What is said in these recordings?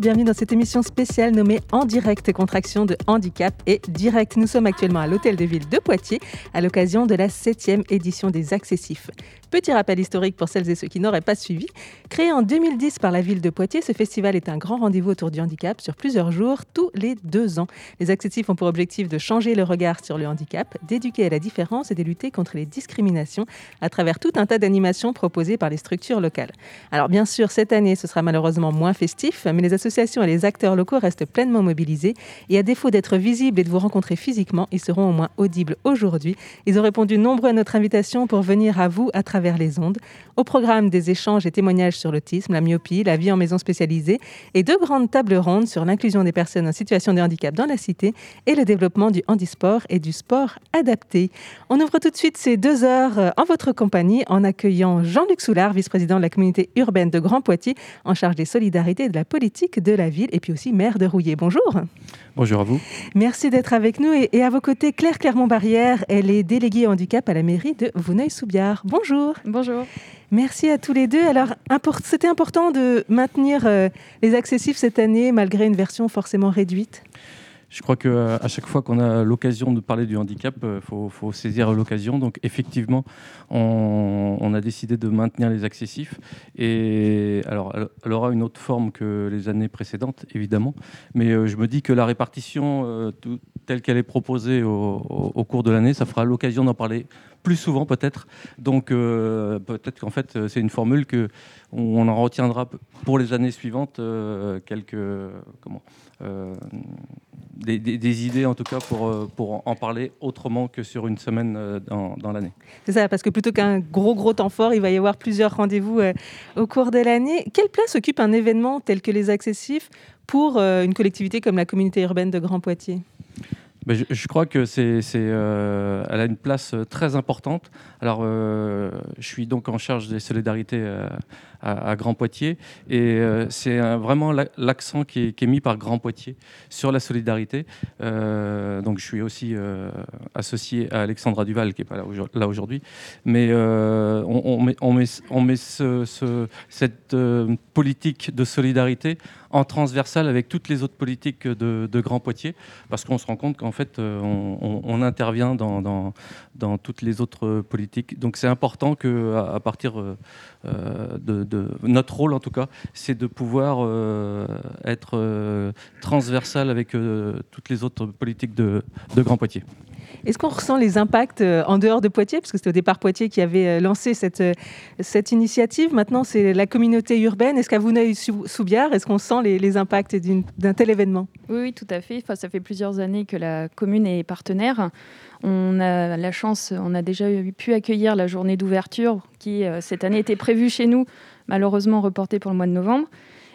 Bienvenue dans cette émission spéciale nommée En direct contraction de handicap et direct. Nous sommes actuellement à l'Hôtel de Ville de Poitiers à l'occasion de la 7e édition des Accessifs. Petit rappel historique pour celles et ceux qui n'auraient pas suivi. Créé en 2010 par la ville de Poitiers, ce festival est un grand rendez-vous autour du handicap sur plusieurs jours, tous les deux ans. Les accessifs ont pour objectif de changer le regard sur le handicap, d'éduquer à la différence et de lutter contre les discriminations à travers tout un tas d'animations proposées par les structures locales. Alors bien sûr, cette année, ce sera malheureusement moins festif, mais les associations et les acteurs locaux restent pleinement mobilisés et à défaut d'être visibles et de vous rencontrer physiquement, ils seront au moins audibles aujourd'hui. Ils ont répondu nombreux à notre invitation pour venir à vous à travers vers les ondes. Au programme des échanges et témoignages sur l'autisme, la myopie, la vie en maison spécialisée et deux grandes tables rondes sur l'inclusion des personnes en situation de handicap dans la cité et le développement du handisport et du sport adapté. On ouvre tout de suite ces deux heures euh, en votre compagnie en accueillant Jean-Luc Soulard, vice-président de la communauté urbaine de Grand Poitiers, en charge des solidarités et de la politique de la ville, et puis aussi maire de Rouillé. Bonjour. Bonjour à vous. Merci d'être avec nous. Et, à vos côtés, Claire Clermont-Barrière, elle est déléguée handicap à la mairie de Vouneuil-sous-Biard. Bonjour. Bonjour. Merci à tous les deux. Alors, c'était important de maintenir euh, les accessifs cette année, malgré une version forcément réduite je crois qu'à euh, chaque fois qu'on a l'occasion de parler du handicap, il euh, faut, saisir l'occasion. Donc effectivement, on, a décidé de maintenir les accessifs. Et alors, elle, aura une autre forme que les années précédentes, évidemment. Mais euh, je me dis que la répartition telle qu'elle est proposée au, cours de l'année, ça fera l'occasion d'en parler plus souvent peut-être. Donc peut-être qu'en fait c'est une formule que on en retiendra pour les années suivantes quelques comment des, idées en tout cas pour, euh, pour en parler autrement que sur une semaine euh, dans, dans l'année. C'est ça, parce que plutôt qu'un gros gros temps fort, il va y avoir plusieurs rendez-vous euh, au cours de l'année. Quelle place occupe un événement tel que les accessifs pour une collectivité comme la communauté urbaine de Grand Poitiers? Ben, je, crois que c'est, euh, elle a une place euh, très importante. Alors, euh, je suis donc en charge des solidarités à, Grand Poitiers, et c'est vraiment l'accent qui est, mis par Grand Poitiers sur la solidarité. donc, je suis aussi associé à Alexandra Duval, qui n'est pas là, aujourd'hui, mais on, met, cette politique de solidarité en transversal avec toutes les autres politiques de, Grand Poitiers, parce qu'on se rend compte qu'en fait, euh, on, intervient dans, toutes les autres politiques. Donc c'est important que, à, partir euh, de, notre rôle, en tout cas, c'est de pouvoir euh, être transversal avec toutes les autres politiques de, de Grand Poitiers. Est-ce qu'on ressent les impacts euh, en dehors de Poitiers? Parce que c'était au départ Poitiers qui avait euh, lancé cette, euh, cette initiative. Maintenant, c'est la communauté urbaine. Est-ce qu'à Vouneuil-sous-Biard, est-ce qu'on sent les, impacts d'un tel événement? Oui, tout à fait. Enfin, ça fait plusieurs années que la commune est partenaire. On a la chance, on a déjà pu accueillir la journée d'ouverture qui, cette année, était prévue chez nous, malheureusement reportée pour le mois de novembre.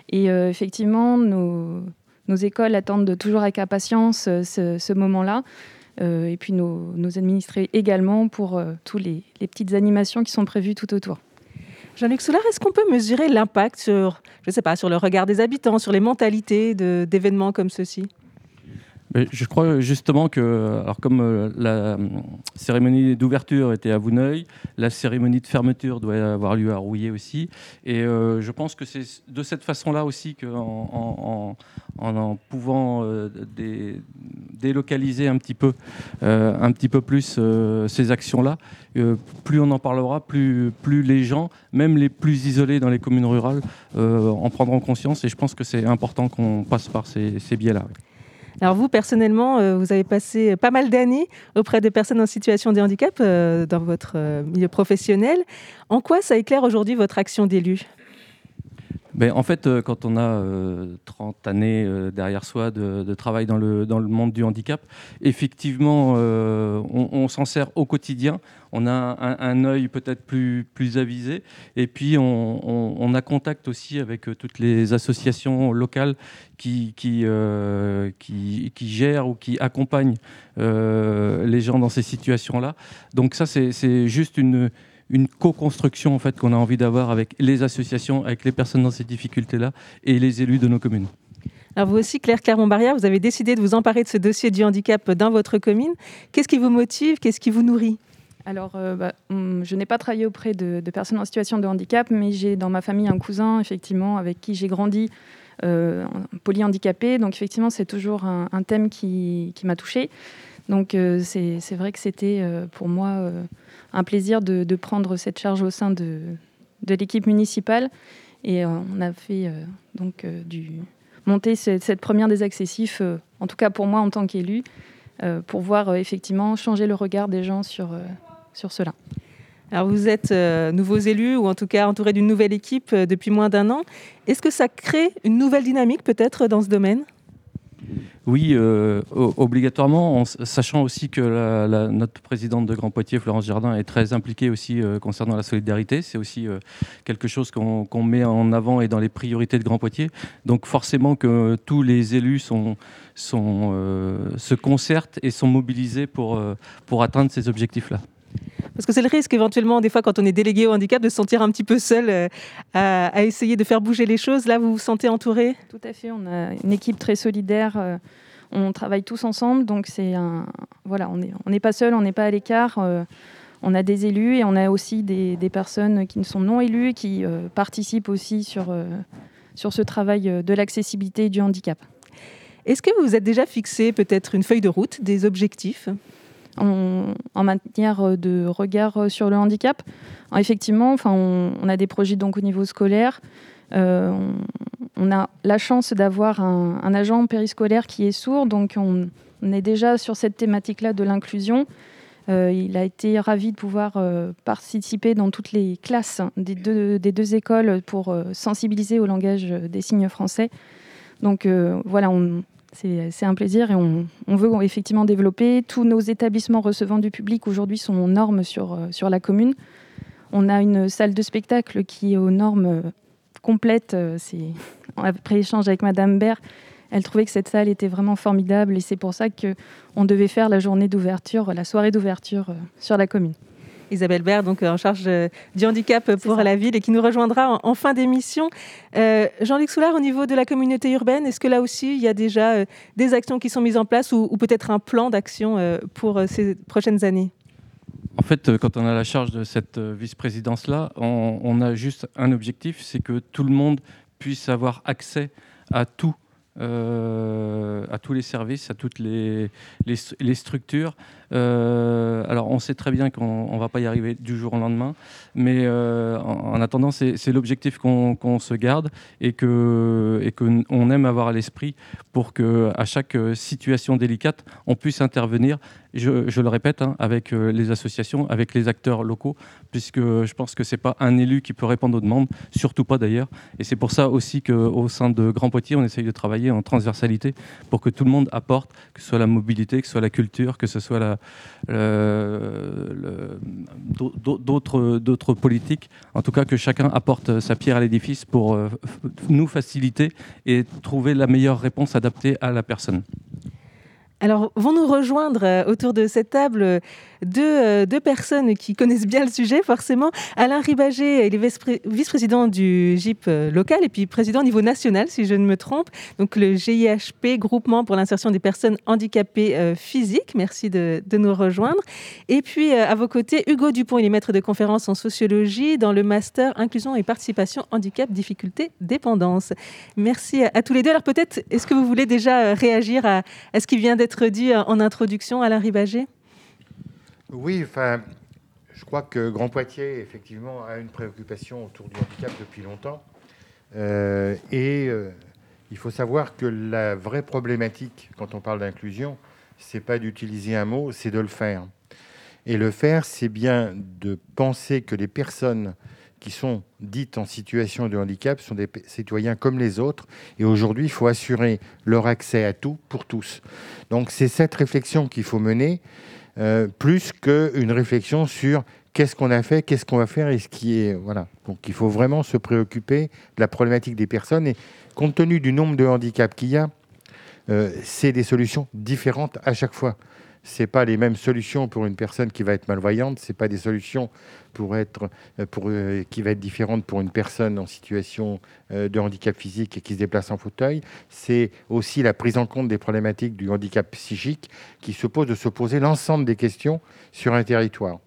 Et effectivement, nos, écoles attendent toujours avec impatience ce, ce moment-là. Euh, et puis nos, administrés également pour euh, toutes les, petites animations qui sont prévues tout autour. Jean-Luc Soulard, est-ce qu'on peut mesurer l'impact sur, je sais pas, sur le regard des habitants, sur les mentalités d'événements comme ceux-ci? Je crois justement que, alors comme euh, la euh, cérémonie d'ouverture était à Vouneuil, la cérémonie de fermeture doit avoir lieu à Rouillé aussi. Et euh, je pense que c'est de cette façon-là aussi qu'en en, pouvant délocaliser un petit peu, un petit peu plus ces actions-là, plus on en parlera, plus, plus les gens, même les plus isolés dans les communes rurales, en prendront conscience. Et je pense que c'est important qu'on passe par ces, ces biais-là. Alors vous, personnellement, euh, vous avez passé pas mal d'années auprès de personnes en situation de handicap euh, dans votre euh, milieu professionnel. En quoi ça éclaire aujourd'hui votre action d'élu? Ben, en fait, euh, quand on a 30 euh, années euh, derrière soi de, travail dans le, dans le monde du handicap, effectivement, on, s'en sert au quotidien. On a un, œil peut-être plus, plus avisé. Et puis, on, a contact aussi avec toutes les associations locales qui, qui, qui, qui gèrent ou qui accompagnent les gens dans ces situations-là. Donc ça, c'est juste une une co-construction en fait, qu'on a envie d'avoir avec les associations, avec les personnes dans ces difficultés-là et les élus de nos communes. Alors vous aussi, Claire Clermont-Barrière, vous avez décidé de vous emparer de ce dossier du handicap dans votre commune. Qu'est-ce qui vous motive? Qu'est-ce qui vous nourrit? Alors, euh, bah, hum, je n'ai pas travaillé auprès de, personnes en situation de handicap, mais j'ai dans ma famille un cousin, effectivement, avec qui j'ai grandi polyhandicapés. Donc effectivement, c'est toujours un, thème qui, qui m'a touchée. Donc c'est vrai que c'était pour moi un plaisir de, prendre cette charge au sein de, l'équipe municipale. Et on a fait donc du monter cette, première des accessifs, en tout cas pour moi en tant qu'élu, pour voir effectivement changer le regard des gens sur, sur cela. Alors vous êtes euh, nouveaux élus ou en tout cas entourés d'une nouvelle équipe euh, depuis moins d'un an. Est-ce que ça crée une nouvelle dynamique peut-être dans ce domaine? Oui, euh, obligatoirement, en sachant aussi que notre présidente de Grand Poitiers, Florence Jardin, est très impliquée aussi concernant la solidarité. C'est aussi quelque chose qu'on met en avant et dans les priorités de Grand Poitiers. Donc forcément que tous les élus se concertent et sont mobilisés pour, pour atteindre ces objectifs-là. Parce que c'est le risque éventuellement, des fois, quand on est délégué au handicap, de se sentir un petit peu seul euh, à, essayer de faire bouger les choses. Là, vous vous sentez entouré? Tout à fait. On a une équipe très solidaire. Euh, on travaille tous ensemble. Donc, c'est un... voilà, on n'est on pas seul, on n'est pas à l'écart. Euh, on a des élus et on a aussi des, personnes qui ne sont non élues qui participent aussi sur, sur ce travail de l'accessibilité et du handicap. Est-ce que vous vous êtes déjà fixé peut-être une feuille de route, des objectifs? En, matière de regard sur le handicap. effectivement, enfin, on, a des projets donc au niveau scolaire. Euh, on, a la chance d'avoir un, agent périscolaire qui est sourd, donc on, est déjà sur cette thématique-là de l'inclusion. Euh, il a été ravi de pouvoir euh, participer dans toutes les classes des deux, des deux écoles pour sensibiliser au langage des signes français. Donc voilà, on, c'est un plaisir et on, veut effectivement développer. Tous nos établissements recevant du public aujourd'hui sont aux normes sur, euh, sur la commune. On a une salle de spectacle qui est aux normes euh, complètes. Euh, après échange avec Madame Baird, elle trouvait que cette salle était vraiment formidable et c'est pour ça qu'on devait faire la journée d'ouverture, la soirée d'ouverture sur la commune. Isabelle Baird, donc en charge euh, du handicap pour la ville et qui nous rejoindra en, fin d'émission. Euh, Jean-Luc Soulard, au niveau de la communauté urbaine, est-ce que là aussi il y a déjà euh, des actions qui sont mises en place ou, peut-être un plan d'action pour ces prochaines années? En fait, quand on a la charge de cette vice-présidence-là, on, a juste un objectif, c'est que tout le monde puisse avoir accès à tout euh, à tous les services, à toutes les, structures. Euh, alors, on sait très bien qu'on ne va pas y arriver du jour au lendemain, mais euh, en, attendant, c'est l'objectif qu'on se garde et qu'on et que on aime avoir à l'esprit pour qu'à chaque situation délicate, on puisse intervenir je, le répète, hein, avec euh, les associations, avec les acteurs locaux, puisque je pense que ce n'est pas un élu qui peut répondre aux demandes, surtout pas d'ailleurs. Et c'est pour ça aussi qu'au sein de Grand Poitiers, on essaye de travailler en transversalité pour que tout le monde apporte, que ce soit la mobilité, que ce soit la culture, que ce soit d'autres politiques. En tout cas, que chacun apporte sa pierre à l'édifice pour euh, nous faciliter et trouver la meilleure réponse adaptée à la personne. Alors, vont nous rejoindre euh, autour de cette table euh, deux, deux, personnes qui connaissent bien le sujet, forcément. Alain Ribaget, il est vice-président du GIP euh, local et puis président au niveau national, si je ne me trompe. Donc, le GIHP, Groupement pour l'insertion des personnes handicapées physiques. Merci de, nous rejoindre. Et puis, à vos côtés, Hugo Dupont, il est maître de conférences en sociologie dans le master Inclusion et participation, handicap, difficulté, dépendance. Merci à, tous les deux. Alors, peut-être, est-ce que vous voulez déjà réagir à, à ce qui vient d'être dit en introduction, Alain Ribaget Oui, enfin, je crois que Grand Poitiers, effectivement, a une préoccupation autour du handicap depuis longtemps. Euh, et euh, il faut savoir que la vraie problématique, quand on parle d'inclusion, c'est pas d'utiliser un mot, c'est de le faire. Et le faire, c'est bien de penser que les personnes qui sont dites en situation de handicap sont des citoyens comme les autres. Et aujourd'hui, il faut assurer leur accès à tout pour tous. Donc c'est cette réflexion qu'il faut mener, euh, plus qu'une réflexion sur qu'est-ce qu'on a fait, qu'est-ce qu'on va faire et ce qui est... Voilà. Donc il faut vraiment se préoccuper de la problématique des personnes. Et compte tenu du nombre de handicaps qu'il y a, euh, c'est des solutions différentes à chaque fois c'est pas les mêmes solutions pour une personne qui va être malvoyante, c'est pas des solutions euh, euh, qui va être différente pour une personne en situation euh, de handicap physique et qui se déplace en fauteuil. C'est aussi la prise en compte des problématiques du handicap psychique qui suppose de se poser l'ensemble des questions sur un territoire.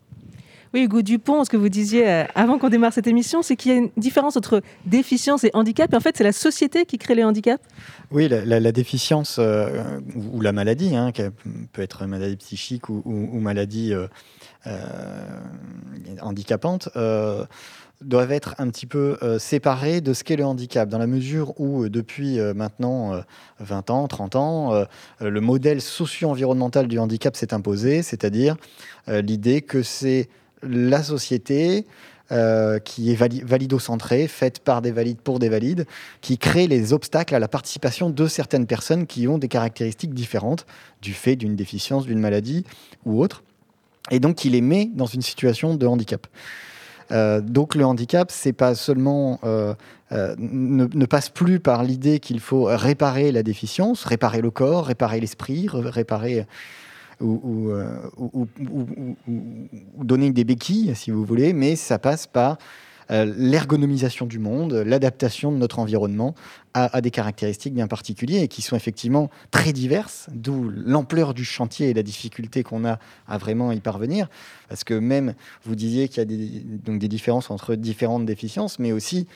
Oui, Hugo Dupont, ce que vous disiez euh, avant qu'on démarre cette émission, c'est qu'il y a une différence entre déficience et handicap. Et en fait, c'est la société qui crée les handicaps Oui, la, déficience euh, ou, la maladie, hein, qui peut être maladie psychique ou, maladie handicapante, doivent être un petit peu euh, séparés de ce qu'est le handicap, dans la mesure où euh, depuis euh, maintenant 20 ans, 30 ans, le modèle socio-environnemental du handicap s'est imposé, c'est-à-dire l'idée que c'est la société qui est valido-centrée, faite par des valides pour des valides, qui crée les obstacles à la participation de certaines personnes qui ont des caractéristiques différentes du fait d'une déficience, d'une maladie ou autre, et donc qui les met dans une situation de handicap. Euh, donc le handicap, c'est pas seulement euh, euh, ne, passe plus par l'idée qu'il faut réparer la déficience, réparer le corps, réparer l'esprit, réparer ou, ou, donner des béquilles, si vous voulez, mais ça passe par euh, l'ergonomisation du monde, l'adaptation de notre environnement à, des caractéristiques bien particulières et qui sont effectivement très diverses, d'où l'ampleur du chantier et la difficulté qu'on a à vraiment y parvenir. Parce que même, vous disiez qu'il y a des, donc des différences entre différentes déficiences, mais aussi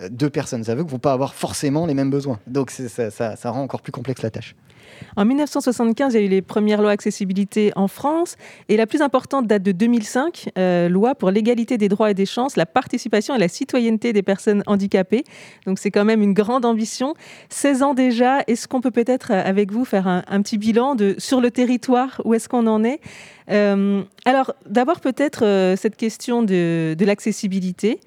euh, deux personnes aveugles vont pas avoir forcément les mêmes besoins. Donc ça rend encore plus complexe la tâche. En 1975, il y a eu les premières lois accessibilité en France et la plus importante date de 2005, euh, loi pour l'égalité des droits et des chances, la participation et la citoyenneté des personnes handicapées. Donc c'est quand même une grande ambition. 16 ans déjà, est-ce qu'on peut peut-être euh, avec vous faire un, petit bilan sur le territoire, où est-ce qu'on en est? Euh, Alors d'abord peut-être cette question de l'accessibilité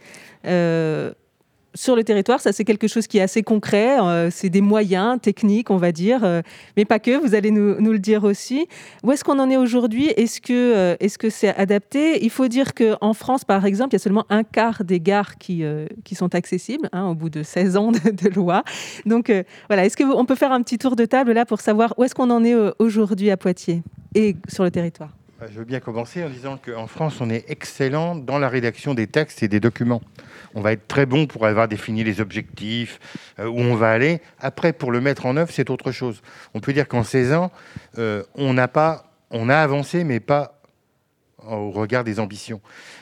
sur le territoire, ça c'est quelque chose qui est assez concret, euh, c'est des moyens techniques, on va dire, euh, mais pas que, vous allez nous, le dire aussi. Où est-ce qu'on en est aujourd'hui? Est-ce que euh, que c'est adapté? Il faut dire qu'en France, par exemple, il y a seulement un quart des gares qui, qui sont accessibles hein, au bout de 16 ans de, loi. Donc voilà, est-ce qu'on peut faire un petit tour de table là pour savoir où est-ce qu'on en est aujourd'hui à Poitiers et sur le territoire? Je veux bien commencer en disant qu'en France, on est excellent dans la rédaction des textes et des documents on va être très bon pour avoir défini les objectifs, euh, où on va aller. Après, pour le mettre en œuvre, c'est autre chose. On peut dire qu'en 16 ans, euh, on pas, on a avancé, mais pas au regard des ambitions.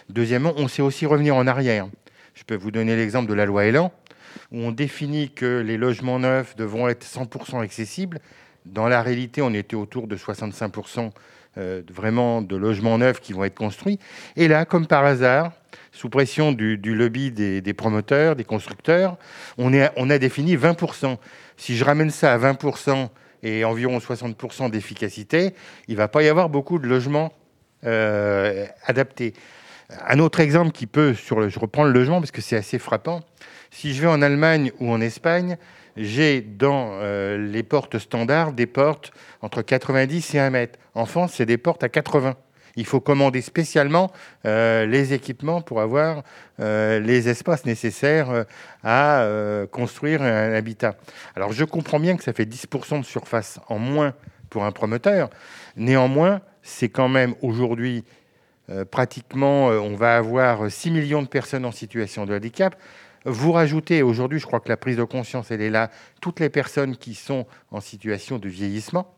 Deuxièmement, on sait aussi revenir en arrière. Je peux vous donner l'exemple de la loi Elan, où on définit que les logements neufs devront être 100% accessibles. Dans la réalité, on était autour de 65% euh, vraiment de logements neufs qui vont être construits. Et là, comme par hasard, sous pression du, lobby des, promoteurs, des constructeurs, on, a défini 20%. Si je ramène ça à 20% et environ 60% d'efficacité, il ne va pas y avoir beaucoup de logements euh, adaptés. Un autre exemple qui peut, je reprends le logement parce que c'est assez frappant. Si je vais en Allemagne ou en Espagne, j'ai dans euh, les portes standards des portes entre 90 et 1 mètre. En France, c'est des portes à 80. Il faut commander spécialement euh, les équipements pour avoir euh, les espaces nécessaires à construire un habitat. Alors je comprends bien que ça fait 10% de surface en moins pour un promoteur. Néanmoins, c'est quand même aujourd'hui pratiquement, on va avoir 6 millions de personnes en situation de handicap. Vous rajoutez, aujourd'hui, je crois que la prise de conscience, elle est là, toutes les personnes qui sont en situation de vieillissement,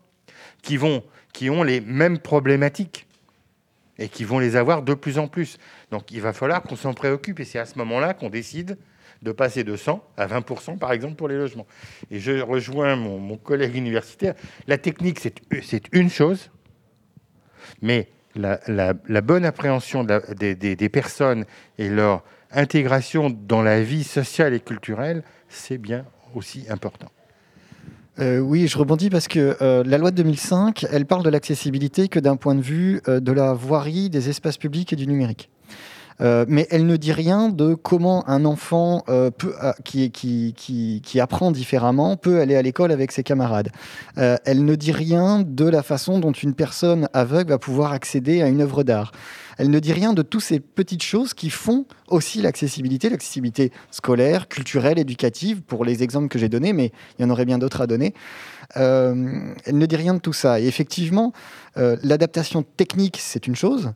qui, vont, qui ont les mêmes problématiques et qui vont les avoir de plus en plus. Donc il va falloir qu'on s'en préoccupe et c'est à ce moment-là qu'on décide de passer de 100 à 20 par exemple pour les logements. Et je rejoins mon, collègue universitaire, la technique c'est une chose, mais la, bonne appréhension des personnes et leur intégration dans la vie sociale et culturelle, c'est bien aussi important. Euh, oui, je rebondis parce que euh, la loi de 2005, elle parle de l'accessibilité que d'un point de vue euh, de la voirie, des espaces publics et du numérique. mais elle ne dit rien de comment un enfant qui, apprend différemment peut aller à l'école avec ses camarades. elle ne dit rien de la façon dont une personne aveugle va pouvoir accéder à une œuvre d'art. Elle ne dit rien de toutes ces petites choses qui font aussi l'accessibilité, l'accessibilité scolaire, culturelle, éducative, pour les exemples que j'ai donnés, mais il y en aurait bien d'autres à donner. Euh, elle ne dit rien de tout ça. Et effectivement, euh, l'adaptation technique, c'est une chose.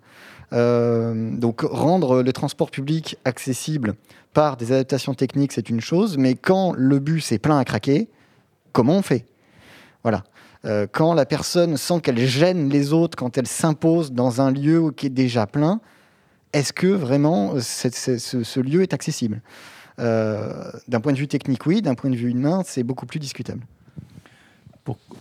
Euh, donc rendre le transport public accessible par des adaptations techniques, c'est une chose, mais quand le bus est plein à craquer, comment on fait? Voilà. Euh, quand la personne sent qu'elle gêne les autres, quand elle s'impose dans un lieu qui est déjà plein, est-ce que vraiment ce, lieu est accessible? D'un point de vue technique, oui, d'un point de vue humain, c'est beaucoup plus discutable.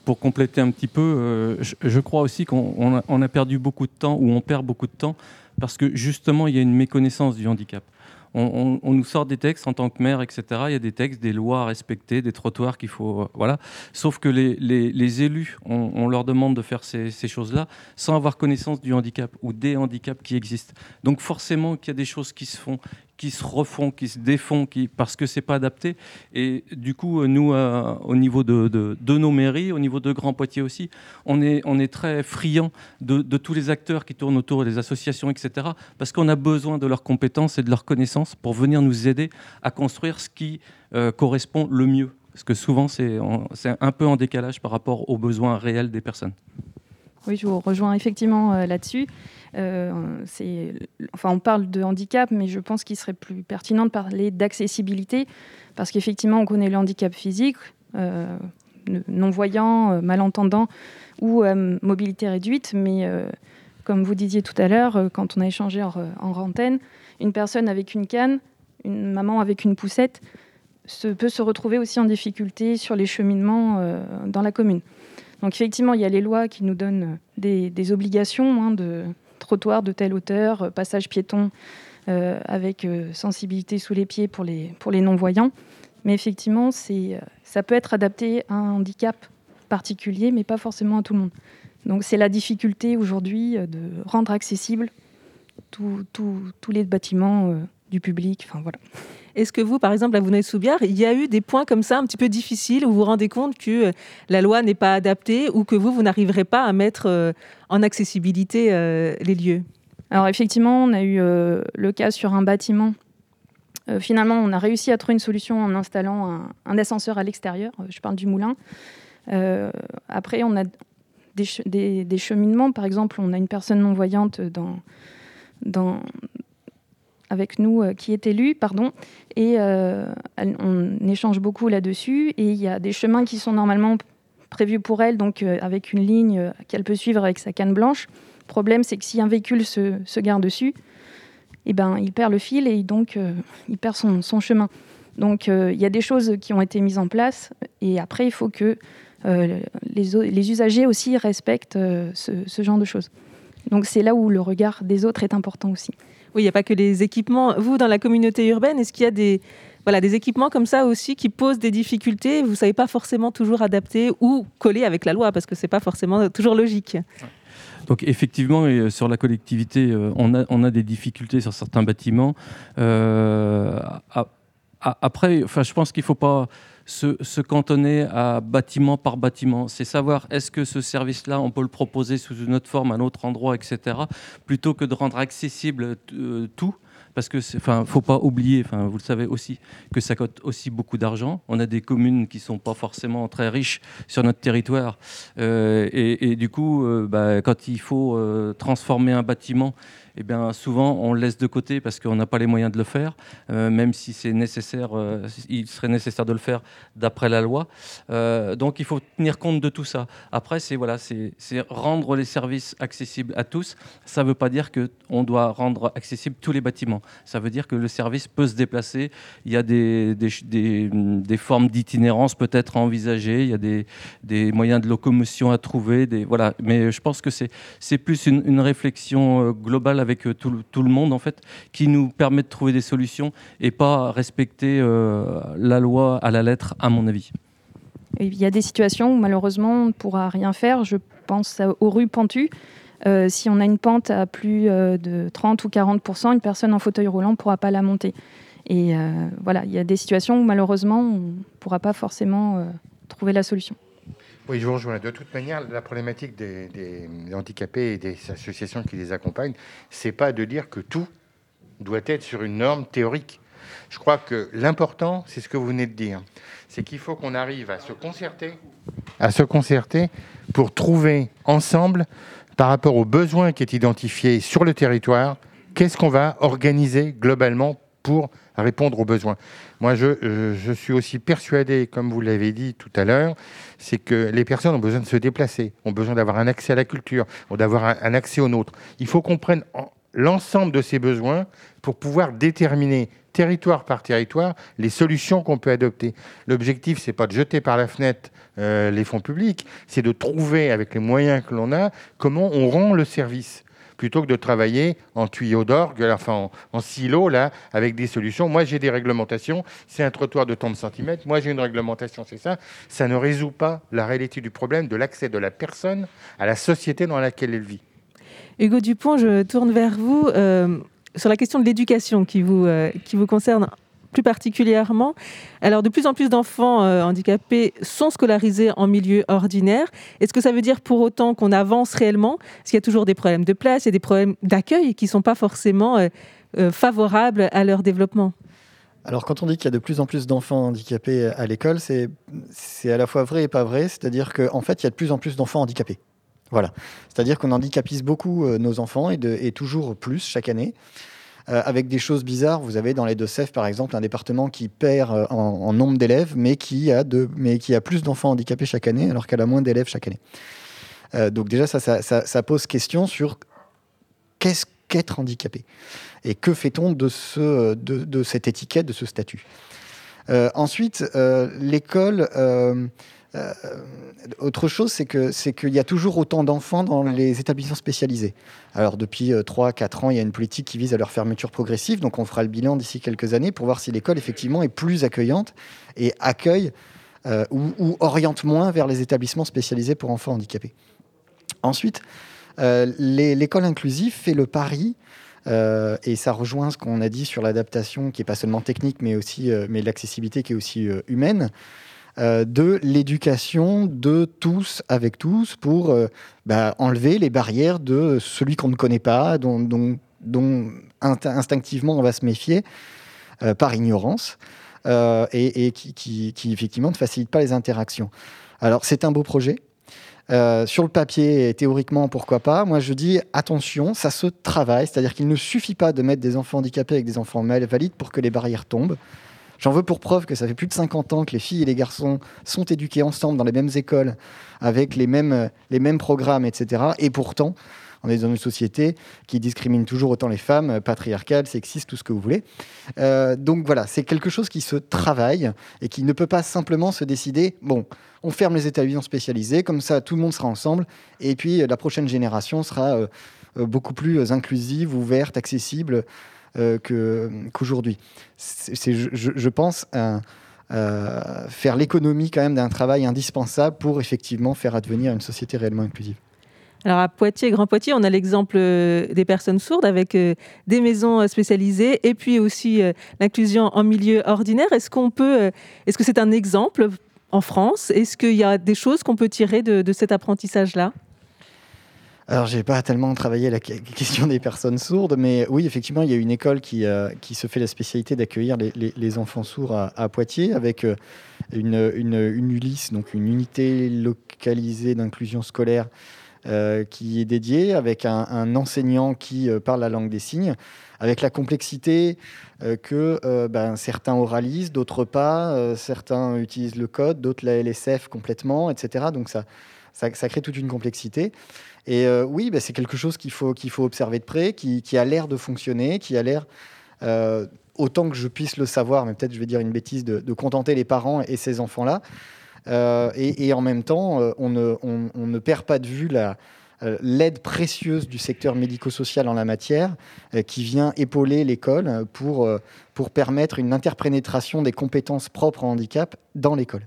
Pour, compléter un petit peu, je, crois aussi qu'on a, perdu beaucoup de temps, ou on perd beaucoup de temps, parce que justement, il y a une méconnaissance du handicap on, nous sort des textes en tant que maire, etc. Il y a des textes, des lois à respecter, des trottoirs qu'il faut. Euh, voilà. Sauf que les, élus, on, leur demande de faire ces, choses-là sans avoir connaissance du handicap ou des handicaps qui existent. Donc forcément qu'il y a des choses qui se font qui se refont, qui se défont, qui, parce que c'est pas adapté. Et du coup, euh, nous, euh, au niveau de, de, nos mairies, au niveau de Grand Poitiers aussi, on est, on est très friand de, tous les acteurs qui tournent autour des associations, etc. Parce qu'on a besoin de leurs compétences et de leurs connaissances pour venir nous aider à construire ce qui euh, correspond le mieux. Parce que souvent, c'est un peu en décalage par rapport aux besoins réels des personnes. Oui, je vous rejoins effectivement là-dessus. Euh, enfin, on parle de handicap, mais je pense qu'il serait plus pertinent de parler d'accessibilité, parce qu'effectivement, on connaît le handicap physique, euh, non-voyant, euh, malentendant ou mobilité réduite, mais comme vous disiez tout à l'heure, quand on a échangé en, en une personne avec une canne, une maman avec une poussette, se, peut se retrouver aussi en difficulté sur les cheminements dans la commune. Donc effectivement, il y a les lois qui nous donnent des, obligations hein, de, trottoir de telle hauteur, euh, passage piéton euh, avec euh, sensibilité sous les pieds pour les, pour les non-voyants. Mais effectivement, ça peut être adapté à un handicap particulier, mais pas forcément à tout le monde. Donc c'est la difficulté aujourd'hui de rendre accessible tous les bâtiments du public. Enfin, voilà. Est-ce que vous, par exemple, à Vouneuil-sous-Biard, il y a eu des points comme ça un petit peu difficiles où vous vous rendez compte que la loi n'est pas adaptée ou que vous, vous n'arriverez pas à mettre en accessibilité euh, les lieux? Alors effectivement, on a eu euh, le cas sur un bâtiment. Euh, finalement, on a réussi à trouver une solution en installant un, ascenseur à l'extérieur. je parle du moulin. après, on a des, cheminements. Par exemple, on a une personne non-voyante dans, dans, avec nous qui est élue, pardon, et on échange beaucoup là-dessus. Et il y a des chemins qui sont normalement prévu pour elle, donc euh, avec une ligne euh, qu'elle peut suivre avec sa canne blanche. Le problème, c'est que si un véhicule se, se gare dessus, eh ben, il perd le fil et donc euh, il perd son, son Donc il y a des choses qui ont été mises en place et après, il faut que les, usagers aussi respectent ce, genre de choses. Donc c'est là où le regard des autres est important aussi. Oui, il n'y a pas que les équipements. Vous, dans la communauté urbaine, est-ce qu'il y a des, voilà, des équipements comme ça aussi qui posent des difficultés, vous ne savez pas forcément toujours adapter ou coller avec la loi, parce que ce n'est pas forcément toujours logique. Donc effectivement, euh, sur la collectivité, euh, on a, des difficultés sur certains bâtiments. Euh, après, je pense qu'il ne faut pas se, cantonner à bâtiment par bâtiment. C'est savoir est-ce que ce service-là, on peut le proposer sous une autre forme, un autre endroit, etc., plutôt que de rendre accessible tout parce que enfin faut pas oublier enfin vous le savez aussi que ça coûte aussi beaucoup d'argent on a des communes qui sont pas forcément très riches sur notre territoire euh, et, du coup euh, bah, quand il faut euh, transformer un bâtiment eh bien, souvent on le laisse de côté parce qu'on n'a pas les moyens de le faire, euh, même si c'est nécessaire, euh, il serait nécessaire de le faire d'après la loi. Euh, donc il faut tenir compte de tout ça. Après, c'est voilà, rendre les services accessibles à tous. Ça ne veut pas dire qu'on doit rendre accessibles tous les bâtiments. Ça veut dire que le service peut se déplacer. Il y a des, des, des, formes d'itinérance peut-être à envisager. Il y a des, moyens de locomotion à trouver. Des, voilà. Mais je pense que c'est plus une réflexion globale avec euh, tout, le monde en fait, qui nous permet de trouver des solutions et pas respecter euh, la loi à la lettre, à mon avis. Il y a des situations où malheureusement on ne pourra rien faire. Je pense aux rues pentues. Euh, si on a une pente à plus de 30 ou 40 une personne en fauteuil roulant ne pourra pas la monter. Et voilà, il y a des situations où malheureusement on ne pourra pas forcément trouver la solution. Oui, je vous rejoins. De toute manière, la problématique des, handicapés et des associations qui les accompagnent, c'est pas de dire que tout doit être sur une norme théorique. Je crois que l'important, c'est ce que vous venez de dire, c'est qu'il faut qu'on arrive à se concerter, à se concerter pour trouver ensemble, par rapport aux besoins qui est identifié sur le territoire, qu'est-ce qu'on va organiser globalement pour répondre aux besoins. Moi, je, je suis aussi persuadé, comme vous l'avez dit tout à l'heure, c'est que les personnes ont besoin de se déplacer, ont besoin d'avoir un accès à la culture, ont d'avoir un, accès au nôtre. Il faut qu'on prenne l'ensemble de ces besoins pour pouvoir déterminer territoire par territoire les solutions qu'on peut adopter. L'objectif, c'est pas de jeter par la fenêtre euh, les fonds publics, c'est de trouver avec les moyens que l'on a comment on rend le service plutôt que de travailler en tuyau d'orgue, enfin en, silo, là, avec des solutions. Moi, j'ai des réglementations, c'est un trottoir de tant de centimètres. Moi, j'ai une réglementation, c'est ça. Ça ne résout pas la réalité du problème de l'accès de la personne à la société dans laquelle elle vit. Hugo Dupont, je tourne vers vous. Euh, sur la question de l'éducation qui vous, euh, qui vous concerne plus particulièrement. Alors, de plus en plus d'enfants euh, handicapés sont scolarisés en milieu ordinaire. Est-ce que ça veut dire pour autant qu'on avance réellement? Est-ce qu'il y a toujours des problèmes de place, il y a des problèmes d'accueil qui ne sont pas forcément euh, favorables à leur développement alors quand on dit qu'il y a de plus en plus d'enfants handicapés à l'école, c'est à la fois vrai et pas vrai. C'est-à-dire qu'en fait, il y a de plus en plus d'enfants handicapés. Voilà. C'est-à-dire qu'on handicapise beaucoup euh, nos enfants et, toujours plus chaque année. Euh, avec des choses bizarres, vous avez dans les Deux-Sèvres, par exemple, un département qui perd euh, en, nombre d'élèves, mais, qui a mais qui a plus d'enfants handicapés chaque année, alors qu'elle a moins d'élèves chaque année. donc déjà, ça, ça, pose question sur qu'est-ce qu'être handicapé et que fait-on de, ce, de, de, cette étiquette, de ce statut. ensuite, l'école euh, autre chose, c'est que c'est qu'il y a toujours autant d'enfants dans les établissements spécialisés. Alors depuis 3-4 euh, ans, il y a une politique qui vise à leur fermeture progressive, donc on fera le bilan d'ici quelques années pour voir si l'école effectivement est plus accueillante et accueille euh, ou, oriente moins vers les établissements spécialisés pour enfants handicapés. Ensuite, l'école inclusive fait le pari et ça rejoint ce qu'on a dit sur l'adaptation, qui est pas seulement technique, mais aussi mais l'accessibilité qui est aussi humaine. Euh, de l'éducation de tous avec tous pour euh, bah, enlever les barrières de celui qu'on ne connaît pas, dont, instinctivement on va se méfier euh, par ignorance et, qui, effectivement ne facilite pas les interactions. Alors c'est un beau projet. sur le papier, théoriquement, pourquoi pas Moi, je dis attention, ça se travaille, c'est-à-dire qu'il ne suffit pas de mettre des enfants handicapés avec des enfants valides pour que les barrières tombent. J'en veux pour preuve que ça fait plus de 50 ans que les filles et les garçons sont éduqués ensemble dans les mêmes écoles, avec les mêmes, les mêmes programmes, etc. Et pourtant, on est dans une société qui discrimine toujours autant les femmes, patriarcale, sexiste, tout ce que vous voulez. Euh, donc voilà, c'est quelque chose qui se travaille et qui ne peut pas simplement se décider, bon, on ferme les établissements spécialisés, comme ça tout le monde sera ensemble, et puis la prochaine génération sera euh, euh, beaucoup plus inclusive, ouverte, accessible euh, qu'aujourd'hui. C'est, je, pense, faire l'économie quand même d'un travail indispensable pour effectivement faire advenir une société réellement inclusive. Alors à Poitiers, Grand Poitiers, on a l'exemple euh, des personnes sourdes avec euh, des maisons spécialisées et puis aussi l'inclusion en milieu ordinaire. Est-ce qu'on peut, est-ce que c'est un exemple en France? Est-ce qu'il y a des choses qu'on peut tirer de cet apprentissage-là? Alors, j'ai pas tellement travaillé la question des personnes sourdes, mais oui, effectivement, il y a une école qui, euh, qui se fait la spécialité d'accueillir les, les, enfants sourds à, Poitiers avec euh, une, une, une, donc une unité localisée d'inclusion scolaire euh, qui est dédiée, avec un, enseignant qui parle la langue des signes, avec la complexité que ben, certains oralisent, d'autres pas, certains utilisent le code, d'autres la LSF complètement, etc. Donc, ça, ça crée toute une complexité. Et euh, oui, bah, c'est quelque chose qu'il faut, faut observer de près, qui, a l'air de fonctionner, qui a l'air, euh, autant que je puisse le savoir, mais peut-être je vais dire une bêtise, de, contenter les parents et ces enfants-là. Euh, et, en même temps, on ne, perd pas de vue la, l'aide précieuse du secteur médico-social en la matière, qui vient épauler l'école pour, pour permettre une interprénétration des compétences propres au handicap dans l'école.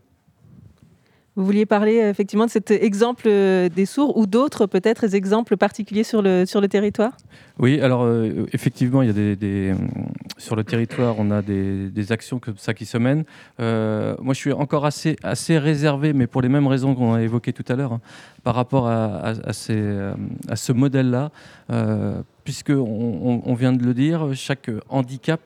Vous vouliez parler euh, effectivement de cet exemple euh, des sourds ou d'autres peut-être exemples particuliers sur le, sur le territoire? Oui, alors euh, effectivement, il y a des, sur le territoire, on a des, actions comme ça qui se mènent. moi, je suis encore assez, assez réservé, mais pour les mêmes raisons qu'on a évoquées tout à l'heure, hein, par rapport à, à, à ce modèle-là, puisque on, on, vient de le dire, chaque handicap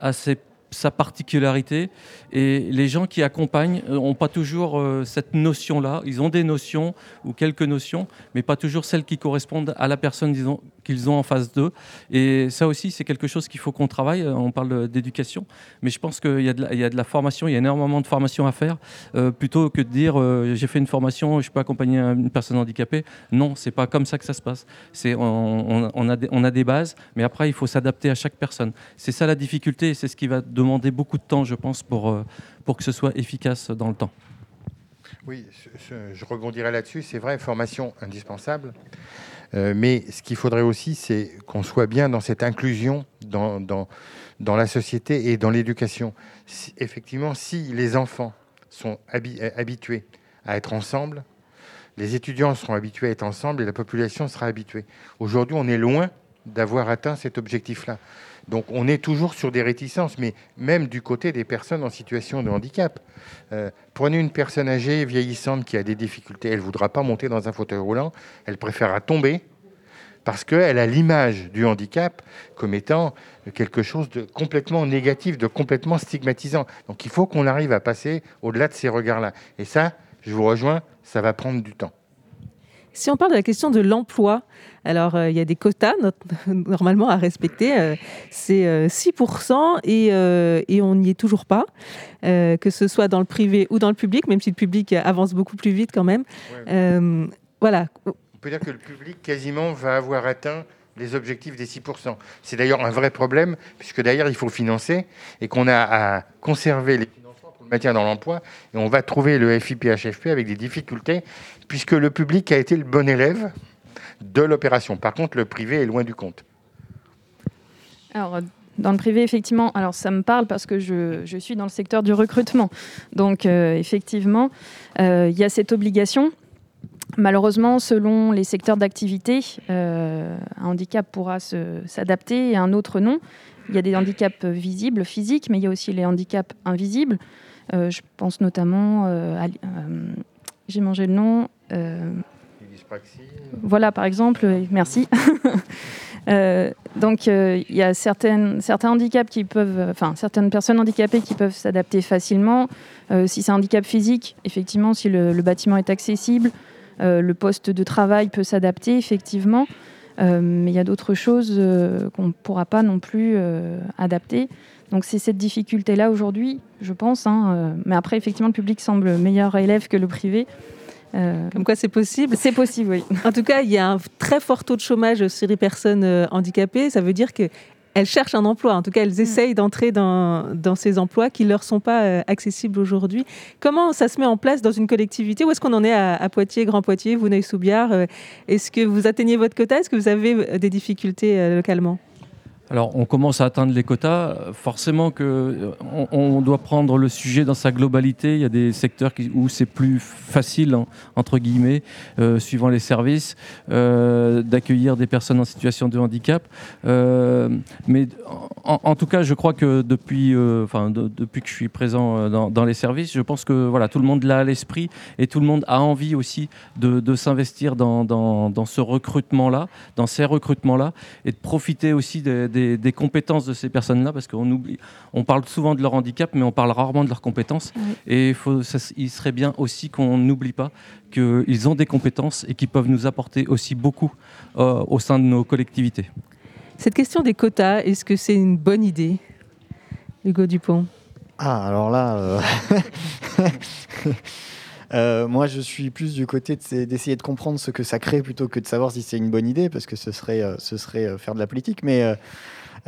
a ses sa particularité. Et les gens qui accompagnent n'ont pas toujours euh, cette notion-là. Ils ont des notions ou quelques notions, mais pas toujours celles qui correspondent à la personne disons, qu'ils ont en face d'eux. Et ça aussi, c'est quelque chose qu'il faut qu'on travaille. On parle d'éducation, mais je pense qu'il y, a de la formation, il y a énormément de formation à faire, plutôt que de dire j'ai fait une formation, je peux accompagner une personne handicapée. Non, c'est pas comme ça que ça se passe. C'est on, on, a des, on a des bases, mais après il faut s'adapter à chaque personne. C'est ça la difficulté, et c'est ce qui va demander beaucoup de temps, je pense, pour, pour que ce soit efficace dans le temps. Oui, je rebondirai là-dessus. C'est vrai, formation indispensable. Euh, mais ce qu'il faudrait aussi, c'est qu'on soit bien dans cette inclusion dans, la société et dans l'éducation. effectivement, si les enfants sont habitués à être ensemble, les étudiants seront habitués à être ensemble et la population sera habituée. Aujourd'hui, on est loin d'avoir atteint cet objectif-là. Donc on est toujours sur des réticences, mais même du côté des personnes en situation de handicap. Euh, prenez une personne âgée, vieillissante, qui a des difficultés, elle ne voudra pas monter dans un fauteuil roulant, elle préférera tomber parce qu'elle a l'image du handicap comme étant quelque chose de complètement négatif, de complètement stigmatisant. Donc il faut qu'on arrive à passer au-delà de ces regards-là. Et ça, je vous rejoins, ça va prendre du temps. Si on parle de la question de l'emploi, alors euh, il y a des quotas normalement à respecter. Euh, c'est 6% euh, et, on n'y est toujours pas, que ce soit dans le privé ou dans le public, même si le public avance beaucoup plus vite quand même. voilà. On peut dire que le public quasiment va avoir atteint les objectifs des 6%. C'est d'ailleurs un vrai problème, puisque d'ailleurs il faut financer et qu'on a à conserver les maintien dans l'emploi, et on va trouver le FIPHFP avec des difficultés, puisque le public a été le bon élève de l'opération. Par contre, le privé est loin du compte. Alors, dans le privé, effectivement, alors ça me parle parce que je, suis dans le secteur du recrutement. Donc, euh, effectivement, euh, il y a cette obligation. Malheureusement, selon les secteurs d'activité, euh, un handicap pourra s'adapter et un autre non. Il y a des handicaps visibles, physiques, mais il y a aussi les handicaps invisibles. Je pense notamment j'ai mangé le nom. Voilà, par exemple, merci. donc, il y a certaines, certains handicaps qui peuvent, enfin, certaines personnes handicapées qui peuvent s'adapter facilement. si c'est un handicap physique, effectivement, si le, bâtiment est accessible, le poste de travail peut s'adapter, effectivement. mais il y a d'autres choses qu'on ne pourra pas non plus adapter. Donc c'est cette difficulté-là aujourd'hui, je pense. Hein, euh, mais après, effectivement, le public semble meilleur élève que le privé. Euh, Comme quoi c'est possible C'est possible, oui. En tout cas, il y a un très fort taux de chômage sur les personnes euh, handicapées. Ça veut dire qu'elles cherchent un emploi. En tout cas, elles mm. essayent d'entrer dans, dans, ces emplois qui ne leur sont pas accessibles aujourd'hui. Comment ça se met en place dans une collectivité? Où est-ce qu'on en est à, Poitiers, Grand Poitiers, Vouneuil-sous-Biard? Est-ce que vous atteignez votre quota? Est-ce que vous avez des difficultés localement? Alors, on commence à atteindre les quotas. Forcément que euh, on, doit prendre le sujet dans sa globalité. Il y a des secteurs où c'est plus facile, hein, entre guillemets, euh, suivant les services, euh, d'accueillir des personnes en situation de handicap. mais en, tout cas, je crois que depuis, que je suis présent dans, les services, je pense que voilà, tout le monde l'a à l'esprit et tout le monde a envie aussi de, s'investir dans, ce recrutement-là, dans ces recrutements-là, et de profiter aussi des, compétences de ces personnes-là, parce qu'on oublie, on parle souvent de leur handicap, mais on parle rarement de leurs compétences. Et faut, il serait bien aussi qu'on n'oublie pas qu'ils ont des compétences et qu'ils peuvent nous apporter aussi beaucoup euh, au sein de nos collectivités. Cette question des quotas, est-ce que c'est une bonne idée, Hugo Dupont? Ah, alors là. Euh, euh, moi, je suis plus du côté d'essayer de, comprendre ce que ça crée plutôt que de savoir si c'est une bonne idée, parce que ce serait, ce serait faire de la politique. Mais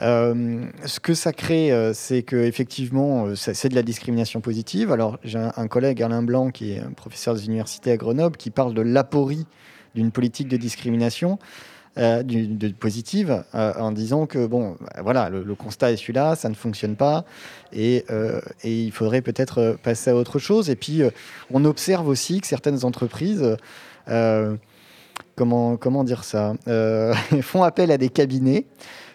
euh, ce que ça crée, euh, c'est que effectivement, euh, c'est de la discrimination positive. Alors, j'ai un, collègue, Alain Blanc, qui est un professeur des universités à Grenoble, qui parle de l'aporie d'une politique de discrimination. De positive en disant que bon voilà le, constat est celui-là ça ne fonctionne pas et, et il faudrait peut-être passer à autre chose. Et puis on observe aussi que certaines entreprises comment comment dire ça font appel à des cabinets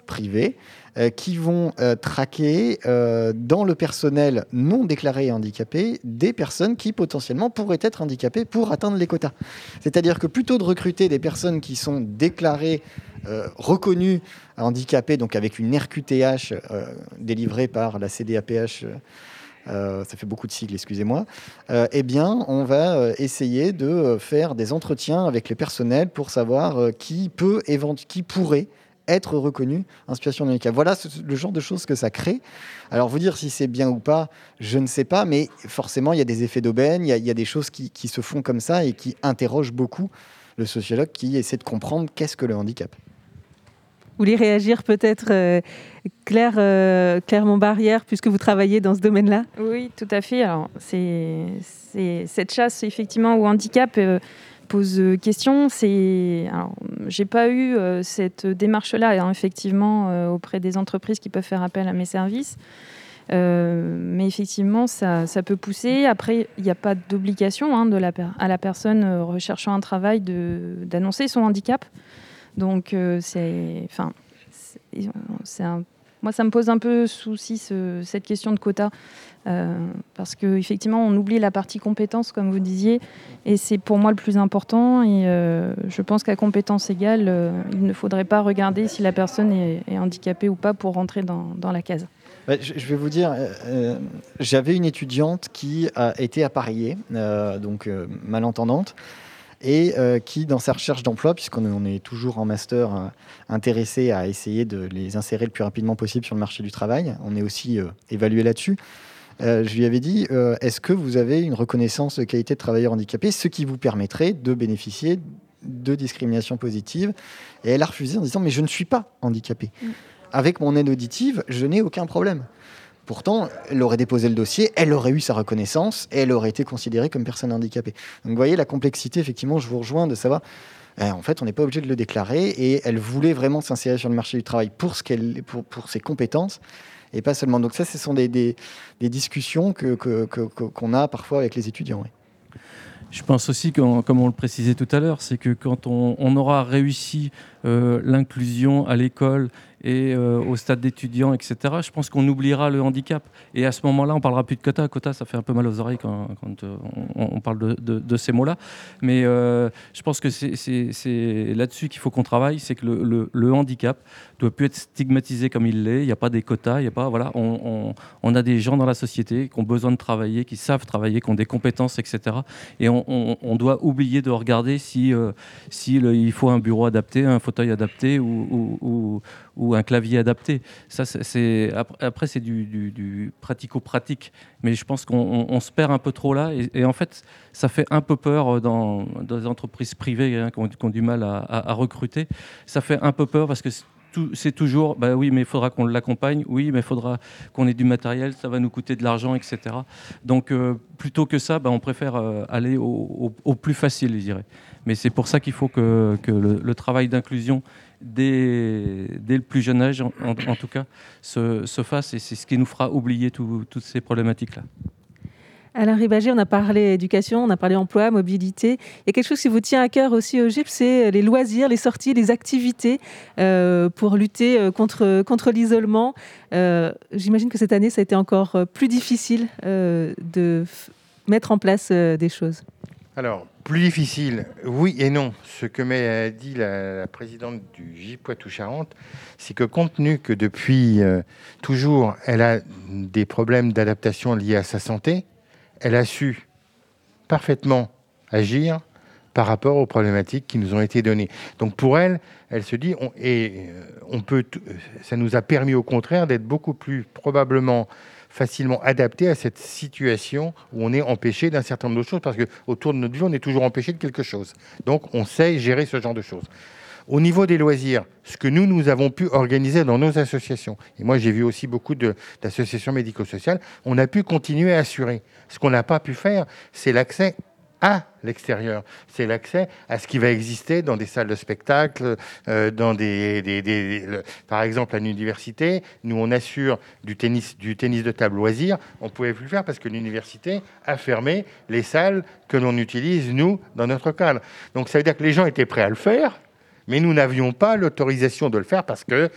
privés euh, qui vont euh, traquer euh, dans le personnel non déclaré handicapé des personnes qui potentiellement pourraient être handicapées pour atteindre les quotas. C'est-à-dire que plutôt de recruter des personnes qui sont déclarées, reconnues handicapées, donc avec une RQTH délivrée par la CDAPH ça fait beaucoup de sigles, excusez-moi, eh bien, on va essayer de faire des entretiens avec les personnels pour savoir qui peut, qui pourrait être reconnu en situation de handicap. Voilà le genre de choses que ça crée. Alors, vous dire si c'est bien ou pas, je ne sais pas, mais forcément, il y a des effets d'aubaine, il, y, a des choses qui, se font comme ça et qui interrogent beaucoup le sociologue qui essaie de comprendre qu'est-ce que le handicap. Vous voulez réagir peut-être, euh, Claire, euh, Claire Montbarrière, puisque vous travaillez dans ce domaine-là? Oui, tout à fait. Alors, c'est cette chasse, effectivement, au handicap. Euh, pose euh, question. C'est, j'ai pas eu euh, cette démarche-là, hein, effectivement, euh, auprès des entreprises qui peuvent faire appel à mes services. mais effectivement, ça, peut pousser. Après, il n'y a pas d'obligation hein, de la, à la personne recherchant un travail d'annoncer son handicap. Donc, c'est, enfin, moi, ça me pose un peu souci cette question de quota, euh, parce qu'effectivement, on oublie la partie compétence, comme vous disiez, et c'est pour moi le plus important. Et euh, je pense qu'à compétence égale, euh, il ne faudrait pas regarder si la personne est, handicapée ou pas pour rentrer dans, la case. je vais vous dire, j'avais une étudiante qui a été appariée, donc malentendante et qui, dans sa recherche d'emploi, puisqu'on est toujours en master intéressé à essayer de les insérer le plus rapidement possible sur le marché du travail, on est aussi évalué là-dessus. Je lui avais dit, est-ce que vous avez une reconnaissance de qualité de travailleur handicapé, ce qui vous permettrait de bénéficier de discrimination positive Et elle a refusé en disant, mais je ne suis pas handicapé. Mm. Avec mon aide auditive, je n'ai aucun problème. Pourtant, elle aurait déposé le dossier, elle aurait eu sa reconnaissance et elle aurait été considérée comme personne handicapée. Donc vous voyez la complexité, effectivement, je vous rejoins de savoir, eh, en fait, on n'est pas obligé de le déclarer et elle voulait vraiment s'insérer sur le marché du travail pour, ce qu'elle, pour, pour ses compétences et pas seulement. Donc ça, ce sont des, discussions que, qu'on a parfois avec les étudiants. Je pense aussi, comme on le précisait tout à l'heure, c'est que quand on, aura réussi l'inclusion à l'école et euh, au stade d'étudiants, etc., je pense qu'on oubliera le handicap. Et à ce moment-là, on parlera plus de quota. Quota, ça fait un peu mal aux oreilles quand, euh, on, parle de, ces mots-là. Mais euh, je pense que c'est là-dessus qu'il faut qu'on travaille, c'est que le, handicap doit plus être stigmatisé comme il l'est. Il n'y a pas des quotas, il y a pas, voilà, on, a des gens dans la société qui ont besoin de travailler, qui savent travailler, qui ont des compétences, etc. Et on, doit oublier de regarder si il faut un bureau adapté, un fauteuil adapté ou, un clavier adapté. Ça, c'est, après, c'est du, pratico-pratique. Mais je pense qu'on se perd un peu trop là. Et, en fait, ça fait un peu peur dans, dans les entreprises privées hein, qui, ont, du mal à, recruter. Ça fait un peu peur parce que c'est toujours, bah oui, mais il faudra qu'on l'accompagne, oui, mais il faudra qu'on ait du matériel, ça va nous coûter de l'argent, etc. Donc, euh, plutôt que ça, bah, on préfère euh, aller au, plus facile, je dirais. Mais c'est pour ça qu'il faut que, le, travail d'inclusion dès, le plus jeune âge, en, tout cas, se, fasse. Et c'est ce qui nous fera oublier toutes ces problématiques-là. Alain Ribagé, on a parlé éducation, on a parlé emploi, mobilité. Il y a quelque chose qui vous tient à cœur aussi au GIP, c'est les loisirs, les sorties, les activités euh, pour lutter euh, contre, contre l'isolement. Euh, j'imagine que cette année, ça a été encore plus difficile de mettre en place des choses. Alors, plus difficile, oui et non. Ce que m'a dit la, présidente du J Poitou-Charentes, c'est que compte tenu que depuis euh, toujours, elle a des problèmes d'adaptation liés à sa santé, elle a su parfaitement agir par rapport aux problématiques qui nous ont été données. Donc pour elle, elle se dit, et euh, on peut, ça nous a permis au contraire d'être beaucoup plus probablement facilement adapté à cette situation où on est empêché d'un certain nombre de choses, parce qu'autour de notre vie, on est toujours empêché de quelque chose. Donc, on sait gérer ce genre de choses. Au niveau des loisirs, ce que nous, nous avons pu organiser dans nos associations, et moi j'ai vu aussi beaucoup d'associations médico-sociales, on a pu continuer à assurer. Ce qu'on n'a pas pu faire, c'est l'accès à l'extérieur. C'est l'accès à ce qui va exister dans des salles de spectacle, euh, dans des, par exemple à l'université. Nous, on assure du tennis, de table loisir. On pouvait plus le faire parce que l'université a fermé les salles que l'on utilise nous dans notre cadre. Donc ça veut dire que les gens étaient prêts à le faire. Mais nous n'avions pas l'autorisation de le faire parce que euh,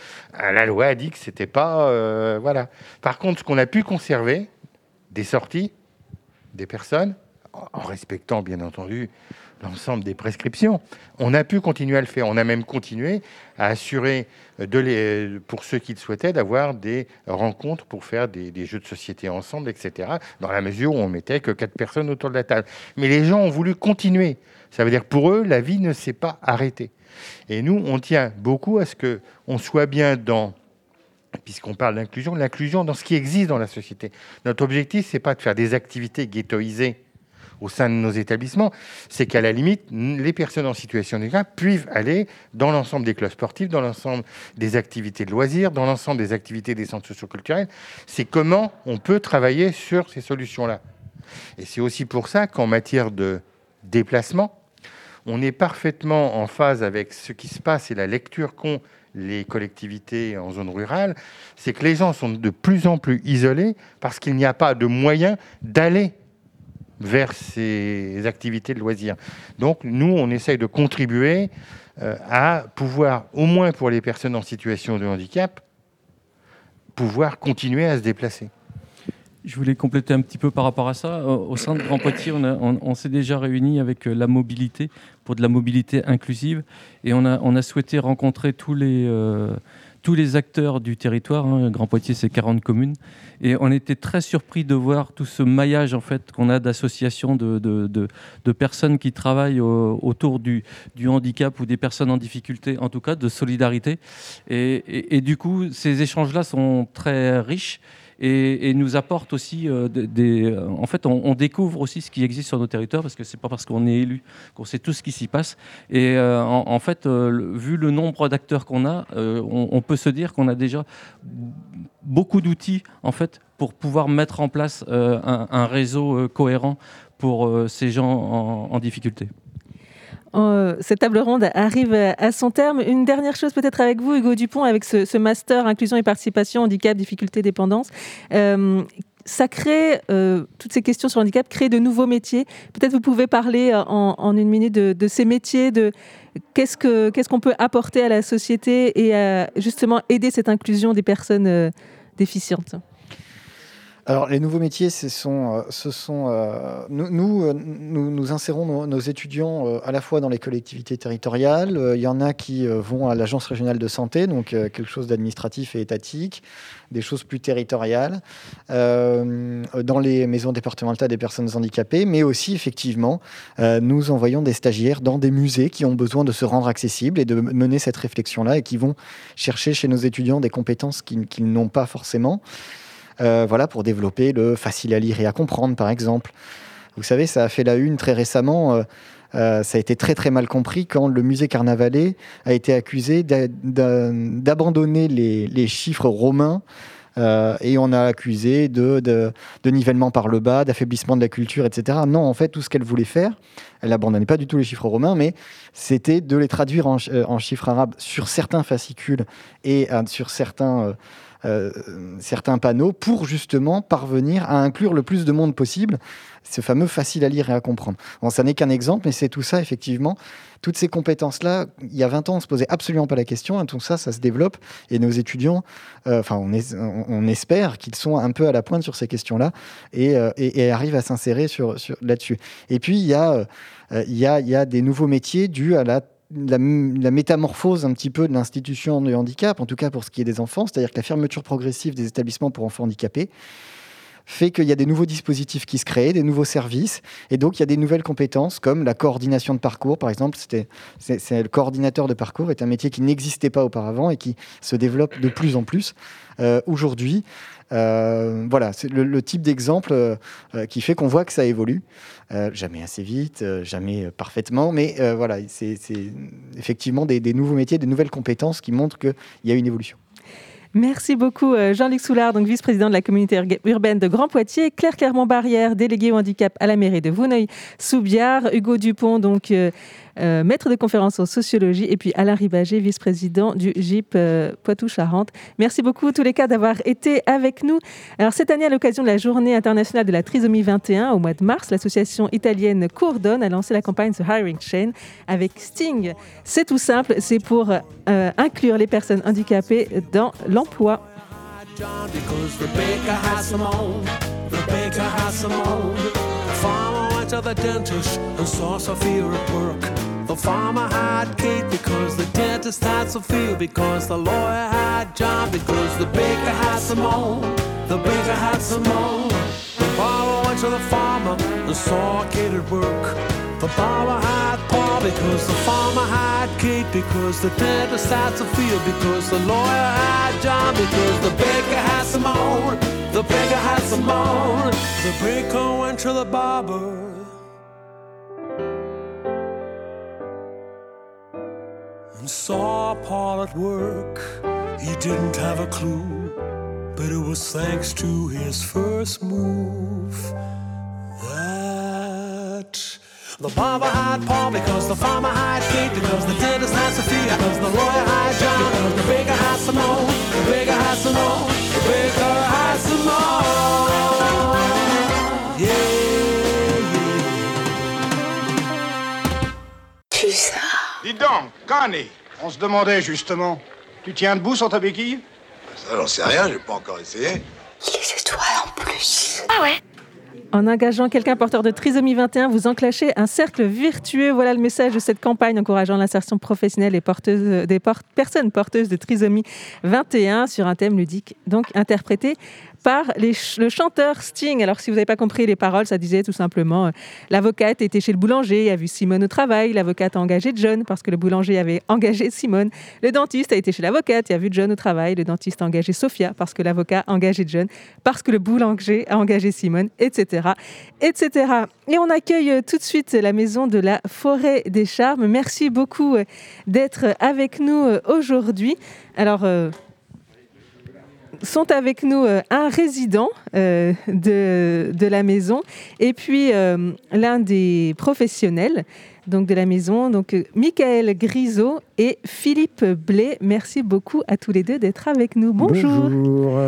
la loi a dit que c'était pas euh, voilà. Par contre, ce qu'on a pu conserver, des sorties, des personnes, en respectant bien entendu l'ensemble des prescriptions. On a pu continuer à le faire. On a même continué à assurer de les, pour ceux qui le souhaitaient d'avoir des rencontres pour faire des, jeux de société ensemble, etc. Dans la mesure où on mettait que quatre personnes autour de la table. Mais les gens ont voulu continuer. Ça veut dire pour eux, la vie ne s'est pas arrêtée. Et nous, on tient beaucoup à ce que on soit bien dans puisqu'on parle d'inclusion, l'inclusion dans ce qui existe dans la société. Notre objectif, c'est pas de faire des activités ghettoisées au sein de nos établissements, c'est qu'à la limite, les personnes en situation de handicap puissent aller dans l'ensemble des clubs sportifs, dans l'ensemble des activités de loisirs, dans l'ensemble des activités des centres socioculturels. C'est comment on peut travailler sur ces solutions-là. Et c'est aussi pour ça qu'en matière de déplacement, on est parfaitement en phase avec ce qui se passe et la lecture qu'ont les collectivités en zone rurale, c'est que les gens sont de plus en plus isolés parce qu'il n'y a pas de moyen d'aller vers ces activités de loisirs. Donc nous, on essaye de contribuer euh, à pouvoir, au moins pour les personnes en situation de handicap, pouvoir continuer à se déplacer. Je voulais compléter un petit peu par rapport à ça. Au sein de Grand Poitiers, on, s'est déjà réunis avec euh, la mobilité pour de la mobilité inclusive et on a, souhaité rencontrer tous les, euh, tous les acteurs du territoire. Hein. Grand Poitiers, c'est 40 communes. Et on était très surpris de voir tout ce maillage en fait, qu'on a d'associations, de, de, personnes qui travaillent autour du, handicap ou des personnes en difficulté, en tout cas de solidarité. Et, et du coup, ces échanges-là sont très riches et, nous apporte aussi euh, des. En fait, on, découvre aussi ce qui existe sur nos territoires parce que c'est pas parce qu'on est élu qu'on sait tout ce qui s'y passe. Et euh, en, fait, euh, vu le nombre d'acteurs qu'on a, on, peut se dire qu'on a déjà beaucoup d'outils en fait pour pouvoir mettre en place un, réseau cohérent pour ces gens en difficulté. Euh, cette table ronde arrive à son terme. Une dernière chose peut-être avec vous, Hugo Dupont, avec ce, master inclusion et participation, handicap, difficulté, dépendance. Euh, ça crée, euh, toutes ces questions sur handicap créent de nouveaux métiers. Peut-être vous pouvez parler en, une minute de, ces métiers, de qu'est-ce qu'on ce qu'on peut apporter à la société et justement aider cette inclusion des personnes déficientes. Alors, les nouveaux métiers, ce sont, euh, euh, nous, euh, nous, nous, insérons nos, étudiants à la fois dans les collectivités territoriales. Il y en a qui vont à l'agence régionale de santé, donc quelque chose d'administratif et étatique, des choses plus territoriales, dans les maisons départementales des personnes handicapées, mais aussi, effectivement, nous envoyons des stagiaires dans des musées qui ont besoin de se rendre accessibles et de mener cette réflexion-là et qui vont chercher chez nos étudiants des compétences qu'ils n'ont pas forcément. Euh, voilà, pour développer le facile à lire et à comprendre, par exemple. Vous savez, ça a fait la une très récemment. Euh, euh, ça a été très très mal compris quand le musée Carnavalet a été accusé d'abandonner les, chiffres romains et on a accusé de, nivellement par le bas, d'affaiblissement de la culture, etc. Non, en fait, tout ce qu'elle voulait faire, elle n'abandonnait pas du tout les chiffres romains, mais c'était de les traduire en, en, chiffres arabes sur certains fascicules et sur certains euh, certains panneaux pour justement parvenir à inclure le plus de monde possible, ce fameux facile à lire et à comprendre. Bon, ça n'est qu'un exemple, mais c'est tout ça, effectivement. Toutes ces compétences-là, il y a 20 ans, on se posait absolument pas la question. Hein, tout ça, ça se développe. Et nos étudiants, euh, enfin, on, espère qu'ils sont un peu à la pointe sur ces questions-là et, euh, arrivent à s'insérer sur, là-dessus. Et puis, il y, il y a des nouveaux métiers dus à la la, métamorphose un petit peu de l'institution de handicap, en tout cas pour ce qui est des enfants, c'est-à-dire que la fermeture progressive des établissements pour enfants handicapés fait qu'il y a des nouveaux dispositifs qui se créent, des nouveaux services, et donc il y a des nouvelles compétences comme la coordination de parcours, par exemple. C'était, c'est, le coordinateur de parcours est un métier qui n'existait pas auparavant et qui se développe de plus en plus euh, aujourd'hui. Euh, voilà, c'est le, type d'exemple euh, qui fait qu'on voit que ça évolue. jamais assez vite, jamais parfaitement, mais voilà, c'est, effectivement des, des nouveaux métiers, des nouvelles compétences qui montrent qu'il y a une évolution. Merci beaucoup Jean-Luc Soulard, donc vice-président de la communauté urbaine de Grand Poitiers, Claire Clermont-Barrière, délégué au handicap à la mairie de Vouneuil-Soubiard, Hugo Dupont, donc euh, maître de conférence en sociologie, et puis Alain Ribager, vice-président du GIP euh, Poitou-Charentes. Merci beaucoup tous les cas d'avoir été avec nous. Alors cette année, à l'occasion de la Journée internationale de la trisomie 21, au mois de mars, l'association italienne Courdonne a lancé la campagne The Hiring Chain avec Sting. C'est tout simple, c'est pour euh, inclure les personnes handicapées dans l'emploi. To the dentist and saw Sophia at work. The farmer had Kate because the dentist had Sophia, because the lawyer had John, because the baker had Simone, the baker had Simone. The farmer went to the farmer and saw Kate at work. The farmer had Paul because the farmer had Kate, because the dentist had Sophia, because the lawyer had John, because the baker had Simone, the baker had Simone. The baker went to the barber. And saw Paul at work. He didn't have a clue, but it was thanks to his first move that the barber had Paul because the farmer had Kate, because the dentist had Sophia, because the lawyer had John, because the baker had Simone, the baker had Simone, the baker donc, Connie, on se demandait justement, tu tiens debout sur ta béquille? Ça, j'en sais rien, j'ai pas encore essayé. Les étoiles en plus. Ah ouais en engageant quelqu'un porteur de trisomie 21, vous enclenchez un cercle vertueux. Voilà le message de cette campagne encourageant l'insertion professionnelle des, porteuses, des personnes porteuses de trisomie 21 sur un thème ludique, donc interprété par le chanteur Sting. Alors, si vous n'avez pas compris les paroles, ça disait tout simplement euh, l'avocate était chez le boulanger, a vu Simone au travail, l'avocate a engagé John parce que le boulanger avait engagé Simone. Le dentiste a été chez l'avocate et a vu John au travail, le dentiste a engagé Sophia parce que l'avocat a engagé John, parce que le boulanger a engagé Simone, etc., etc. Et on accueille euh, tout de suite la maison de la Forêt des Charmes. Merci beaucoup euh, d'être avec nous aujourd'hui. Alors, sont avec nous euh, un résident euh, de, de, la maison et puis euh, l'un des professionnels donc de la maison, donc Michael Grisot et Philippe Blé. Merci beaucoup à tous les deux d'être avec nous. Bonjour. Bonjour.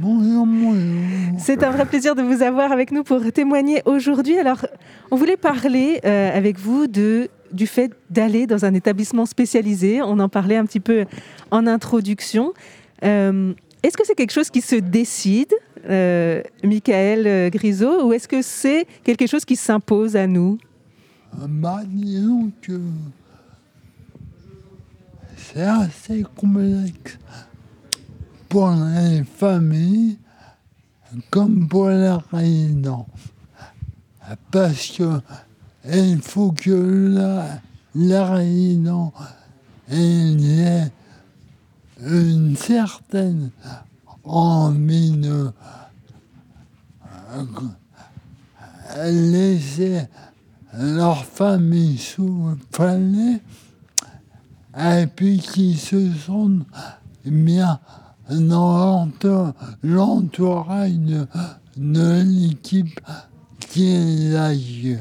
Bonjour, C'est un vrai plaisir de vous avoir avec nous pour témoigner aujourd'hui. Alors, on voulait parler avec vous de, du fait d'aller dans un établissement spécialisé. On en parlait un petit peu en introduction. Est-ce que c'est quelque chose qui se décide, euh, Michael euh, Grisot, ou est-ce que c'est quelque chose qui s'impose à nous? Bah, Disons que c'est assez complexe pour les familles comme pour les résidents. Parce que il faut que la, les résidents aient une certaine envie de laisser leur famille souffler et puis qui se sentent bien dans l'entourage de, l'équipe qui les accueille.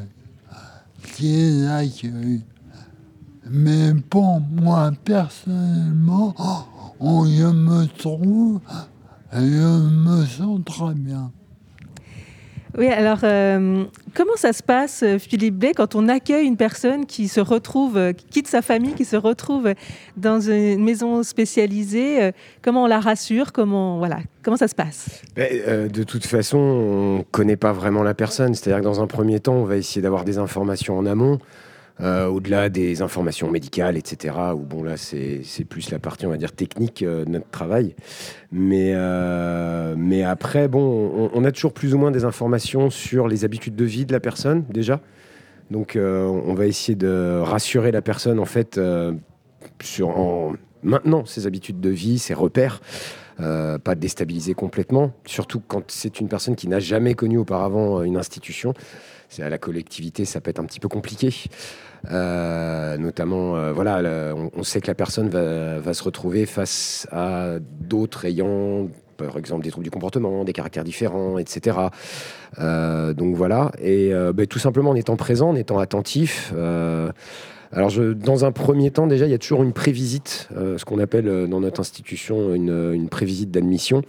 Qui. Mais pour moi personnellement, où je me trouve, je me sens très bien. Oui, alors euh, comment ça se passe, Philippe Blé, quand on accueille une personne qui se retrouve, qui quitte sa famille, qui se retrouve dans une maison spécialisée euh, Comment on la rassure Comment voilà, comment ça se passe? Ben, euh, De toute façon, on ne connaît pas vraiment la personne. C'est-à-dire que dans un premier temps, on va essayer d'avoir des informations en amont. Euh, au-delà des informations médicales, etc., où bon là c'est plus la partie on va dire technique euh, de notre travail. Mais, euh, mais après, bon, on, a toujours plus ou moins des informations sur les habitudes de vie de la personne déjà. Donc on va essayer de rassurer la personne en fait sur, en maintenant ses habitudes de vie, ses repères. pas déstabiliser complètement, surtout quand c'est une personne qui n'a jamais connu auparavant une institution. C'est à la collectivité, ça peut être un petit peu compliqué. Euh, notamment, euh, voilà, on, sait que la personne va, se retrouver face à d'autres ayant, par exemple, des troubles du comportement, des caractères différents, etc. Euh, donc voilà, et ben, tout simplement en étant présent, en étant attentif. alors, dans un premier temps, déjà, il y a toujours une prévisite, ce qu'on appelle dans notre institution une, une prévisite d'admission.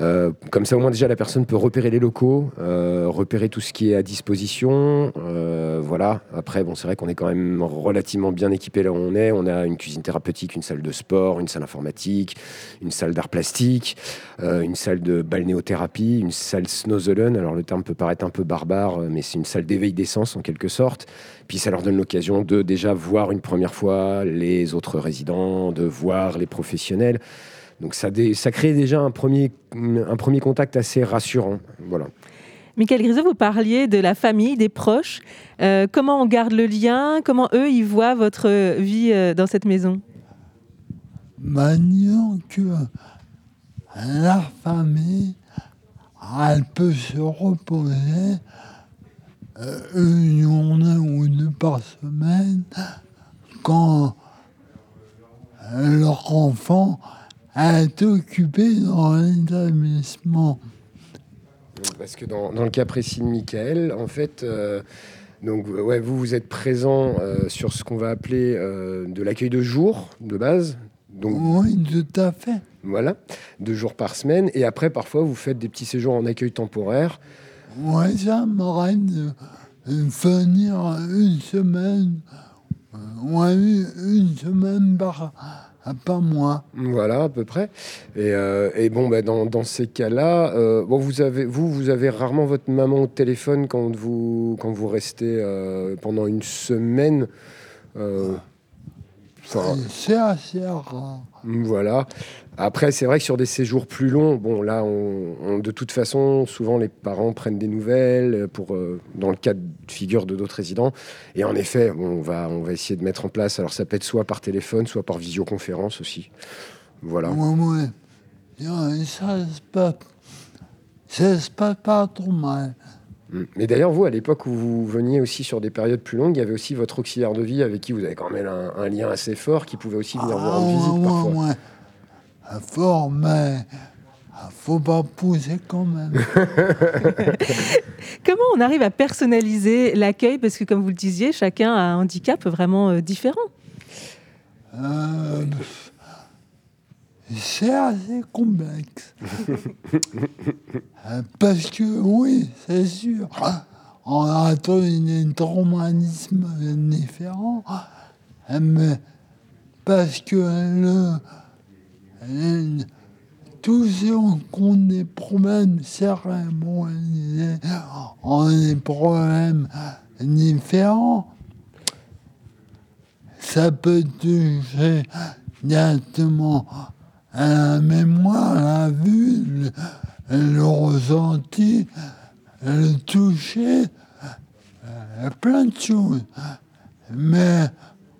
Euh, comme ça, au moins déjà, la personne peut repérer les locaux, euh, repérer tout ce qui est à disposition. Euh, voilà. Après, bon, c'est vrai qu'on est quand même relativement bien équipé là où on est. On a une cuisine thérapeutique, une salle de sport, une salle informatique, une salle d'art plastique, une salle de balnéothérapie, une salle Snozelen. Alors, le terme peut paraître un peu barbare, mais c'est une salle d'éveil d'essence en quelque sorte. Puis ça leur donne l'occasion de déjà voir une première fois les autres résidents, de voir les professionnels. Donc ça, ça crée déjà un premier, un premier contact assez rassurant. Voilà. Michael Grisot, vous parliez de la famille, des proches. Euh, comment on garde le lien? Comment eux, ils voient votre vie euh, dans cette maison? Maintenant que la famille, elle peut se reposer euh, une journée ou deux par semaine quand leur enfant est occupé dans l'établissement. Parce que dans, dans, le cas précis de Michael, en fait, euh, donc, ouais, vous, vous êtes présent euh, sur ce qu'on va appeler euh, de l'accueil de jour, de base. Donc, oui, tout à fait. Voilà, deux jours par semaine. Et après, parfois, vous faites des petits séjours en accueil temporaire. Oui, ça m'arrête de venir une semaine, ouais, une semaine par pas moi. Voilà, à peu près. Et, euh, et bon, bah, dans, dans, ces cas-là, euh, bon, vous, avez, vous, vous avez rarement votre maman au téléphone quand vous, quand vous restez euh, pendant une semaine. c'est assez rare. Voilà. Après, c'est vrai que sur des séjours plus longs, bon, là, on, de toute façon, souvent les parents prennent des nouvelles pour, euh, dans le cas de figure de d'autres résidents. Et en effet, on, va, on va essayer de mettre en place. Alors, ça peut être soit par téléphone, soit par visioconférence aussi. Voilà. Ouais, ouais. Ça se passe, ça se passe pas trop mal. Mm. Mais d'ailleurs, vous, à l'époque où vous veniez aussi sur des périodes plus longues, il y avait aussi votre auxiliaire de vie avec qui vous avez quand même un, lien assez fort qui pouvait aussi venir vous rendre visite parfois. Ouais, Fort, mais faut pas pousser quand même. Comment on arrive à personnaliser l'accueil? Parce que, comme vous le disiez, chacun a un handicap vraiment euh, différent. Euh, c'est assez complexe. Euh, parce que, oui, c'est sûr, on a tous un traumatisme différent, mais parce que le, tous ceux qui ont des problèmes cérébralisés ont des problèmes différents. Ça peut toucher directement à la mémoire, la vue, le, ressenti, le toucher, euh, plein de choses. Mais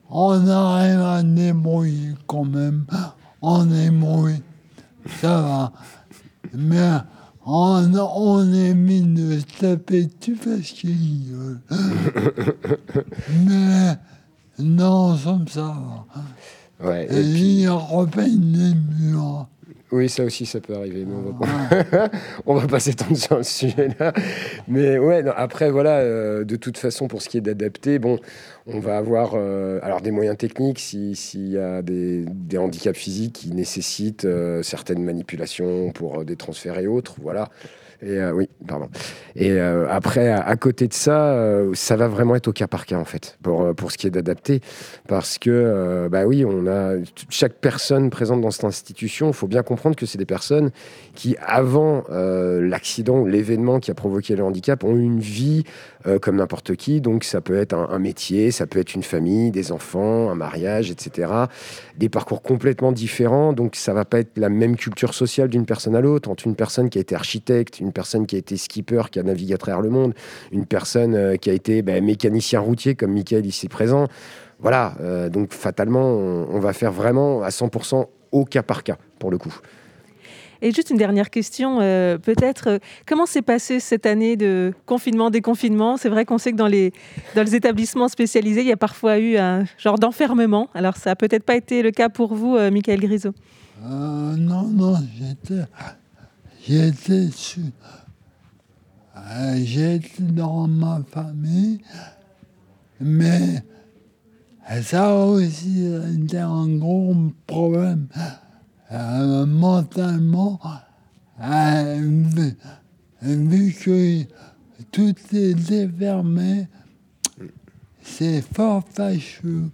on arrive à débrouiller quand même on est mouillé, ça va. Mais on, on est mis de se taper dessus parce qu'il Mais non, ça va. Ouais, et, puis... il repeigne les murs. Oui, ça aussi, ça peut arriver. Mais on, va on va pas s'étendre sur le sujet-là. Mais ouais, après, voilà, euh, de toute façon, pour ce qui est d'adapter, bon, on va avoir euh, alors des moyens techniques s'il y a des, des, handicaps physiques qui nécessitent euh, certaines manipulations pour des transferts et autres. Voilà. Et euh, oui, pardon. Et euh, après, à, côté de ça, euh, ça va vraiment être au cas par cas en fait, pour, pour ce qui est d'adapter, parce que bah oui, on a chaque personne présente dans cette institution. Il faut bien comprendre que c'est des personnes qui, avant l'accident ou l'événement qui a provoqué le handicap, ont eu une vie comme n'importe qui. Donc ça peut être un, métier, ça peut être une famille, des enfants, un mariage, etc. Des parcours complètement différents. Donc ça va pas être la même culture sociale d'une personne à l'autre. Entre une personne qui a été architecte, une personne qui a été skipper, qui a navigué à travers le monde, une personne euh, qui a été ben, mécanicien routier, comme Michael ici présent. Voilà, euh, donc fatalement, on, va faire vraiment à 100% au cas par cas, pour le coup. Et juste une dernière question, euh, peut-être, comment s'est passé cette année de confinement, déconfinement? C'est vrai qu'on sait que dans les, dans les établissements spécialisés, il y a parfois eu un genre d'enfermement. Alors, ça n'a peut-être pas été le cas pour vous, Michael Grisot Non, non, j'étais J'étais euh, j'étais dans ma famille, mais ça aussi été un gros problème. Euh, mentalement, vu, vu que tout est fermé, c'est fort fâcheux.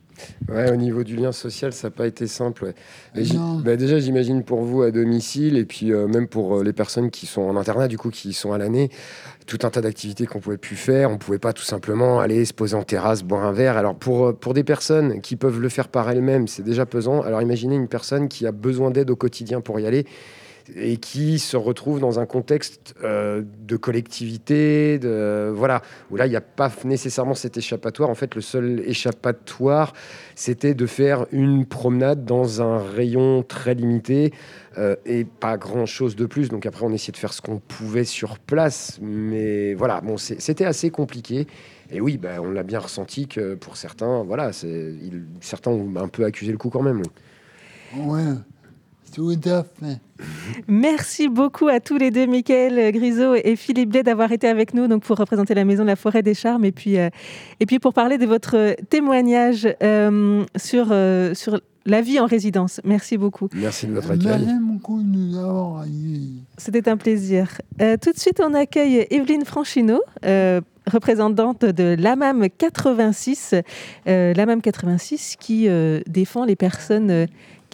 Ouais, au niveau du lien social, ça n'a pas été simple. Bah, déjà, j'imagine pour vous à domicile et puis euh, même pour euh, les personnes qui sont en internat, du coup, qui sont à l'année, tout un tas d'activités qu'on pouvait plus faire. On pouvait pas tout simplement aller se poser en terrasse, boire un verre. Alors pour, euh, pour des personnes qui peuvent le faire par elles-mêmes, c'est déjà pesant. Alors imaginez une personne qui a besoin d'aide au quotidien pour y aller et qui se retrouve dans un contexte euh, de collectivité, voilà, où là, il n'y a pas nécessairement cet échappatoire. En fait, le seul échappatoire, c'était de faire une promenade dans un rayon très limité euh, et pas grand-chose de plus. Donc après, on essayait de faire ce qu'on pouvait sur place. Mais voilà, bon, c'était assez compliqué. Et oui, bah, on l'a bien ressenti que pour certains, voilà, certains ont un peu accusé le coup quand même. Ouais. Tout à fait. Merci beaucoup à tous les deux, Mickaël Grisot et Philippe Blais, d'avoir été avec nous donc pour représenter la Maison de la Forêt des Charmes et puis, euh, et puis pour parler de votre témoignage euh, sur, euh, sur la vie en résidence. Merci beaucoup. Merci de votre accueil. Merci beaucoup de nous avoir C'était un plaisir. tout de suite, on accueille Evelyne Franchino représentante de l'AMAM 86, l'AMAM 86 qui défend les personnes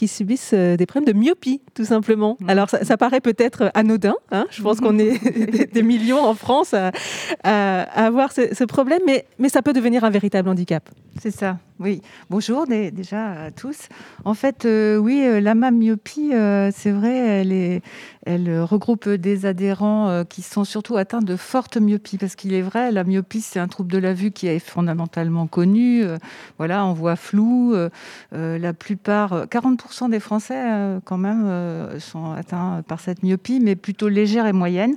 qui subissent euh, des problèmes de myopie, tout simplement. Mmh. Alors, ça, paraît peut-être anodin. Hein. je pense qu'on est des, millions en France à, avoir ce, problème, mais, mais ça peut devenir un véritable handicap. C'est ça, oui. Bonjour déjà à tous. En fait, euh, oui, euh, la myopie, c'est vrai, elle, regroupe des adhérents qui sont surtout atteints de forte myopie, parce qu'il est vrai, la myopie, c'est un trouble de la vue qui est fondamentalement connu. voilà, on voit flou. la plupart, 40% des Français, euh, quand même, euh, sont atteints par cette myopie, mais plutôt légère et moyenne.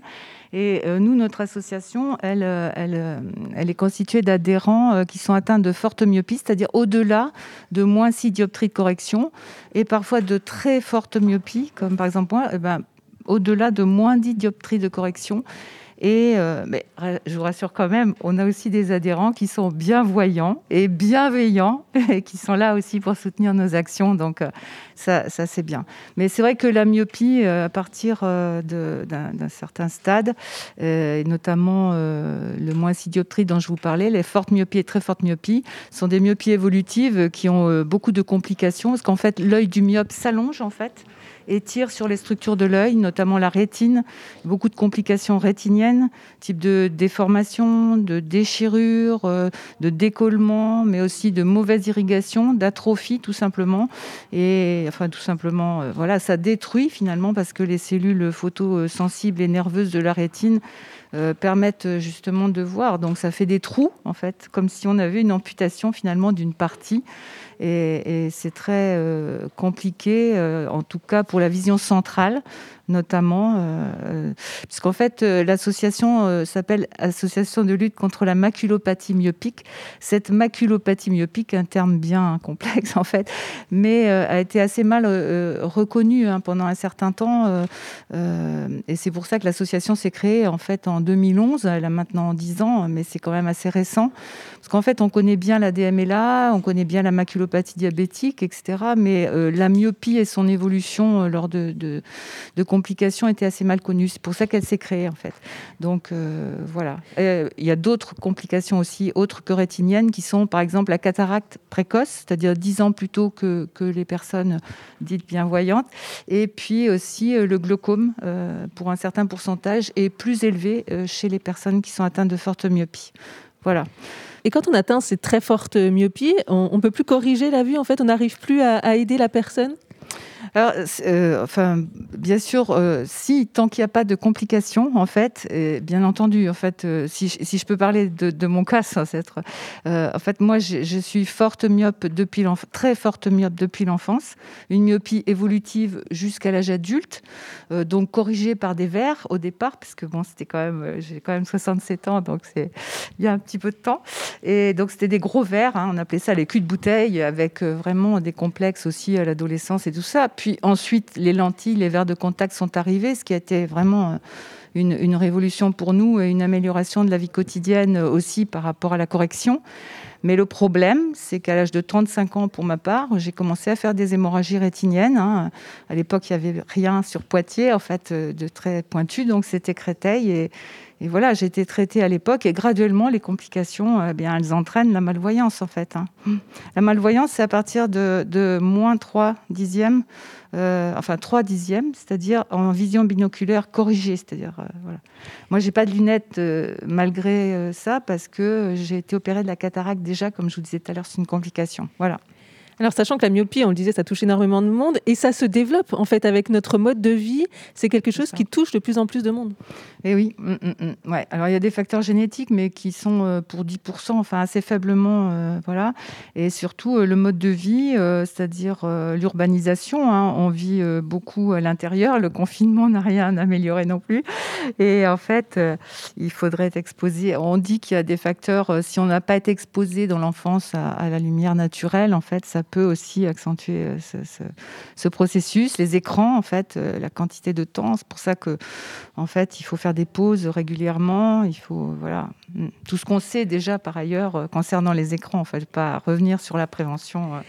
Et euh, nous, notre association, elle, elle, elle est constituée d'adhérents qui sont atteints de forte myopie, c'est-à-dire au-delà de moins 6 dioptries de correction, et parfois de très forte myopie, comme par exemple moi, eh ben, au-delà de moins 10 dioptries de correction. Et euh, mais je vous rassure quand même, on a aussi des adhérents qui sont bienvoyants et bienveillants et qui sont là aussi pour soutenir nos actions. Donc euh, ça, ça c'est bien. Mais c'est vrai que la myopie, euh, à partir d'un certain stade, et notamment le moins 6 dioptries dont je vous parlais, les fortes myopies et très fortes myopies, sont des myopies évolutives qui ont beaucoup de complications parce qu'en fait l'œil du myope s'allonge en fait et tire sur les structures de l'œil, notamment la rétine. Beaucoup de complications rétiniennes, type de déformation, de déchirure, euh, de décollement, mais aussi de mauvaise irrigation, d'atrophie tout simplement. Et enfin tout simplement, euh, voilà, ça détruit finalement parce que les cellules photosensibles et nerveuses de la rétine euh, permettent justement de voir. Donc ça fait des trous en fait, comme si on avait une amputation finalement d'une partie et, c'est très euh, compliqué, euh, en tout cas pour la vision centrale, notamment, euh, puisqu'en fait, l'association s'appelle Association de lutte contre la maculopathie myopique. Cette maculopathie myopique, un terme bien complexe en fait, mais a été assez mal reconnue hein, pendant un certain temps, et c'est pour ça que l'association s'est créée en fait en 2011. Elle a maintenant 10 ans, mais c'est quand même assez récent, parce qu'en fait, on connaît bien la DMLA, on connaît bien la maculopathie diabétique, etc. Mais euh, la myopie et son évolution euh, lors de, complications étaient assez mal connues. C'est pour ça qu'elle s'est créée, en fait. Donc, euh, voilà. Il y a d'autres complications aussi, autres que rétiniennes, qui sont, par exemple, la cataracte précoce, c'est-à-dire 10 ans plus tôt que, que les personnes dites bienvoyantes. Et puis aussi le glaucome, pour un certain pourcentage, est plus élevé chez les personnes qui sont atteintes de forte myopie. Voilà. Et quand on atteint ces très fortes myopies, on ne peut plus corriger la vue, en fait, on n'arrive plus à aider la personne? Alors, euh, enfin, bien sûr, euh, si tant qu'il n'y a pas de complications, en fait, bien entendu, en fait, euh, si, si, je peux parler de, mon cas, sans être, en fait, moi, je, suis forte myope depuis très forte myope depuis l'enfance, une myopie évolutive jusqu'à l'âge adulte, donc corrigée par des verres au départ, parce que bon, c'était quand même, j'ai quand même 67 ans, donc c'est il y a un petit peu de temps, et donc c'était des gros verres, hein, on appelait ça les culs de bouteille, avec vraiment des complexes aussi à l'adolescence et tout ça. Ensuite, les lentilles, les verres de contact sont arrivés, ce qui a été vraiment euh, une, révolution pour nous et une amélioration de la vie quotidienne aussi par rapport à la correction. Mais le problème, c'est qu'à l'âge de 35 ans, pour ma part, j'ai commencé à faire des hémorragies rétiniennes. hein. À l'époque, il n'y avait rien sur Poitiers, en fait, euh, de très pointu, donc c'était Créteil. Et voilà, j'ai été traitée à l'époque et graduellement, les complications, eh bien, elles entraînent la malvoyance, en fait. hein. La malvoyance, c'est à partir de, moins 3 dixièmes, euh, enfin 3 dixièmes, c'est-à-dire en vision binoculaire corrigée. C'est-à-dire, euh, voilà. Moi, j'ai pas de lunettes euh, malgré euh, ça parce que j'ai été opérée de la cataracte déjà, comme je vous disais tout à l'heure, c'est une complication. Voilà. Alors, sachant que la myopie, on le disait, ça touche énormément de monde et ça se développe en fait avec notre mode de vie. C'est quelque chose qui touche de plus en plus de monde. Et oui, mm, mm, mm. ouais. Alors il y a des facteurs génétiques, mais qui sont euh, pour 10%, enfin assez faiblement, euh, voilà. Et surtout euh, le mode de vie, c'est-à-dire l'urbanisation. hein. On vit beaucoup à l'intérieur. Le confinement n'a rien amélioré non plus. Et en fait, il faudrait être exposé. On dit qu'il y a des facteurs. si on n'a pas été exposé dans l'enfance à, à la lumière naturelle, en fait, ça peut aussi accentuer euh, ce, ce- ce processus. Les écrans, en fait, euh, la quantité de temps. C'est pour ça que, en fait, il faut faire des pauses régulièrement. Il faut, voilà, tout ce qu'on sait déjà par ailleurs euh, concernant les écrans. En fait, pas revenir sur la prévention.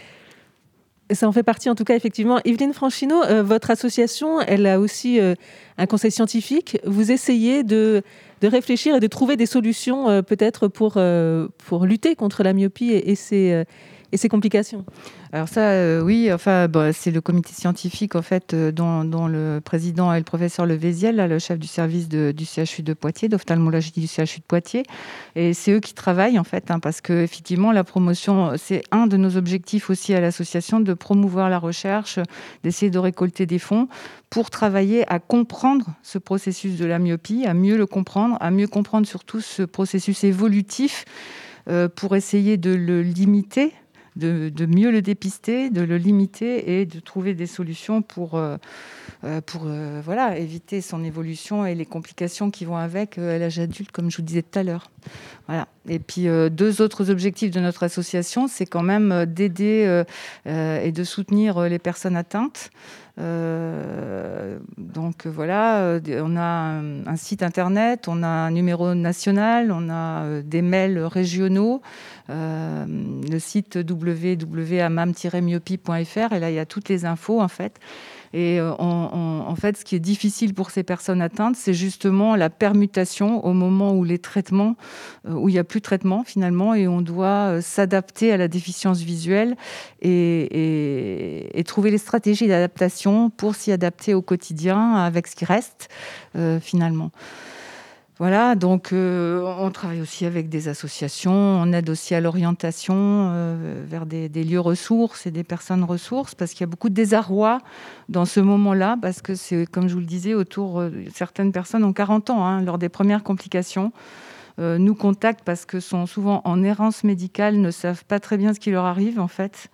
Ça en fait partie, en tout cas, effectivement. Yveline Franchino, votre association, elle a aussi un conseil scientifique. Vous essayez de, de réfléchir et de trouver des solutions, peut-être, pour, pour lutter contre la myopie et, et ses, et ses complications. Alors ça, euh, oui, enfin, c'est le comité scientifique en fait, euh, dont, le président est le professeur Levéziel, le chef du service du CHU de Poitiers, d'ophtalmologie du CHU de Poitiers, et c'est eux qui travaillent en fait, hein, parce que effectivement, la promotion, c'est un de nos objectifs aussi à l'association de promouvoir la recherche, d'essayer de récolter des fonds pour travailler à comprendre ce processus de la myopie, à mieux le comprendre, à mieux comprendre surtout ce processus évolutif euh, pour essayer de le limiter de, mieux le dépister, de le limiter et de trouver des solutions pour, euh, euh, pour euh, voilà, éviter son évolution et les complications qui vont avec l'âge adulte, comme je vous disais tout à l'heure. Voilà. Et puis, euh, deux autres objectifs de notre association, c'est quand même euh, d'aider euh, et de soutenir les personnes atteintes. Donc voilà, on a un, site internet, on a un numéro national, on a des mails régionaux, le site www.amam-myopie.fr et là il y a toutes les infos en fait. Et euh, en fait, ce qui est difficile pour ces personnes atteintes, c'est justement la permutation au moment où les traitements, euh, où il n'y a plus de traitement finalement, et on doit euh, s'adapter à la déficience visuelle et, trouver les stratégies d'adaptation pour s'y adapter au quotidien avec ce qui reste finalement. Voilà, donc euh, on travaille aussi avec des associations, on aide aussi à l'orientation euh, vers des, des lieux ressources et des personnes ressources, parce qu'il y a beaucoup de désarroi dans ce moment-là, parce que c'est, comme je vous le disais, autour, euh, certaines personnes ont 40 ans hein, lors des premières complications. euh, nous contactent parce que sont souvent en errance médicale, ne savent pas très bien ce qui leur arrive en fait,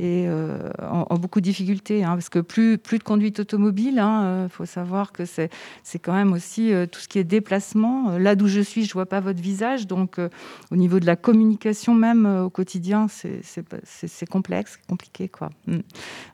et euh, ont beaucoup de difficultés, hein, parce que plus, plus de conduite automobile, il faut savoir que c'est, c'est quand même aussi euh, tout ce qui est déplacement. Euh, Là d'où je suis, je vois pas votre visage, donc euh, au niveau de la communication même euh, au quotidien, c'est, complexe, compliqué. Quoi. Mm.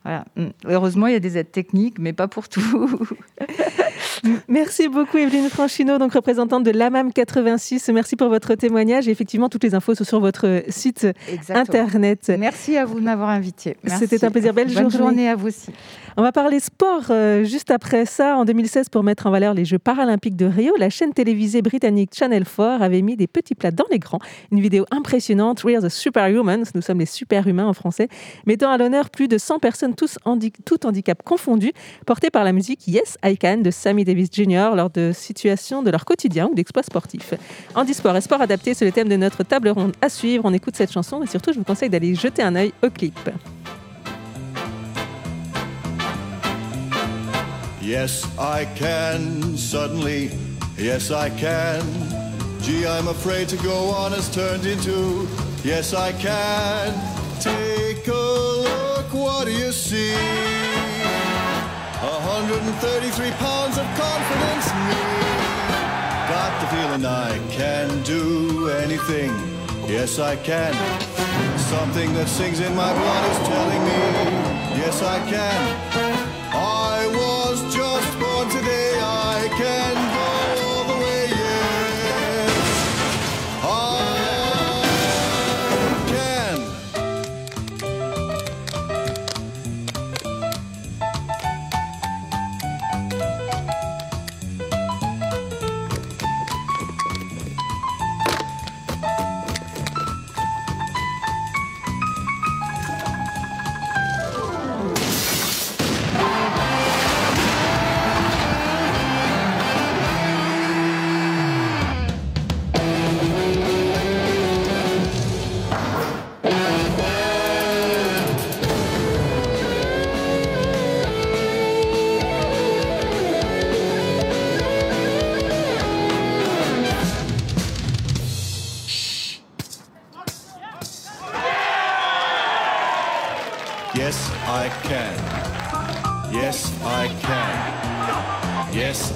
Voilà. Mm. Heureusement, il y a des aides techniques, mais pas pour tout. Merci beaucoup, Evelyne Franchino, donc représentante de l'AMAM 86. Merci pour votre témoignage. Et effectivement, toutes les infos sont sur votre site Exactement. internet. Merci à vous de m'avoir invité. C'était un plaisir. Belle Bonne journée. journée à vous aussi. On va parler sport euh, juste après ça. En 2016, pour mettre en valeur les Jeux paralympiques de Rio, la chaîne télévisée britannique Channel 4 avait mis des petits plats dans l'écran. Une vidéo impressionnante, We are the Superhumans, nous sommes les superhumains en français, mettant à l'honneur plus de 100 personnes, tous handi tout handicap confondus, portées par la musique Yes I Can de Sammy Davis Jr. lors de situations de leur quotidien ou d'exploits sportifs. Handisport et sport adapté, c'est le thème de notre table ronde à suivre. On écoute cette chanson et surtout, je vous conseille d'aller jeter un œil au clip. Yes, I can, suddenly, yes, I can. Gee, I'm afraid to go on has turned into, yes, I can. Take a look, what do you see? 133 pounds of confidence, me. Got the feeling I can do anything, yes, I can. Something that sings in my blood is telling me, yes, I can. I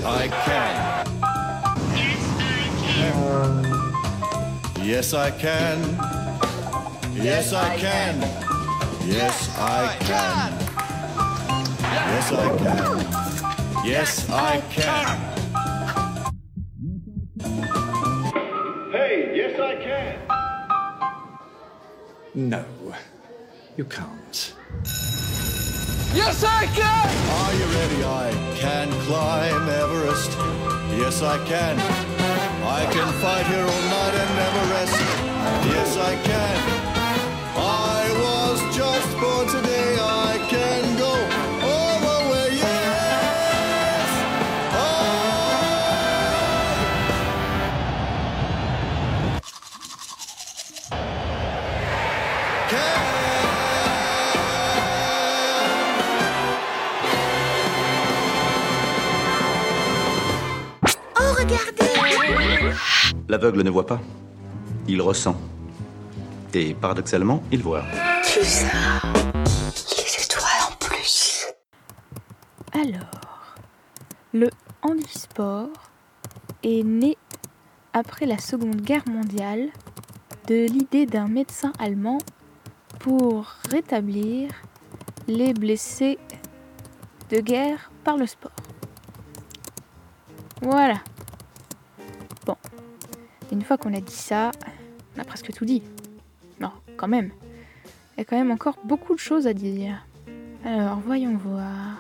Yes, I can. Yes, I can. Yes, I can. Yes, I can. Yes, I can. Yes, I can. Hey, yes, I can. No, you can't. Yes, I can! Are you ready? I can climb Everest. Yes, I can. I can fight here all night and never rest. Yes, I can. I was just born today. I L'aveugle ne voit pas, il ressent. Et paradoxalement, il voit. Les étoiles en plus. Alors, le handisport est né après la Seconde Guerre mondiale de l'idée d'un médecin allemand pour rétablir les blessés de guerre par le sport. Voilà. Une fois qu'on a dit ça, on a presque tout dit. Non, quand même. Il y a quand même encore beaucoup de choses à dire. Alors, voyons voir.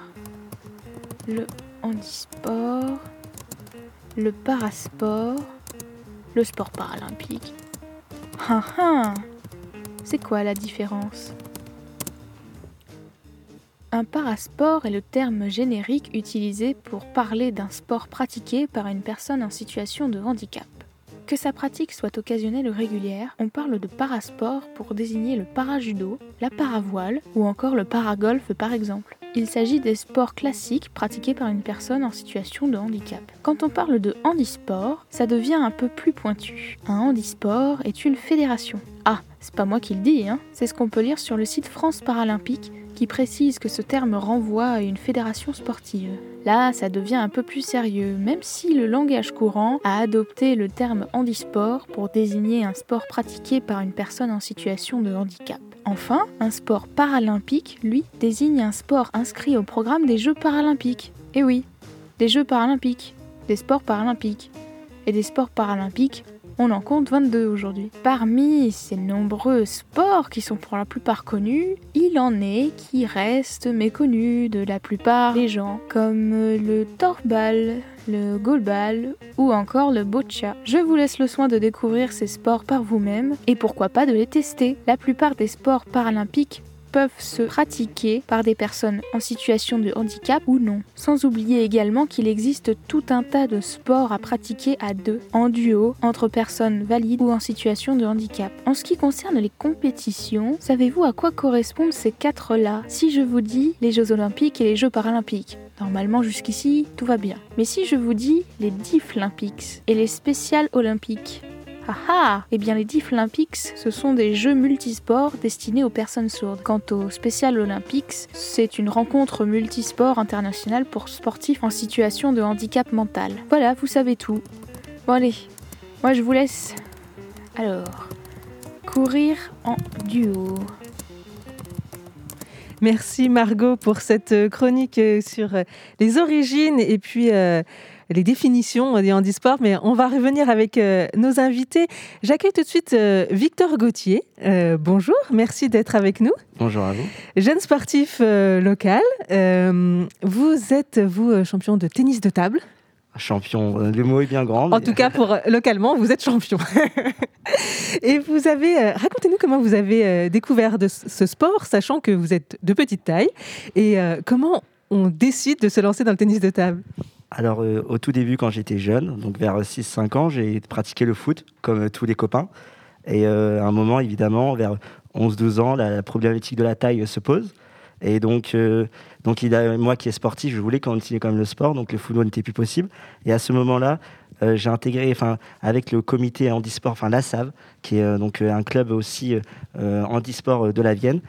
Le handisport, le parasport, le sport paralympique. Ah ah C'est quoi la différence? Un parasport est le terme générique utilisé pour parler d'un sport pratiqué par une personne en situation de handicap. Que sa pratique soit occasionnelle ou régulière, on parle de parasport pour désigner le parajudo, la paravoile ou encore le paragolf par exemple. Il s'agit des sports classiques pratiqués par une personne en situation de handicap. Quand on parle de handisport, ça devient un peu plus pointu. Un handisport est une fédération. Ah, c'est pas moi qui le dis, hein. c'est ce qu'on peut lire sur le site France Paralympique qui précise que ce terme renvoie à une fédération sportive. Là, ça devient un peu plus sérieux, même si le langage courant a adopté le terme handisport pour désigner un sport pratiqué par une personne en situation de handicap. Enfin, un sport paralympique, lui, désigne un sport inscrit au programme des Jeux paralympiques. Et oui, des Jeux paralympiques, des sports paralympiques. Et des sports paralympiques, on en compte 22 aujourd'hui. Parmi ces nombreux sports qui sont pour la plupart connus, il en est qui restent méconnus de la plupart des gens, comme le torbal, le goalball ou encore le boccia. Je vous laisse le soin de découvrir ces sports par vous-même et pourquoi pas de les tester. La plupart des sports paralympiques peuvent se pratiquer par des personnes en situation de handicap ou non. Sans oublier également qu'il existe tout un tas de sports à pratiquer à deux, en duo, entre personnes valides ou en situation de handicap. En ce qui concerne les compétitions, savez-vous à quoi correspondent ces quatre-là? Si je vous dis les Jeux olympiques et les Jeux paralympiques, Normalement jusqu'ici, tout va bien. Mais si je vous dis les Difflympics et les Spéciales Olympiques, ah ah Eh bien les Difflympics, ce sont des jeux multisports destinés aux personnes sourdes. Quant aux Special Olympics, c'est une rencontre multisport internationale pour sportifs en situation de handicap mental. Voilà, vous savez tout. Bon allez, moi je vous laisse. Alors, courir en duo. Merci Margot pour cette euh, chronique euh, sur euh, les origines et puis les définitions des handisports. Mais on va revenir avec euh, nos invités. J'accueille tout de suite euh, Victor Gauthier. Euh, bonjour, merci d'être avec nous. Bonjour à vous. Jeune sportif local. Vous êtes, vous, champion de tennis de table. Champion, le mot est bien grand. En tout cas, pour localement, vous êtes champion. Et vous avez, euh, racontez-nous comment vous avez euh, découvert de ce ce sport, sachant que vous êtes de petite taille, et euh, comment on décide de se lancer dans le tennis de table? Alors, euh, au tout début, quand j'étais jeune, donc vers 6-5 ans, j'ai pratiqué le foot, comme euh, tous les copains. Et euh, à un moment, évidemment, vers 11-12 ans, la, problématique de la taille se pose. Et donc, donc moi qui est sportif, je voulais continuer quand même le sport, donc le football n'était plus possible. Et à ce moment-là, j'ai intégré, enfin, avec le comité handisport, enfin la SAV, qui est donc un club aussi handisport de la Vienne.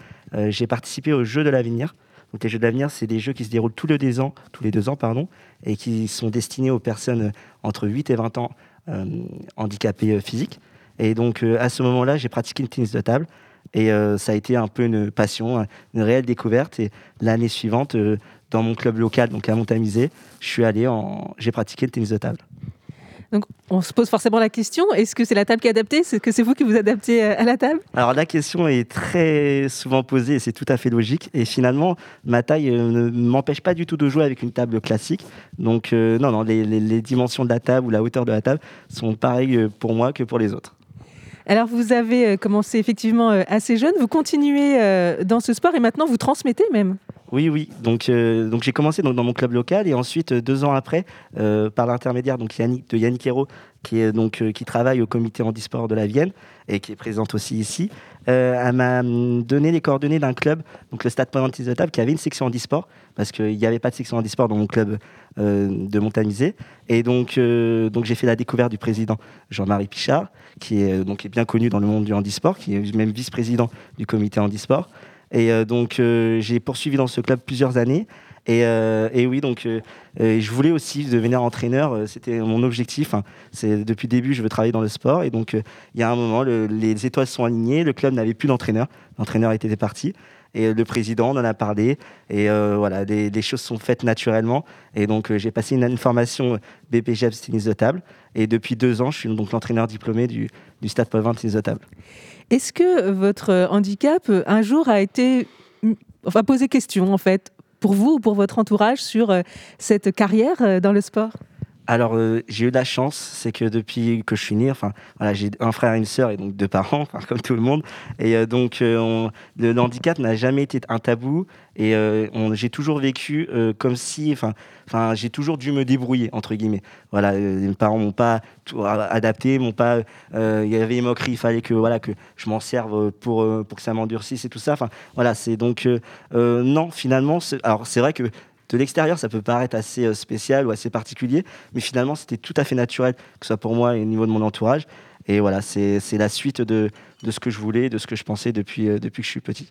J'ai participé aux Jeux de l'avenir. Les Jeux de l'avenir, c'est des jeux qui se déroulent tous les deux ans, tous les deux ans, pardon, et qui sont destinés aux personnes entre 8 et 20 ans euh, handicapées euh, physiques. Et donc euh, à ce moment-là, j'ai pratiqué le tennis de table. Et ça a été un peu une passion, une réelle découverte. Et l'année suivante, dans mon club local, donc à Montamisé, je suis allé en, j'ai pratiqué le tennis de table. Donc, on se pose forcément la question est-ce que c'est la table qui est adaptée? Est-ce que c'est vous qui vous adaptez euh, à la table? Alors la question est très souvent posée et c'est tout à fait logique. Et finalement, ma taille euh, ne m'empêche pas du tout de jouer avec une table classique. Donc euh, non, non, les, les- les dimensions de la table ou la hauteur de la table sont pareilles pour moi que pour les autres. Alors, vous avez commencé effectivement assez jeune, vous continuez dans ce sport et maintenant vous transmettez même? Oui, oui. Donc, euh, j'ai commencé dans mon club local et ensuite, euh, deux ans après, euh, par l'intermédiaire de Yannick Hérault, qui, travaille au comité handisport de la Vienne et qui est présente aussi ici, elle m'a donné les coordonnées d'un club, donc le Stade Pointis de Table, qui avait une section handisport, parce qu'il n'y avait pas de section handisport dans mon club de Montamisé. Et donc, donc j'ai fait la découverte du président Jean-Marie Pichard, qui est, donc, est bien connu dans le monde du handisport, qui est même vice-président du comité handisport. Et euh, donc, euh, j'ai poursuivi dans ce club plusieurs années. Et, euh, et oui, donc, je voulais aussi devenir entraîneur. C'était mon objectif. hein. C'est depuis le début, je veux travailler dans le sport. Et donc, il y a un moment, le- les étoiles sont alignées. Le club n'avait plus d'entraîneur. L'entraîneur était parti. Et euh, le président en a parlé. Et euh, voilà, les, choses sont faites naturellement. Et donc, euh, j'ai passé une, formation BPGEPS tennis de table. Et depuis deux ans, je suis donc l'entraîneur diplômé du, du Stade Pauvin tennis de table. Est-ce que votre euh, handicap, euh, un jour, a été. mm, Enfin, posé question, en fait, pour vous ou pour votre entourage sur euh, cette carrière euh, dans le sport? Alors, euh, j'ai eu de la chance, c'est que depuis que je suis né, enfin, voilà, j'ai un frère et une sœur et donc deux parents, comme tout le monde. Et euh, donc, euh, le, handicap n'a jamais été un tabou. Et j'ai toujours vécu comme si, enfin, j'ai toujours dû me débrouiller entre guillemets. Voilà, mes parents m'ont pas tout adapté, m'ont pas. Il y avait les moqueries, il fallait que voilà que je m'en serve pour pour que ça m'endurcisse et tout ça. Enfin, voilà, c'est donc non, finalement, alors c'est vrai que de l'extérieur, ça peut paraître assez euh, spécial ou assez particulier, mais finalement, c'était tout à fait naturel, que ce soit pour moi et au niveau de mon entourage. Et voilà, c'est c'est la suite de, de ce que je voulais, de ce que je pensais depuis, euh, depuis que je suis petit.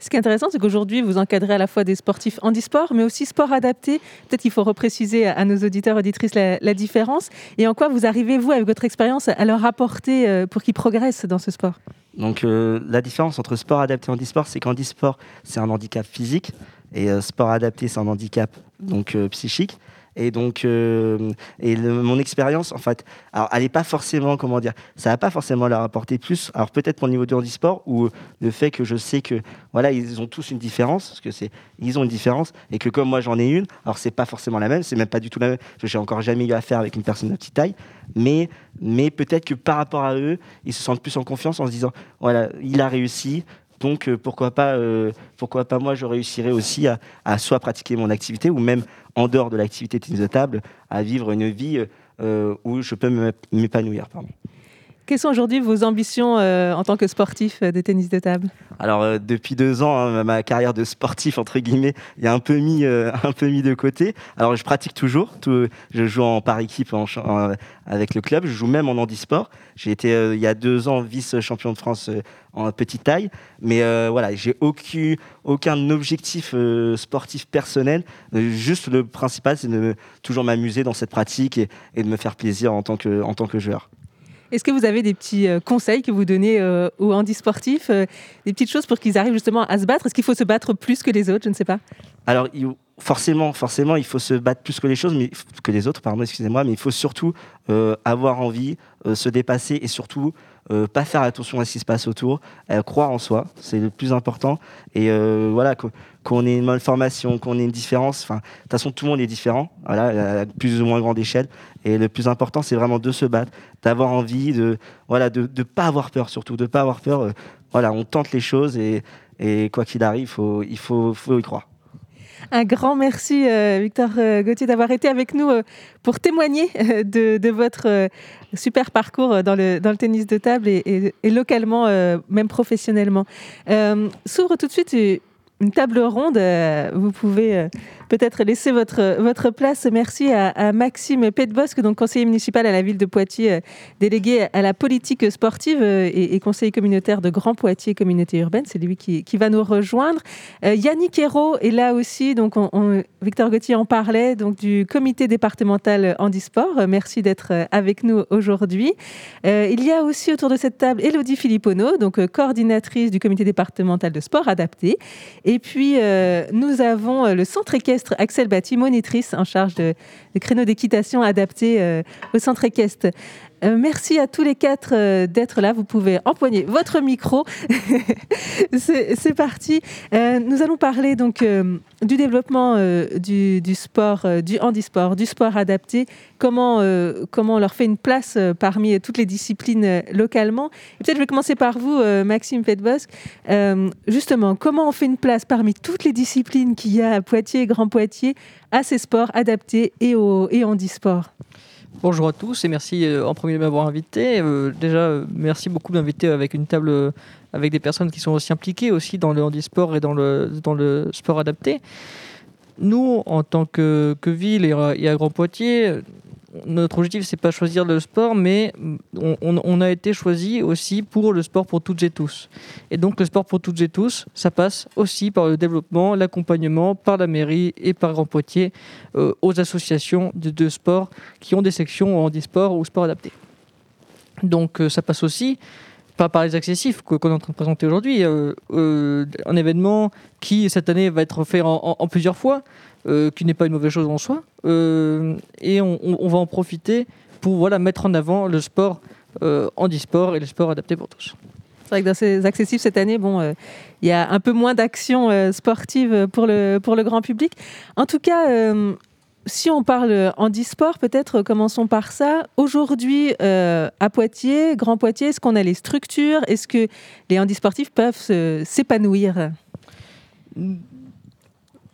Ce qui est intéressant, c'est qu'aujourd'hui, vous encadrez à la fois des sportifs handisport, mais aussi sport adapté. Peut-être qu'il faut repréciser à nos auditeurs, auditrices la, la différence. Et en quoi vous arrivez, vous, avec votre expérience, à leur apporter euh, pour qu'ils progressent dans ce sport? Donc euh, la différence entre sport adapté et handisport, c'est qu'handisport, c'est un handicap physique et euh, sport adapté, c'est un handicap donc euh, psychique. Et donc, euh, et mon expérience, en fait, alors elle n'est pas forcément, comment dire, ça va pas forcément leur apporter plus. Alors peut-être le niveau du handisport ou le fait que je sais que, voilà, ils ont tous une différence, parce que c'est, ils ont une différence, et que comme moi j'en ai une, alors c'est pas forcément la même, c'est même pas du tout la même. J'ai encore jamais eu affaire avec une personne de petite taille, mais, mais peut-être que par rapport à eux, ils se sentent plus en confiance en se disant, voilà, il a réussi, donc euh, pourquoi pas, euh, pourquoi pas moi je réussirais aussi à, à soit pratiquer mon activité ou même en dehors de l'activité tennis de table à vivre une vie euh, où je peux m'épanouir. Quelles sont aujourd'hui vos ambitions euh, en tant que sportif euh, de tennis de table? Alors euh, depuis deux ans, hein, ma carrière de sportif entre guillemets, a un peu mis, un peu mis de côté. Alors je pratique toujours, je joue en par équipe avec le club, je joue même en handisport. J'ai été il y a deux ans vice champion de France en petite taille, mais euh, voilà, j'ai aucun objectif sportif personnel. Juste le principal, c'est de toujours m'amuser dans cette pratique et, de me faire plaisir en tant que joueur. Est-ce que vous avez des petits euh, conseils que vous donnez euh, aux handisportifs euh, Des petites choses pour qu'ils arrivent justement à se battre? Est-ce qu'il faut se battre plus que les autres? Je ne sais pas. Alors, forcément, forcément, il faut se battre plus que les choses, mais que les autres, pardon, excusez-moi, mais il faut surtout euh, avoir envie, euh, se dépasser et surtout euh, pas faire attention à ce qui se passe autour, euh, croire en soi, c'est le plus important. Et euh, voilà, qu'on ait une malformation, qu'on ait une différence. Enfin, de toute façon, tout le monde est différent, voilà, à plus ou moins grande échelle. Et le plus important, c'est vraiment de se battre, d'avoir envie, de voilà, de ne pas avoir peur, surtout de pas avoir peur. voilà, on tente les choses et, quoi qu'il arrive, il faut y croire. Un grand merci, euh, Victor euh, Gauthier, d'avoir été avec nous euh, pour témoigner de, votre super parcours dans le, tennis de table et, et- localement, même professionnellement. S'ouvre tout de suite une table ronde. vous pouvez peut-être laisser votre, votre place. Merci à, Maxime Petbosque, donc conseiller municipal à la ville de Poitiers, délégué à la politique sportive et, conseiller communautaire de Grand Poitiers Communauté Urbaine. C'est lui qui, va nous rejoindre. Yannick Hérault est là aussi. Donc Victor Gauthier en parlait, donc du comité départemental handisport. Merci d'être avec nous aujourd'hui. il y a aussi autour de cette table Elodie Filippono, donc coordinatrice du comité départemental de sport adapté. Puis, euh, nous avons euh, le centre équestre Axel Bati, monitrice en charge de, créneaux d'équitation adaptés euh, au centre équestre. Euh, merci à tous les quatre euh, d'être là. Vous pouvez empoigner votre micro. C'est parti. Euh, nous allons parler donc du développement du, sport, du handisport, du sport adapté. Comment, comment on leur fait une place parmi toutes les disciplines localement. Peut-être je vais commencer par vous, Maxime Petbosque. justement, comment on fait une place parmi toutes les disciplines qu'il y a à Poitiers, Grand Poitiers, à ces sports adaptés et au et handisport? Bonjour à tous et merci euh, en premier de m'avoir invité. Euh, déjà, euh, merci beaucoup de m'inviter avec une table avec des personnes qui sont aussi impliquées aussi dans le handisport et dans le, dans le sport adapté. Nous, en tant que, que ville et à Grand Poitiers, notre objectif, c'est pas choisir le sport, mais on, a été choisi aussi pour le sport pour toutes et tous. Et donc, le sport pour toutes et tous, ça passe aussi par le développement, l'accompagnement par la mairie et par Grand Poitiers euh, aux associations de, de, sport qui ont des sections handisport ou sport adapté. Donc, euh, ça passe aussi pas par les accessifs qu'on est en train de présenter aujourd'hui, euh, un événement qui cette année va être fait en plusieurs fois, euh, qui n'est pas une mauvaise chose en soi. Euh, et on, va en profiter pour voilà, mettre en avant le sport euh, handisport et le sport adapté pour tous. C'est vrai que dans ces accessifs cette année, bon, il y a un peu moins d'actions sportives pour le, pour le grand public. En tout cas, si on parle handisport, peut-être commençons par ça. Aujourd'hui, à Poitiers, Grand Poitiers, est-ce qu'on a les structures? Est-ce que les handisportifs peuvent s'épanouir?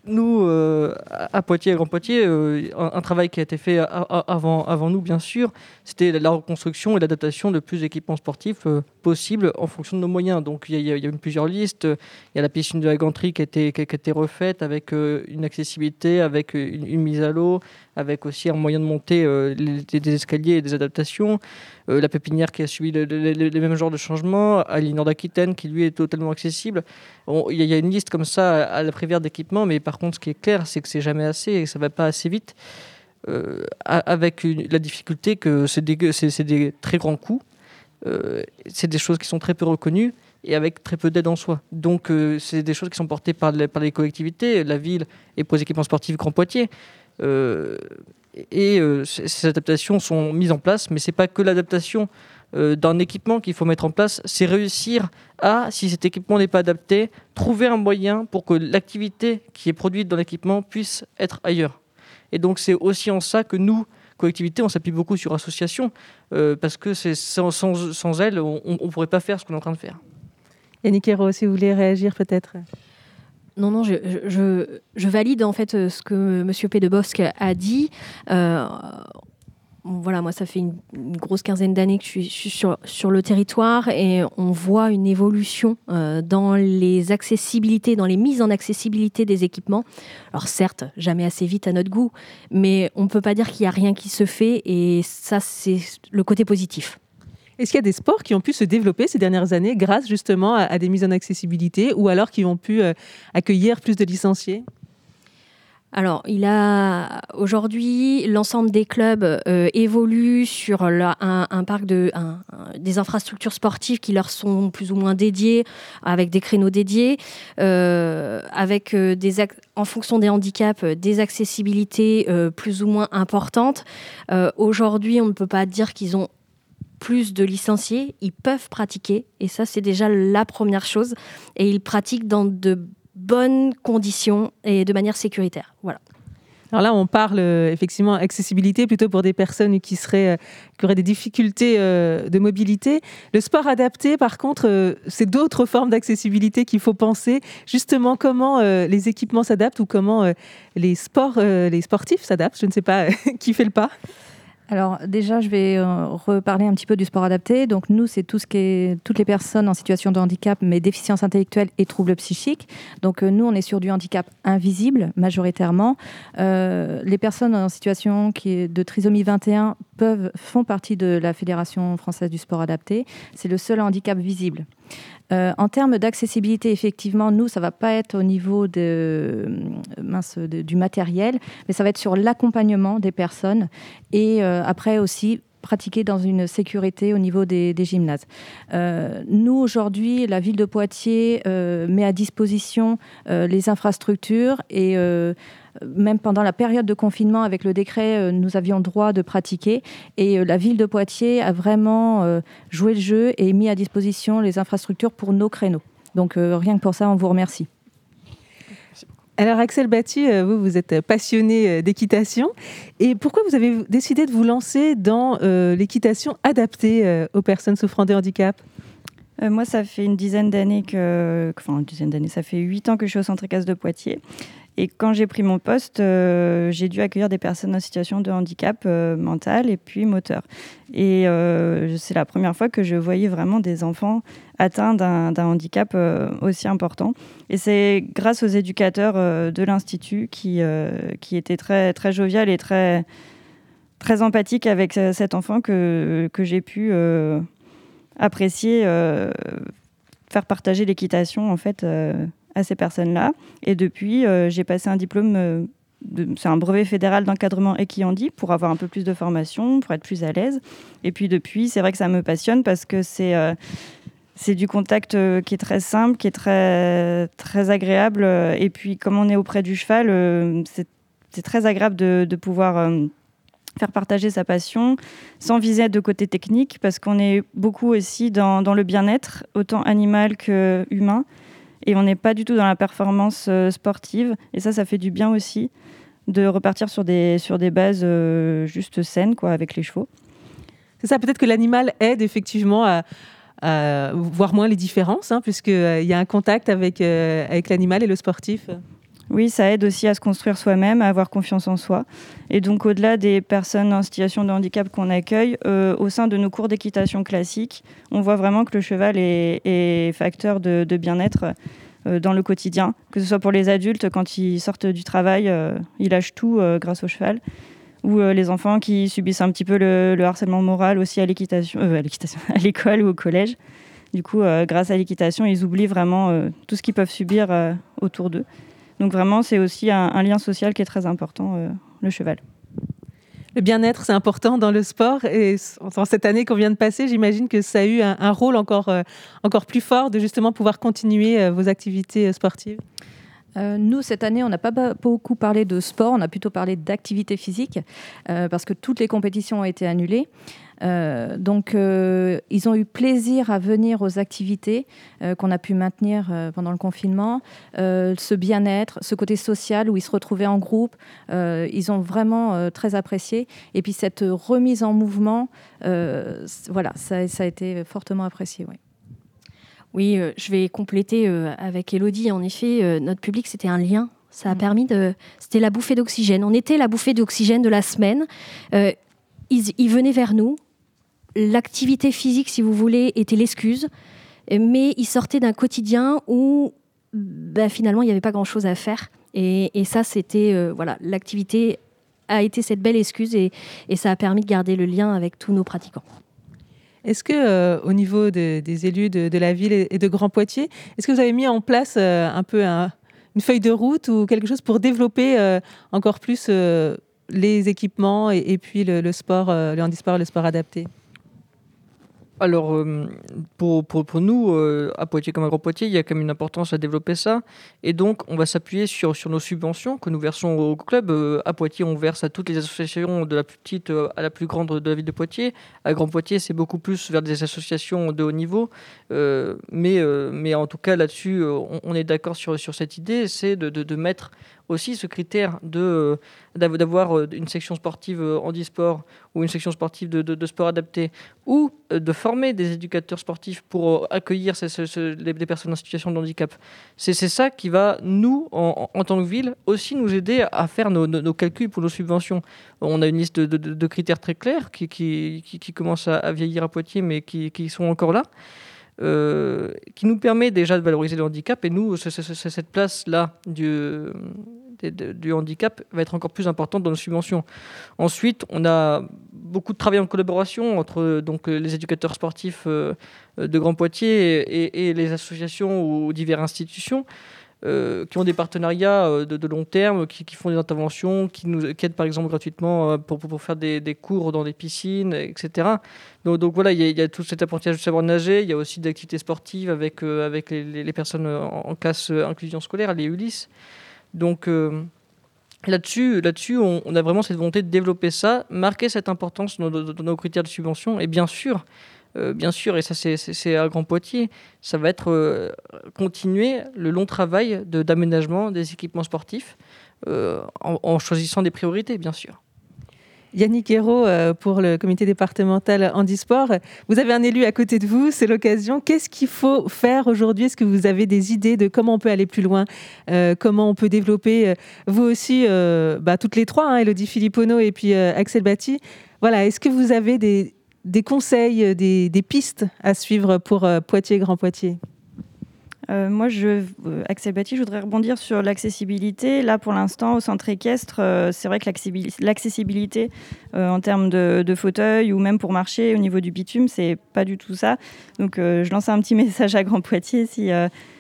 Nous, euh, à Poitiers, à Grand Poitiers, euh, un, travail qui a été fait avant, nous, bien sûr, c'était la reconstruction et l'adaptation de plus d'équipements sportifs euh, possibles en fonction de nos moyens. Donc il y, a eu plusieurs listes. Il y a la piscine de la Ganterie qui a été, refaite avec une accessibilité, avec une, mise à l'eau, avec aussi un moyen de monter des escaliers et des adaptations. la pépinière qui a subi les mêmes genres de changements. À l'Inor d'Aquitaine qui lui est totalement accessible. Il y, a une liste comme ça à la prévère d'équipements, mais par contre, ce qui est clair, c'est que c'est jamais assez et que ça va pas assez vite. Euh, avec la difficulté que c'est des, très grands coûts, euh, c'est des choses qui sont très peu reconnues et avec très peu d'aide en soi. Donc euh, c'est des choses qui sont portées par les, collectivités, la ville et pour les équipements sportifs Grand Poitiers. et ces adaptations sont mises en place, mais c'est pas que l'adaptation d'un équipement qu'il faut mettre en place, c'est réussir à, si cet équipement n'est pas adapté, trouver un moyen pour que l'activité qui est produite dans l'équipement puisse être ailleurs. Et donc c'est aussi en ça que nous, collectivités, on s'appuie beaucoup sur associations, euh, parce que sans, sans, sans, elles, on ne pourrait pas faire ce qu'on est en train de faire. Yannick Hérault, si vous voulez réagir peut-être non, non, je, je, je, valide en fait ce que M. Pédebosque a dit. Euh, voilà, moi, ça fait une, grosse quinzaine d'années que je suis, sur, le territoire et on voit une évolution euh, dans les accessibilités, dans les mises en accessibilité des équipements. Alors certes, jamais assez vite à notre goût, mais on ne peut pas dire qu'il n'y a rien qui se fait et ça, c'est le côté positif. Est-ce qu'il y a des sports qui ont pu se développer ces dernières années grâce justement à, des mises en accessibilité ou alors qui ont pu euh, accueillir plus de licenciés? Alors, il a aujourd'hui l'ensemble des clubs euh, évoluent sur un, parc de des infrastructures sportives qui leur sont plus ou moins dédiées, avec des créneaux dédiés, euh, avec euh, des en fonction des handicaps des accessibilités plus ou moins importantes. aujourd'hui, on ne peut pas dire qu'ils ont plus de licenciés, ils peuvent pratiquer, et ça c'est déjà la première chose, et ils pratiquent dans de bonnes conditions et de manière sécuritaire. Voilà. Alors là, on parle euh, effectivement accessibilité plutôt pour des personnes qui, seraient, euh, qui auraient des difficultés euh, de mobilité. Le sport adapté, par contre, c'est d'autres formes d'accessibilité qu'il faut penser. Justement, comment les équipements s'adaptent ou comment les, sports, les sportifs s'adaptent. Je ne sais pas qui fait le pas? Alors déjà, je vais euh, reparler un petit peu du sport adapté. Donc nous, c'est tout ce qui est toutes les personnes en situation de handicap, mais déficience intellectuelle et troubles psychiques. Donc euh, nous, on est sur du handicap invisible majoritairement. Euh, les personnes en situation qui est de trisomie 21 peuvent font partie de la Fédération française du sport adapté. C'est le seul handicap visible. Euh, en termes d'accessibilité, effectivement, nous, ça va pas être au niveau euh, du matériel, mais ça va être sur l'accompagnement des personnes et euh, après aussi pratiquer dans une sécurité au niveau des, gymnases. Nous, aujourd'hui, la ville de Poitiers met à disposition les infrastructures et même pendant la période de confinement, avec le décret, euh, nous avions droit de pratiquer. Et euh, la ville de Poitiers a vraiment euh, joué le jeu et mis à disposition les infrastructures pour nos créneaux. Donc euh, rien que pour ça, on vous remercie. Alors Axel Batty, euh, vous, vous êtes passionné d'équitation. Et pourquoi vous avez décidé de vous lancer dans euh, l'équitation adaptée euh, aux personnes souffrant de handicap? Euh, moi, ça fait une dizaine d'années que. Enfin, une dizaine d'années, ça fait huit ans que je suis au Centre Casse de Poitiers. Et quand j'ai pris mon poste, euh, j'ai dû accueillir des personnes en situation de handicap euh, mental et puis moteur. Et euh, c'est la première fois que je voyais vraiment des enfants atteints d'un handicap aussi important. Et c'est grâce aux éducateurs de l'Institut qui, qui étaient très, très joviales et très, très empathiques avec cet enfant que, que j'ai pu apprécier faire partager l'équitation en fait à ces personnes-là. Et depuis, euh, j'ai passé un diplôme, euh, c'est un brevet fédéral d'encadrement Equihandi pour avoir un peu plus de formation, pour être plus à l'aise. Et puis depuis, c'est vrai que ça me passionne parce que c'est euh, du contact qui est très simple, qui est très, très agréable. Et puis, comme on est auprès du cheval, c'est très agréable de, pouvoir faire partager sa passion sans viser de côté technique, parce qu'on est beaucoup aussi dans le bien-être, autant animal que humain. Et on n'est pas du tout dans la performance euh, sportive. Et ça, ça fait du bien aussi de repartir sur des, sur des bases euh, juste saines, quoi, avec les chevaux. C'est ça, peut-être que l'animal aide effectivement à, voir moins les différences, hein, puisqu'il y a un contact avec, euh, avec l'animal et le sportif. Oui, ça aide aussi à se construire soi-même, à avoir confiance en soi. Et donc, au-delà des personnes en situation de handicap qu'on accueille, euh, au sein de nos cours d'équitation classiques, on voit vraiment que le cheval est, facteur de, bien-être euh, dans le quotidien, que ce soit pour les adultes quand ils sortent du travail, euh, ils lâchent tout grâce au cheval, ou les enfants qui subissent un petit peu le, le harcèlement moral aussi à l'équitation, à l'école ou au collège. Du coup, grâce à l'équitation, ils oublient vraiment tout ce qu'ils peuvent subir autour d'eux. Donc vraiment, c'est aussi un, lien social qui est très important, euh, le cheval. Le bien-être, c'est important dans le sport. Et en cette année qu'on vient de passer, j'imagine que ça a eu un, rôle encore, euh, encore plus fort de justement pouvoir continuer euh, vos activités sportives. Euh, nous, cette année, on n'a pas beaucoup parlé de sport, on a plutôt parlé d'activité physique, euh, parce que toutes les compétitions ont été annulées. Euh, donc, ils ont eu plaisir à venir aux activités qu'on a pu maintenir pendant le confinement. Ce bien-être, ce côté social où ils se retrouvaient en groupe, ils ont vraiment très apprécié. Et puis, cette remise en mouvement, voilà, ça, a été fortement apprécié. Oui, euh, je vais compléter euh, avec Elodie. En effet, euh, notre public, c'était un lien. Ça a Mm. permis de. C'était la bouffée d'oxygène. On était la bouffée d'oxygène de la semaine. Ils, ils venaient vers nous. L'activité physique, si vous voulez, était l'excuse. Mais ils sortaient d'un quotidien où ben, finalement, il n'y avait pas grand-chose à faire. Et, et ça, c'était. voilà, l'activité a été cette belle excuse et, et ça a permis de garder le lien avec tous nos pratiquants. Est-ce que, euh, au niveau de- des élus de, la ville et de Grand Poitiers, est-ce que vous avez mis en place euh, un peu un- une feuille de route ou quelque chose pour développer euh, encore plus les équipements et, puis le, le sport, le handisport le sport adapté? Alors, euh, pour, pour, nous, euh, à Poitiers comme à Grand Poitiers, il y a quand même une importance à développer ça. Et donc, on va s'appuyer sur, sur nos subventions que nous versons au club. Euh, à Poitiers, on verse à toutes les associations, de la plus petite à la plus grande de la ville de Poitiers. À Grand Poitiers, c'est beaucoup plus vers des associations de haut niveau. Mais, mais en tout cas, là-dessus, on, est d'accord sur, sur cette idée c'est de, de mettre aussi ce critère de, euh, d'av- d'avoir euh, une section sportive euh, handisport ou une section sportive de, de, sport adapté ou de former des éducateurs sportifs pour accueillir ces, personnes en situation de handicap. C'est ça qui va, nous, en, en tant que ville, aussi nous aider à faire nos, nos- calculs pour nos subventions. On a une liste de, de- critères très clairs qui, qui, qui, qui commencent à, à vieillir à Poitiers, mais qui, qui sont encore là. Euh, qui nous permet déjà de valoriser le handicap. Et nous, cette place-là du, handicap va être encore plus importante dans nos subventions. Ensuite, on a beaucoup de travail en collaboration entre donc, les éducateurs sportifs euh, de Grand Poitiers et les associations ou diverses institutions. Euh, qui ont des partenariats euh, de, long terme, qui, font des interventions, qui nous qui aident par exemple gratuitement euh, pour, faire des, cours dans des piscines, etc. Donc, voilà, il y, a- tout cet apprentissage de savoir nager, il y a aussi des activités sportives avec, avec les, personnes en, classe inclusion scolaire, les ULIS. Donc là-dessus, là-dessus on, a vraiment cette volonté de développer ça, marquer cette importance dans- dans nos critères de subvention. Et bien sûr, euh, bien sûr, et ça c'est- à Grand Poitiers, ça va être euh, continuer le long travail de- d'aménagement des équipements sportifs euh, en, choisissant des priorités, bien sûr. Yannick Hérault, euh, pour le comité départemental handisport, vous avez un élu à côté de vous, c'est l'occasion. Qu'est-ce qu'il faut faire aujourd'hui? Est-ce que vous avez des idées de comment on peut aller plus loin? Comment on peut développer, vous aussi, bah, toutes les trois, hein, Elodie Filippono et puis Axel Batty, voilà, est-ce que vous avez des, des conseils, euh, des, pistes à suivre pour euh, Poitiers-Grand Poitiers? Euh, moi, je, Axel Batty, je voudrais rebondir sur l'accessibilité. Là, pour l'instant, au centre équestre, c'est vrai que l'accessibili- l'accessibilité en termes de, de fauteuil ou même pour marcher au niveau du bitume, c'est pas du tout ça. Donc, je lance un petit message à Grand Poitiers si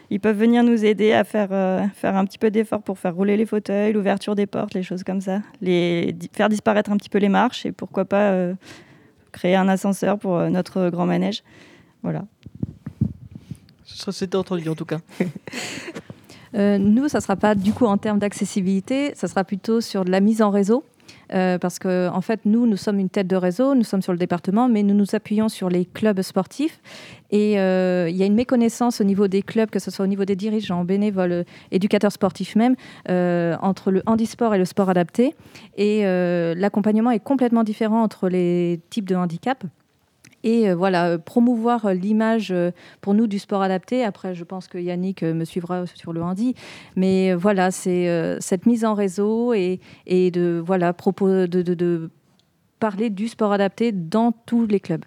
ils peuvent venir nous aider à faire, faire un petit peu d'effort pour faire rouler les fauteuils, l'ouverture des portes, les choses comme ça. Les, faire disparaître un petit peu les marches et pourquoi pas créer un ascenseur pour euh, notre grand manège. Voilà. Ça, C'était entendu en tout cas. Euh, nous, ça ne sera pas du coup en termes d'accessibilité, ça sera plutôt sur de la mise en réseau. Euh, parce que en fait, nous, nous sommes une tête de réseau, nous sommes sur le département, mais nous nous appuyons sur les clubs sportifs. Et euh, il y a une méconnaissance au niveau des clubs, que ce soit au niveau des dirigeants, bénévoles, euh, éducateurs sportifs même, entre le handisport et le sport adapté. Et l'accompagnement est complètement différent entre les types de handicap. Et euh, voilà, euh, promouvoir euh, l'image pour nous du sport adapté. Après, je pense que Yannick me suivra sur le handi. Mais voilà, c'est cette mise en réseau et, de, voilà, propos, de parler du sport adapté dans tous les clubs.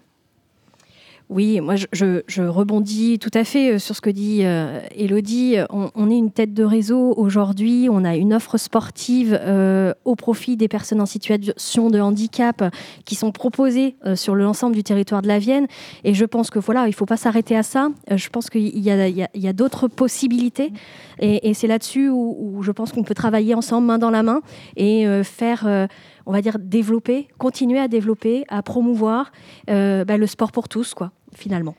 Oui, moi je, rebondis tout à fait euh, sur ce que dit euh, Elodie. On, est une tête de réseau aujourd'hui, on a une offre sportive euh, au profit des personnes en situation de handicap qui sont proposées sur l'ensemble du territoire de la Vienne. Et je pense que voilà, il ne faut pas s'arrêter à ça. Je pense qu'il y a, d'autres possibilités. Et, c'est là-dessus où, je pense qu'on peut travailler ensemble, main dans la main, et faire, on va dire, développer, continuer à développer, à promouvoir bah, le sport pour tous, finalement.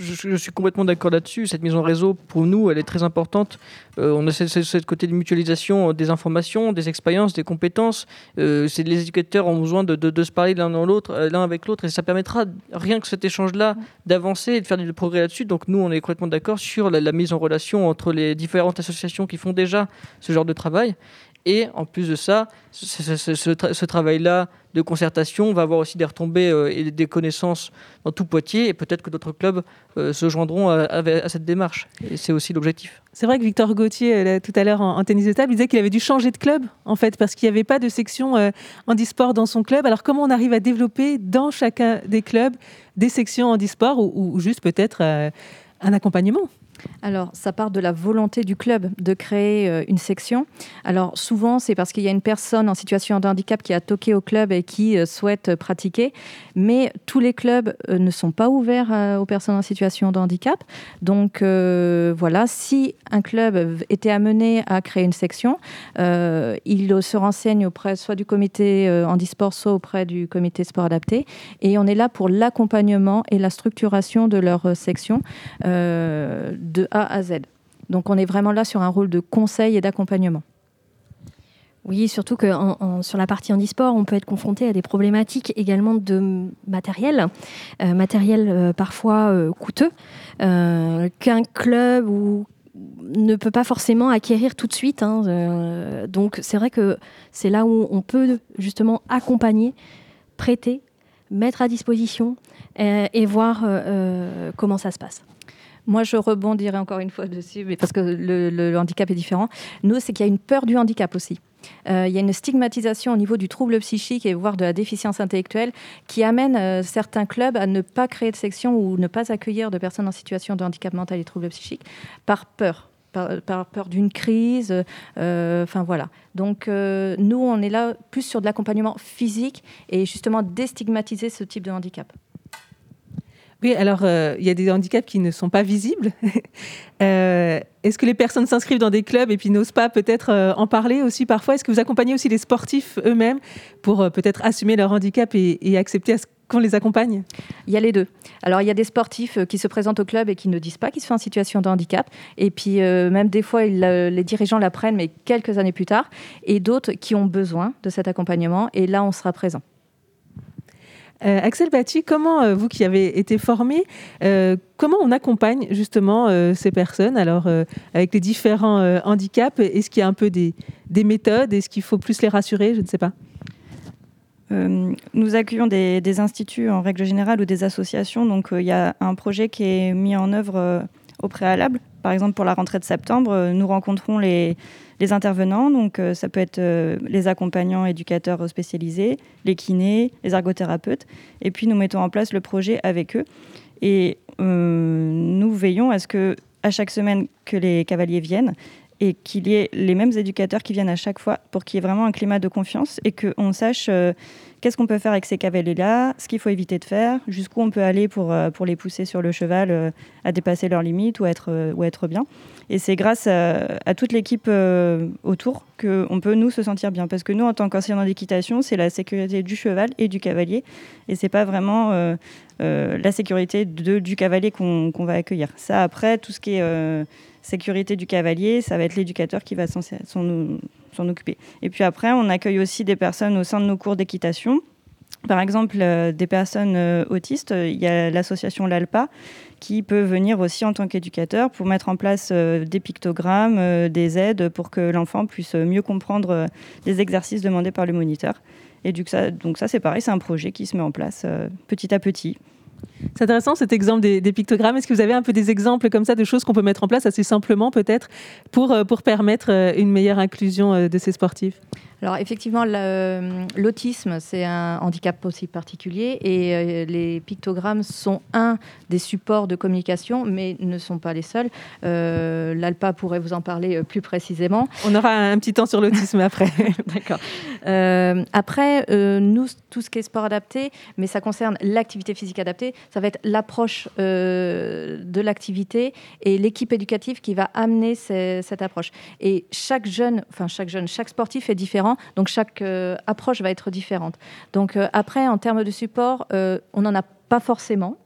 Je, je suis complètement d'accord là-dessus. Cette mise en réseau, pour nous, elle est très importante. Euh, on a ce, ce- ce côté de mutualisation des informations, des expériences, des compétences. Euh, les éducateurs ont besoin de, de- de se parler l'un dans l'autre, euh, l'un avec l'autre, et ça permettra rien que cet échange-là d'avancer et de faire du progrès là-dessus. Donc nous, on est complètement d'accord sur la, la mise en relation entre les différentes associations qui font déjà ce genre de travail. Et en plus de ça, ce, ce- ce- ce tra- ce travail-là de concertation va avoir aussi des retombées euh, et des connaissances dans tout Poitiers. Et peut-être que d'autres clubs euh, se joindront à, cette démarche. Et c'est aussi l'objectif. C'est vrai que Victor Gauthier, euh, tout à l'heure en, en tennis de table, il disait qu'il avait dû changer de club, en fait, parce qu'il n'y avait pas de section euh, handisport dans son club. Alors, comment on arrive à développer dans chacun des clubs des sections handisport ou, ou juste peut-être un accompagnement? Alors, ça part de la volonté du club de créer euh, une section. Alors, souvent, c'est parce qu'il y a une personne en situation de handicap qui a toqué au club et qui euh, souhaite pratiquer. Mais tous les clubs euh, ne sont pas ouverts aux personnes en situation de handicap. Donc, voilà, si un club était amené à créer une section, il se renseigne auprès soit du comité handisport, soit auprès du comité sport adapté. Et on est là pour l'accompagnement et la structuration de leur section de A à Z. Donc on est vraiment là sur un rôle de conseil et d'accompagnement. Oui, surtout que sur la partie handisport, on peut être confronté à des problématiques également de matériel, euh, matériel euh, parfois euh, coûteux, qu'un club ne peut pas forcément acquérir tout de suite. hein, donc c'est vrai que c'est là où on peut justement accompagner, prêter mettre à disposition et voir comment ça se passe. Moi, je rebondirai encore une fois dessus, mais parce que le, handicap est différent. Nous, c'est qu'il y a une peur du handicap aussi. Euh, il y a une stigmatisation au niveau du trouble psychique et voire de la déficience intellectuelle qui amène euh, certains clubs à ne pas créer de section ou ne pas accueillir de personnes en situation de handicap mental et trouble psychique par peur. Par, peur d'une crise, euh, enfin voilà. Donc nous, on est là plus sur de l'accompagnement physique et justement déstigmatiser ce type de handicap. Oui, alors euh, il y a des handicaps qui ne sont pas visibles. Euh, Est-ce que les personnes s'inscrivent dans des clubs et puis n'osent pas peut-être euh, en parler aussi parfois? Est-ce que vous accompagnez aussi les sportifs eux-mêmes pour peut-être assumer leur handicap et, accepter à ce qu'on les accompagne? Il y a les deux. Alors, il y a des sportifs qui se présentent au club et qui ne disent pas qu'ils sont en situation de handicap. Et puis, même des fois, les dirigeants l'apprennent, mais quelques années plus tard. Et d'autres qui ont besoin de cet accompagnement. Et là, on sera présent. Euh, Axel Batti, comment, euh, vous qui avez été formé, euh, comment on accompagne justement ces personnes? Alors, avec les différents handicaps, est-ce qu'il y a un peu des, des méthodes? Est-ce qu'il faut plus les rassurer? Je ne sais pas. Nous accueillons des, des instituts en règle générale ou des associations. Donc, il y a un projet qui est mis en œuvre au préalable. Par exemple, pour la rentrée de septembre, nous rencontrons les, les intervenants. Donc, euh, ça peut être euh, les accompagnants éducateurs spécialisés, les kinés, les ergothérapeutes. Et puis, nous mettons en place le projet avec eux. Et euh, nous veillons à ce que, à chaque semaine, que les cavaliers viennent et qu'il y ait les mêmes éducateurs qui viennent à chaque fois pour qu'il y ait vraiment un climat de confiance et qu'on sache qu'est-ce qu'on peut faire avec ces cavaliers-là, ce qu'il faut éviter de faire, jusqu'où on peut aller pour, pour les pousser sur le cheval à dépasser leurs limites ou ou être bien. Et c'est grâce à, à toute l'équipe euh, autour qu'on peut, nous, se sentir bien. Parce que nous, en tant qu'enseignants d'équitation, c'est la sécurité du cheval et du cavalier. Et c'est pas vraiment euh, euh, la sécurité du cavalier qu'on va accueillir. Ça, après, tout ce qui est euh, sécurité du cavalier, ça va être l'éducateur qui va s'en occuper. Et puis après, on accueille aussi des personnes au sein de nos cours d'équitation. Par exemple, euh, des personnes euh, autistes, euh, il y a l'association LALPA qui peut venir aussi en tant qu'éducateur pour mettre en place euh, des pictogrammes, euh, des aides pour que l'enfant puisse mieux comprendre euh, les exercices demandés par le moniteur. Et donc ça, c'est pareil, c'est un projet qui se met en place euh, petit à petit. C'est intéressant cet exemple des, des pictogrammes. Est-ce que vous avez un peu des exemples comme ça de choses qu'on peut mettre en place assez simplement peut-être pour, euh, pour permettre euh, une meilleure inclusion euh, de ces sportifs? Alors effectivement, l'autisme, c'est un handicap aussi particulier et les pictogrammes sont un des supports de communication, mais ne sont pas les seuls. Euh, L'ALPA pourrait vous en parler plus précisément. On aura un petit temps sur l'autisme après. D'accord. Euh, après, euh, nous, tout ce qui est sport adapté, mais ça concerne l'activité physique adaptée, ça va être l'approche euh, de l'activité et l'équipe éducative qui va amener cette approche. Et chaque jeune, enfin chaque jeune, chaque sportif est différent, donc chaque euh, approche va être différente. Donc euh, après, en termes de support, on n'en a pas forcément.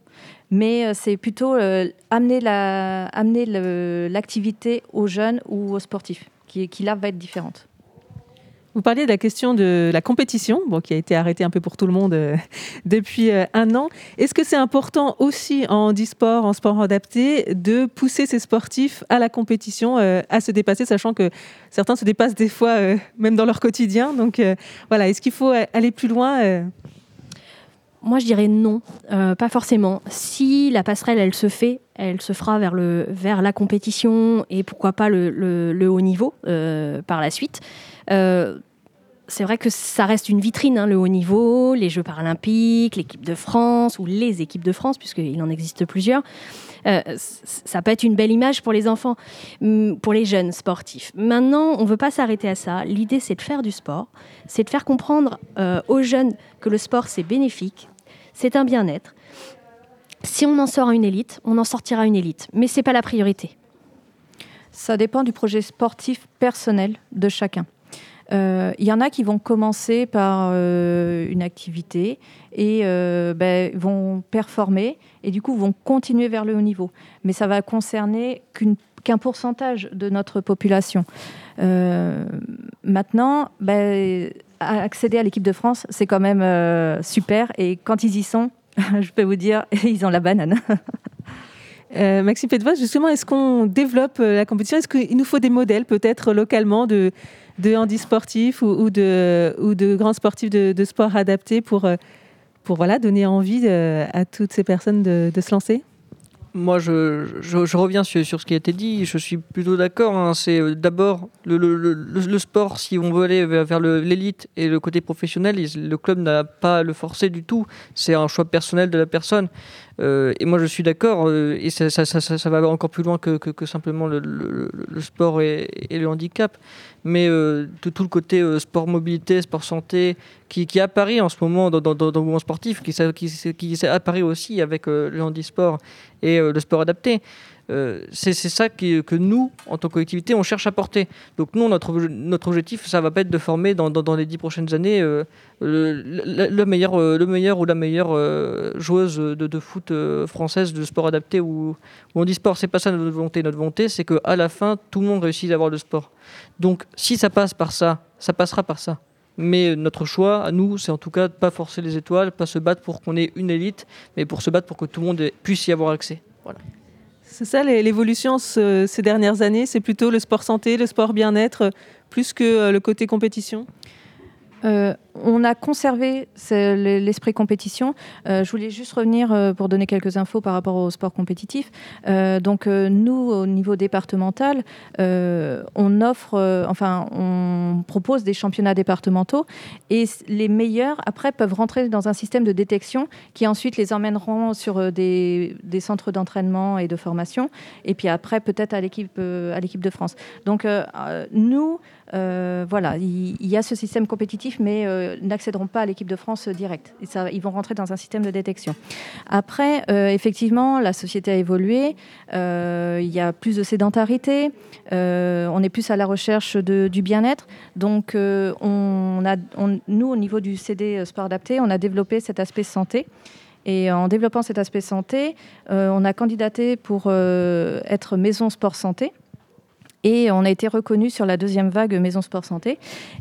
Mais c'est plutôt amener l'activité aux jeunes ou aux sportifs, qui, qui là va être différente. Vous parliez de la question de la compétition, qui a été arrêtée un peu pour tout le monde euh, depuis euh, un an. Est-ce que c'est important aussi en handisport, en sport adapté, de pousser ces sportifs à la compétition, euh, à se dépasser, sachant que certains se dépassent des fois même dans leur quotidien? Donc voilà, est-ce qu'il faut aller plus loin Moi, je dirais non, euh, pas forcément. Si la passerelle, elle se fait, elle se fera vers, le, vers la compétition et pourquoi pas le, le- haut niveau euh, par la suite. Euh, c'est vrai que ça reste une vitrine, hein, le haut niveau, les Jeux paralympiques, l'équipe de France ou les équipes de France, puisqu'il en existe plusieurs. Ça peut être une belle image pour les enfants, pour les jeunes sportifs. Maintenant, on ne veut pas s'arrêter à ça. L'idée, c'est de faire du sport, c'est de faire comprendre aux jeunes que le sport, c'est bénéfique, c'est un bien-être. Si on en sort une élite, on en sortira une élite, mais c'est pas la priorité. Ça dépend du projet sportif personnel de chacun. Euh, Il y en a qui vont commencer par euh, une activité et euh, ben, vont performer et du coup vont continuer vers le haut niveau. Mais ça va concerner qu'un pourcentage de notre population. Euh, maintenant, ben, accéder à l'équipe de France, c'est quand même euh, super. Et quand ils y sont, je peux vous dire, ils ont la banane. Euh, Maxime Pédevos, justement, est-ce qu'on développe euh, la compétition? Est-ce qu'il nous faut des modèles peut-être localement de, de handisportifs ou, de, grands sportifs de, sport adaptés pour, donner envie à toutes ces personnes de se lancer? Moi, je, je- je reviens sur, sur ce qui a été dit. Je suis plutôt d'accord. hein. C'est euh, d'abord le, le- le- sport, si on veut aller vers, l'élite et le côté professionnel, le club n'a pas à le forcer du tout. C'est un choix personnel de la personne. Euh, et moi, je suis d'accord. euh, et ça, ça- ça- va encore plus loin que, simplement le, sport et, le handicap. Mais euh, tout, le côté euh, sport mobilité, sport santé, qui, apparaît en ce moment dans, le mouvement sportif, qui, qui, apparaît aussi avec le handisport et le sport adapté. Euh, c'est ça que nous, en tant que collectivité, on cherche à porter. Donc nous, notre, obje- notre objectif, ça va pas être de former dans, les dix prochaines années euh, euh, le meilleur ou la meilleure joueuse de, foot française de sport adapté ou, ou handisport. C'est pas ça notre volonté. Notre volonté, c'est qu'à la fin, tout le monde réussisse à avoir le sport. Donc si ça passe par ça, ça passera par ça. Mais notre choix, à nous, c'est en tout cas de pas forcer les étoiles, pas se battre pour qu'on ait une élite, mais pour se battre pour que tout le monde puisse y avoir accès. Voilà. C'est ça l'é- l'évolution ce- ces dernières années C'est plutôt le sport santé, le sport bien-être, euh, plus que euh, le côté compétition? Euh, on a conservé l'esprit compétition. Euh, je voulais juste revenir euh, pour donner quelques infos par rapport au sport compétitif. Donc nous, au niveau départemental, on offre, enfin, on propose des championnats départementaux et les meilleurs après peuvent rentrer dans un système de détection qui ensuite les emmèneront sur des, des centres d'entraînement et de formation et puis après peut-être à l'équipe à l'équipe de France. Donc nous euh, voilà, il, y a ce système compétitif, mais euh, n'accéderont pas à l'équipe de France euh, directe. Ils vont rentrer dans un système de détection. Après, euh, effectivement, la société a évolué. il y a plus de sédentarité. on est plus à la recherche du bien-être. Donc, nous, au niveau du CD Sport Adapté, on a développé cet aspect santé. Et en développant cet aspect santé, on a candidaté pour être maison sport santé. Et on a été reconnu sur la deuxième vague Maison Sport Santé.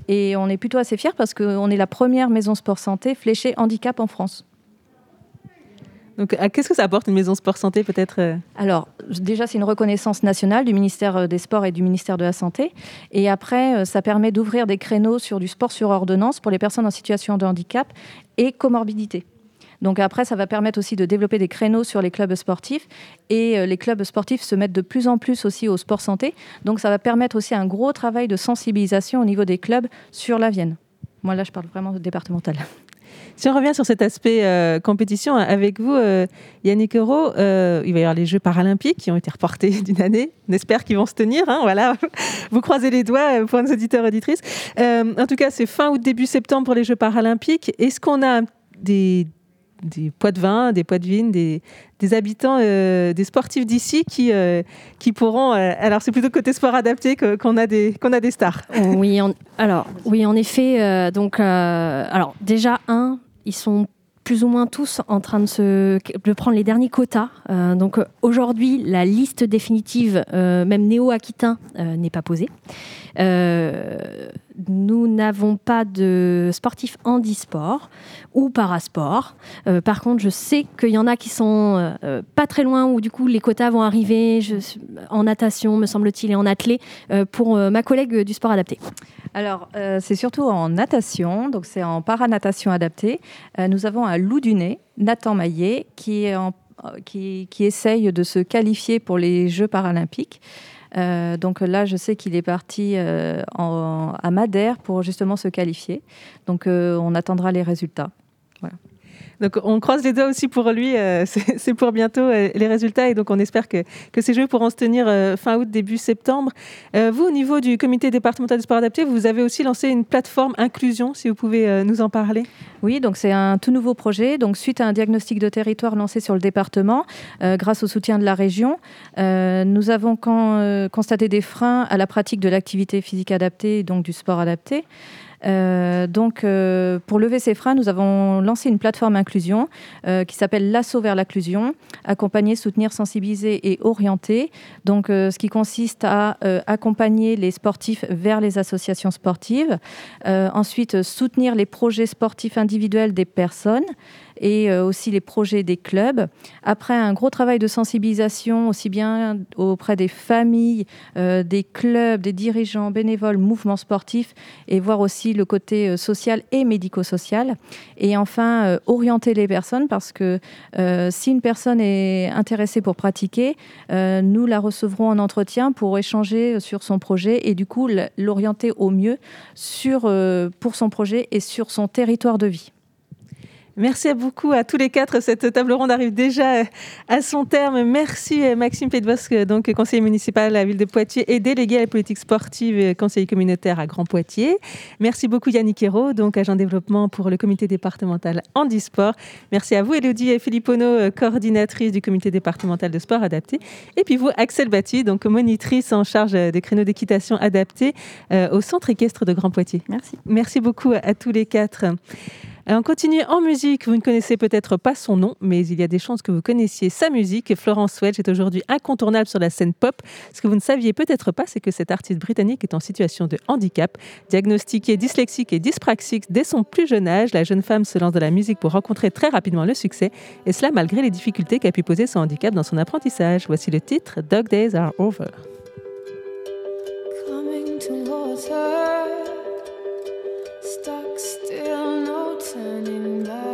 Et on est plutôt assez fiers parce qu'on est la première maison sport santé fléchée handicap en France. Donc, ah, qu'est-ce que ça apporte une maison sport santé peut-être euh Alors, déjà, c'est une reconnaissance nationale du ministère euh, des Sports et du ministère de la Santé. Et après, euh, ça permet d'ouvrir des créneaux sur du sport sur ordonnance pour les personnes en situation de handicap et comorbidité. Donc après, ça va permettre aussi de développer des créneaux sur les clubs sportifs et euh, les clubs sportifs se mettent de plus en plus aussi au sport santé. Donc ça va permettre aussi un gros travail de sensibilisation au niveau des clubs sur la Vienne. Moi là, je parle vraiment départemental. Si on revient sur cet aspect euh, compétition avec vous, euh, Yannick Euro, il va y avoir les Jeux paralympiques qui ont été reportés d'une année. On espère qu'ils vont se tenir. hein, voilà, vous croisez les doigts pour nos auditeurs auditrices. En tout cas, c'est fin août début septembre pour les Jeux paralympiques. Est-ce qu'on a des des poids de vin, des poids de vigne, des, habitants, euh, des sportifs d'ici qui, euh, qui pourront. euh, alors, c'est plutôt côté sport adapté qu'on a, des- a des stars. Oui, en, alors, oui, en effet. donc, alors, déjà, un, ils sont plus ou moins tous en train de, se, de prendre les derniers quotas. Donc, aujourd'hui, la liste définitive, même néo-aquitain, n'est pas posée. Nous n'avons pas de sportifs handisport ou parasport. Euh, par contre, je sais qu'il y en a qui sont euh, pas très loin où du coup les quotas vont arriver en natation, me semble-t-il, et en athlée euh, pour euh, ma collègue du sport adapté. Alors, c'est surtout en natation, donc c'est en paranatation adaptée. Nous avons un loup du nez, Nathan Maillet, qui essaye de se qualifier pour les Jeux paralympiques. Euh, donc là, je sais qu'il est parti euh, en- à Madère pour justement se qualifier. Donc, euh, on attendra les résultats. Donc on croise les doigts aussi pour lui, euh, c'est pour bientôt euh, les résultats et donc on espère que, que ces jeux pourront se tenir euh, fin août, début septembre. Vous, au niveau du comité départemental du sport adapté, vous avez aussi lancé une plateforme inclusion, si vous pouvez nous en parler. Oui, donc c'est un tout nouveau projet. Donc suite à un diagnostic de territoire lancé sur le département, grâce au soutien de la région, nous avons constaté des freins à la pratique de l'activité physique adaptée donc du sport adapté. Euh, donc, euh, pour lever ces freins, nous avons lancé une plateforme inclusion euh, qui s'appelle l'assaut vers l'inclusion, accompagner, soutenir, sensibiliser et orienter. Donc, ce qui consiste à accompagner les sportifs vers les associations sportives, ensuite soutenir les projets sportifs individuels des personnes et euh, aussi les projets des clubs. Après un gros travail de sensibilisation, aussi bien auprès des familles, euh, des clubs, des dirigeants, bénévoles, mouvements sportifs, et voir aussi le côté euh, social et médico-social. Et enfin, orienter les personnes, parce que si une personne est intéressée pour pratiquer, nous la recevrons en entretien pour échanger sur son projet et du coup l'orienter au mieux sur, pour son projet et sur son territoire de vie. Merci beaucoup à tous les quatre. Cette table ronde arrive déjà à son terme. Merci Maxime Pédebosque, donc conseiller municipal à la ville de Poitiers et délégué à la politique sportive et conseiller communautaire à Grand Poitiers. Merci beaucoup Yannick Hérault, donc agent développement pour le comité départemental handisport. Merci à vous Elodie Filippono, coordinatrice du comité départemental de sport adapté. Et puis vous Axel Batty, donc monitrice en charge des créneaux d'équitation adaptés euh, au centre équestre de Grand Poitiers. Merci. Merci beaucoup à tous les quatre. Euh, On continue en musique. Vous ne connaissez peut-être pas son nom, mais il y a des chances que vous connaissiez sa musique. Florence Wedge est aujourd'hui incontournable sur la scène pop. Ce que vous ne saviez peut-être pas, c'est que cette artiste britannique est en situation de handicap. Diagnostiquée dyslexique et dyspraxique dès son plus jeune âge, la jeune femme se lance dans la musique pour rencontrer très rapidement le succès, et cela malgré les difficultés qu'a pu poser son handicap dans son apprentissage. Voici le titre Dog Days Are Over. remember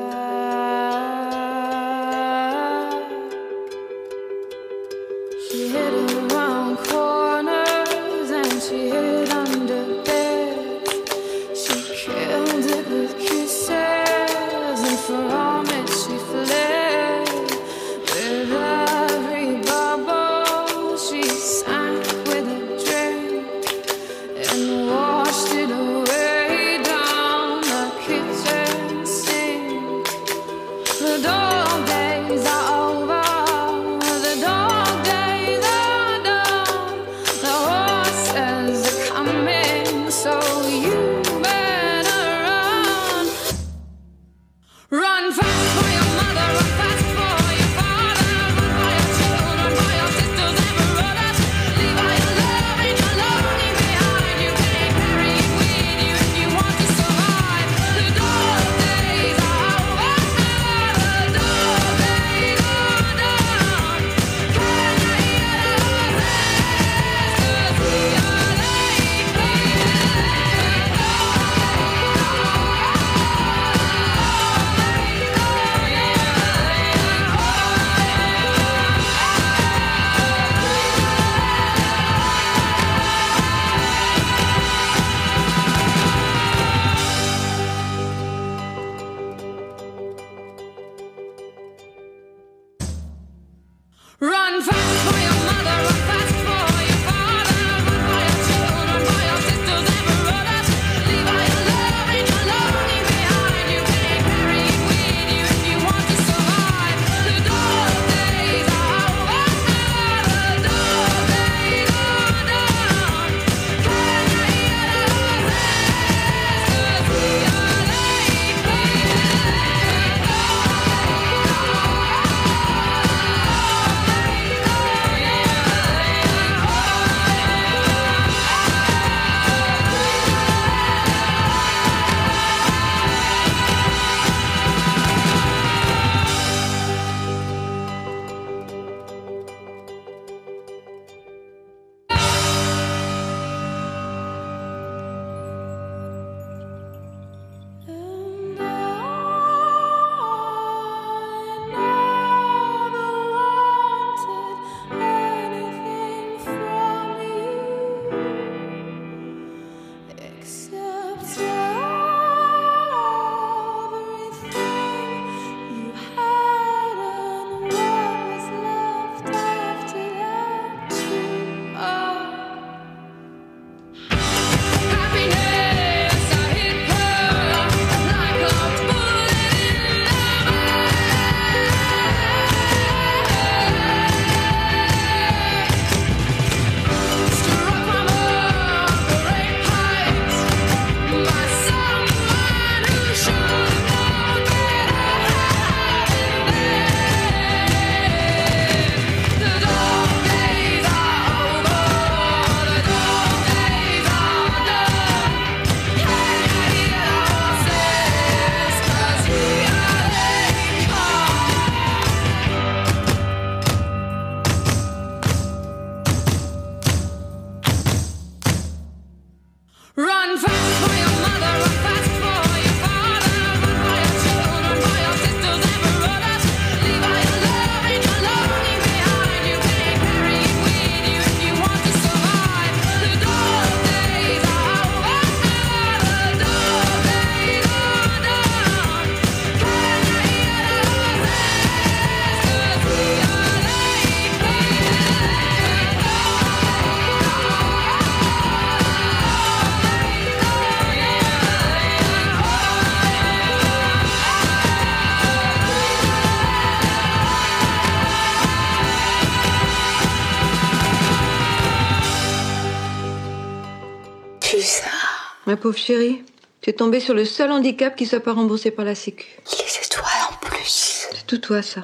Ma pauvre chérie, tu es tombée sur le seul handicap qui soit pas remboursé par la Sécu. Les étoiles en plus. C'est tout toi, ça.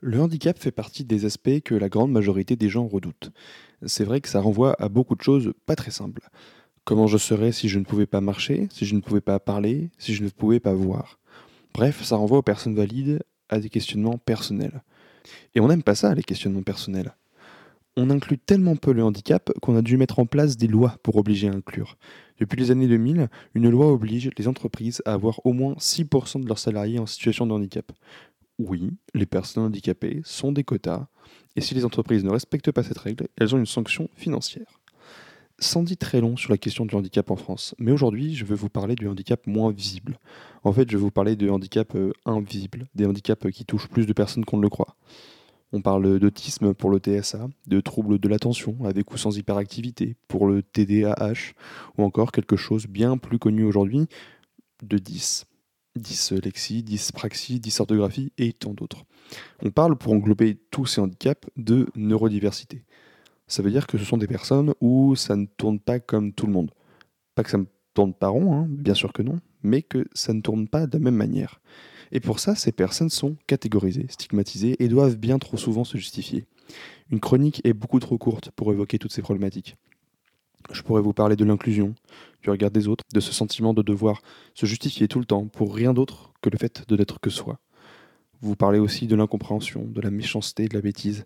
Le handicap fait partie des aspects que la grande majorité des gens redoutent. C'est vrai que ça renvoie à beaucoup de choses pas très simples. Comment je serais si je ne pouvais pas marcher, si je ne pouvais pas parler, si je ne pouvais pas voir? Bref, ça renvoie aux personnes valides à des questionnements personnels. Et on n'aime pas ça, les questionnements personnels. On inclut tellement peu le handicap qu'on a dû mettre en place des lois pour obliger à inclure. Depuis les années 2000, une loi oblige les entreprises à avoir au moins 6% de leurs salariés en situation de handicap. Oui, les personnes handicapées sont des quotas, et si les entreprises ne respectent pas cette règle, elles ont une sanction financière. Sans dit très long sur la question du handicap en France, mais aujourd'hui je veux vous parler du handicap moins visible. En fait, je vais vous parler de handicap euh, invisible, des handicaps qui touchent plus de personnes qu'on ne le croit. On parle d'autisme pour le TSA, de troubles de l'attention avec ou sans hyperactivité pour le TDAH, ou encore quelque chose bien plus connu aujourd'hui, de 10 dyslexie, dyspraxie, dysorthographie et tant d'autres. On parle, pour englober tous ces handicaps, de neurodiversité. Ça veut dire que ce sont des personnes où ça ne tourne pas comme tout le monde. Pas que ça ne tourne pas rond, hein, bien sûr que non, mais que ça ne tourne pas de la même manière. Et pour ça, ces personnes sont catégorisées, stigmatisées et doivent bien trop souvent se justifier. Une chronique est beaucoup trop courte pour évoquer toutes ces problématiques. Je pourrais vous parler de l'inclusion, du regard des autres, de ce sentiment de devoir se justifier tout le temps pour rien d'autre que le fait de n'être que soi. Vous parlez aussi de l'incompréhension, de la méchanceté, de la bêtise,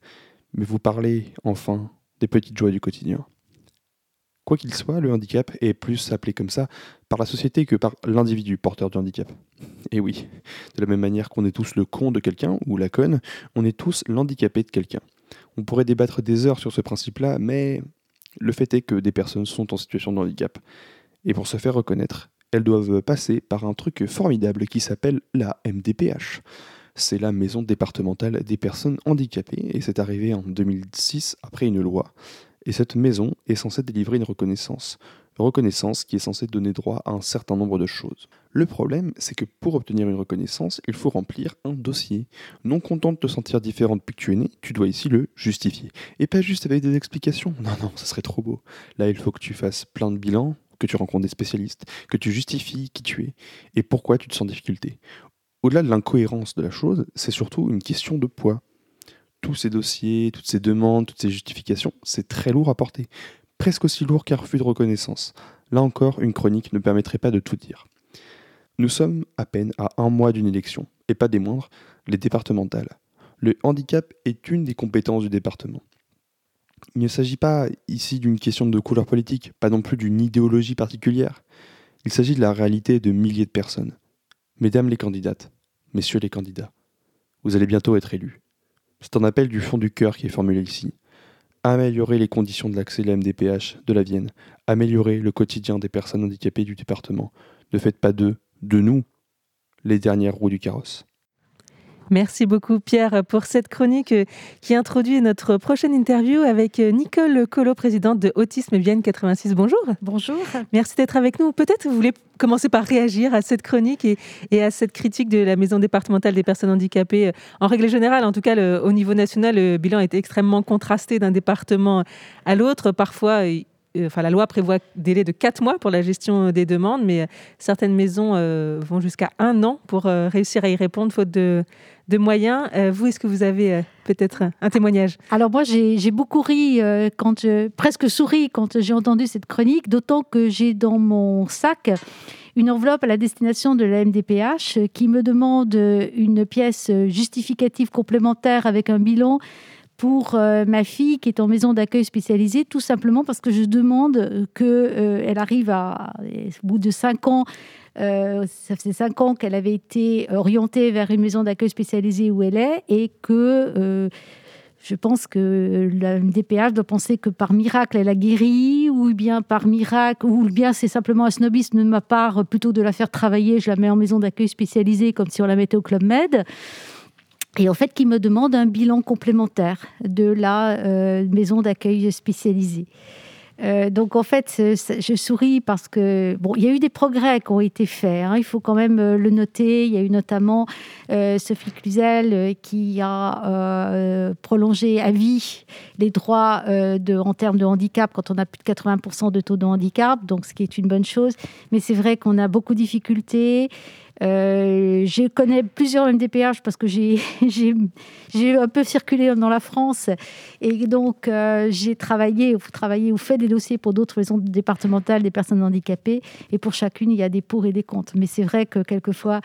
mais vous parlez enfin des petites joies du quotidien. Quoi qu'il soit, le handicap est plus appelé comme ça par la société que par l'individu porteur du handicap. Et oui, de la même manière qu'on est tous le con de quelqu'un ou la conne, on est tous l'handicapé de quelqu'un. On pourrait débattre des heures sur ce principe-là, mais le fait est que des personnes sont en situation de handicap. Et pour se faire reconnaître, elles doivent passer par un truc formidable qui s'appelle la MDPH. C'est la maison départementale des personnes handicapées et c'est arrivé en 2006 après une loi. Et cette maison est censée délivrer une reconnaissance. Reconnaissance qui est censée donner droit à un certain nombre de choses. Le problème, c'est que pour obtenir une reconnaissance, il faut remplir un dossier. Non content de te sentir différent depuis que tu es né, tu dois ici le justifier. Et pas juste avec des explications. Non, non, ça serait trop beau. Là, il faut que tu fasses plein de bilans, que tu rencontres des spécialistes, que tu justifies qui tu es et pourquoi tu te sens en difficulté. Au-delà de l'incohérence de la chose, c'est surtout une question de poids tous ces dossiers, toutes ces demandes, toutes ces justifications, c'est très lourd à porter. Presque aussi lourd qu'un refus de reconnaissance. Là encore, une chronique ne permettrait pas de tout dire. Nous sommes à peine à un mois d'une élection, et pas des moindres, les départementales. Le handicap est une des compétences du département. Il ne s'agit pas ici d'une question de couleur politique, pas non plus d'une idéologie particulière. Il s'agit de la réalité de milliers de personnes. Mesdames les candidates, messieurs les candidats, vous allez bientôt être élus. C'est un appel du fond du cœur qui est formulé ici. Améliorer les conditions de l'accès à la MDPH de la Vienne. Améliorer le quotidien des personnes handicapées du département. Ne faites pas de nous, les dernières roues du carrosse. Merci beaucoup Pierre pour cette chronique euh, qui introduit notre prochaine interview avec euh, Nicole Collot, présidente de Autisme Vienne 86. Bonjour. Bonjour. Merci d'être avec nous. Peut-être vous voulez commencer par réagir à cette chronique et, et, à cette critique de la maison départementale des personnes handicapées. En règle générale, en tout cas le, au niveau national, le bilan est extrêmement contrasté d'un département à l'autre. Parfois, Enfin, la loi prévoit un délai de 4 mois pour la gestion des demandes, mais certaines maisons euh, vont jusqu'à un an pour euh, réussir à y répondre, faute de, moyens. Euh, vous, est-ce que vous avez euh, peut-être un témoignage? Alors moi, j'ai beaucoup ri, euh, quand presque souri quand j'ai entendu cette chronique, d'autant que j'ai dans mon sac une enveloppe à la destination de la MDPH qui me demande une pièce justificative complémentaire avec un bilan pour ma fille qui est en maison d'accueil spécialisée, tout simplement parce que je demande qu'elle arrive à, au bout de cinq ans euh, ça faisait cinq ans qu'elle avait été orientée vers une maison d'accueil spécialisée où elle est et que euh, je pense que la MDPH doit penser que par miracle elle a guéri ou bien par miracle ou bien c'est simplement un snobisme de ma part plutôt de la faire travailler, je la mets en maison d'accueil spécialisée comme si on la mettait au Club Med. Et en fait, qui me demande un bilan complémentaire de la euh, maison d'accueil spécialisée. Euh, donc en fait, c'est- je souris parce que bon, il y a eu des progrès qui ont été faits. hein, il faut quand même euh, le noter. Il y a eu notamment euh, Sophie Cluzel euh, qui a euh, prolongé à vie les droits euh, en termes de handicap quand on a plus de 80% de taux de handicap, donc ce qui est une bonne chose. Mais c'est vrai qu'on a beaucoup de difficultés. Euh, je connais plusieurs MDPH parce que j'ai un peu circulé dans la France et donc euh, j'ai travaillé ou fait des dossiers pour d'autres maisons départementales des personnes handicapées et pour chacune il y a des pour et des contre. Mais c'est vrai que quelquefois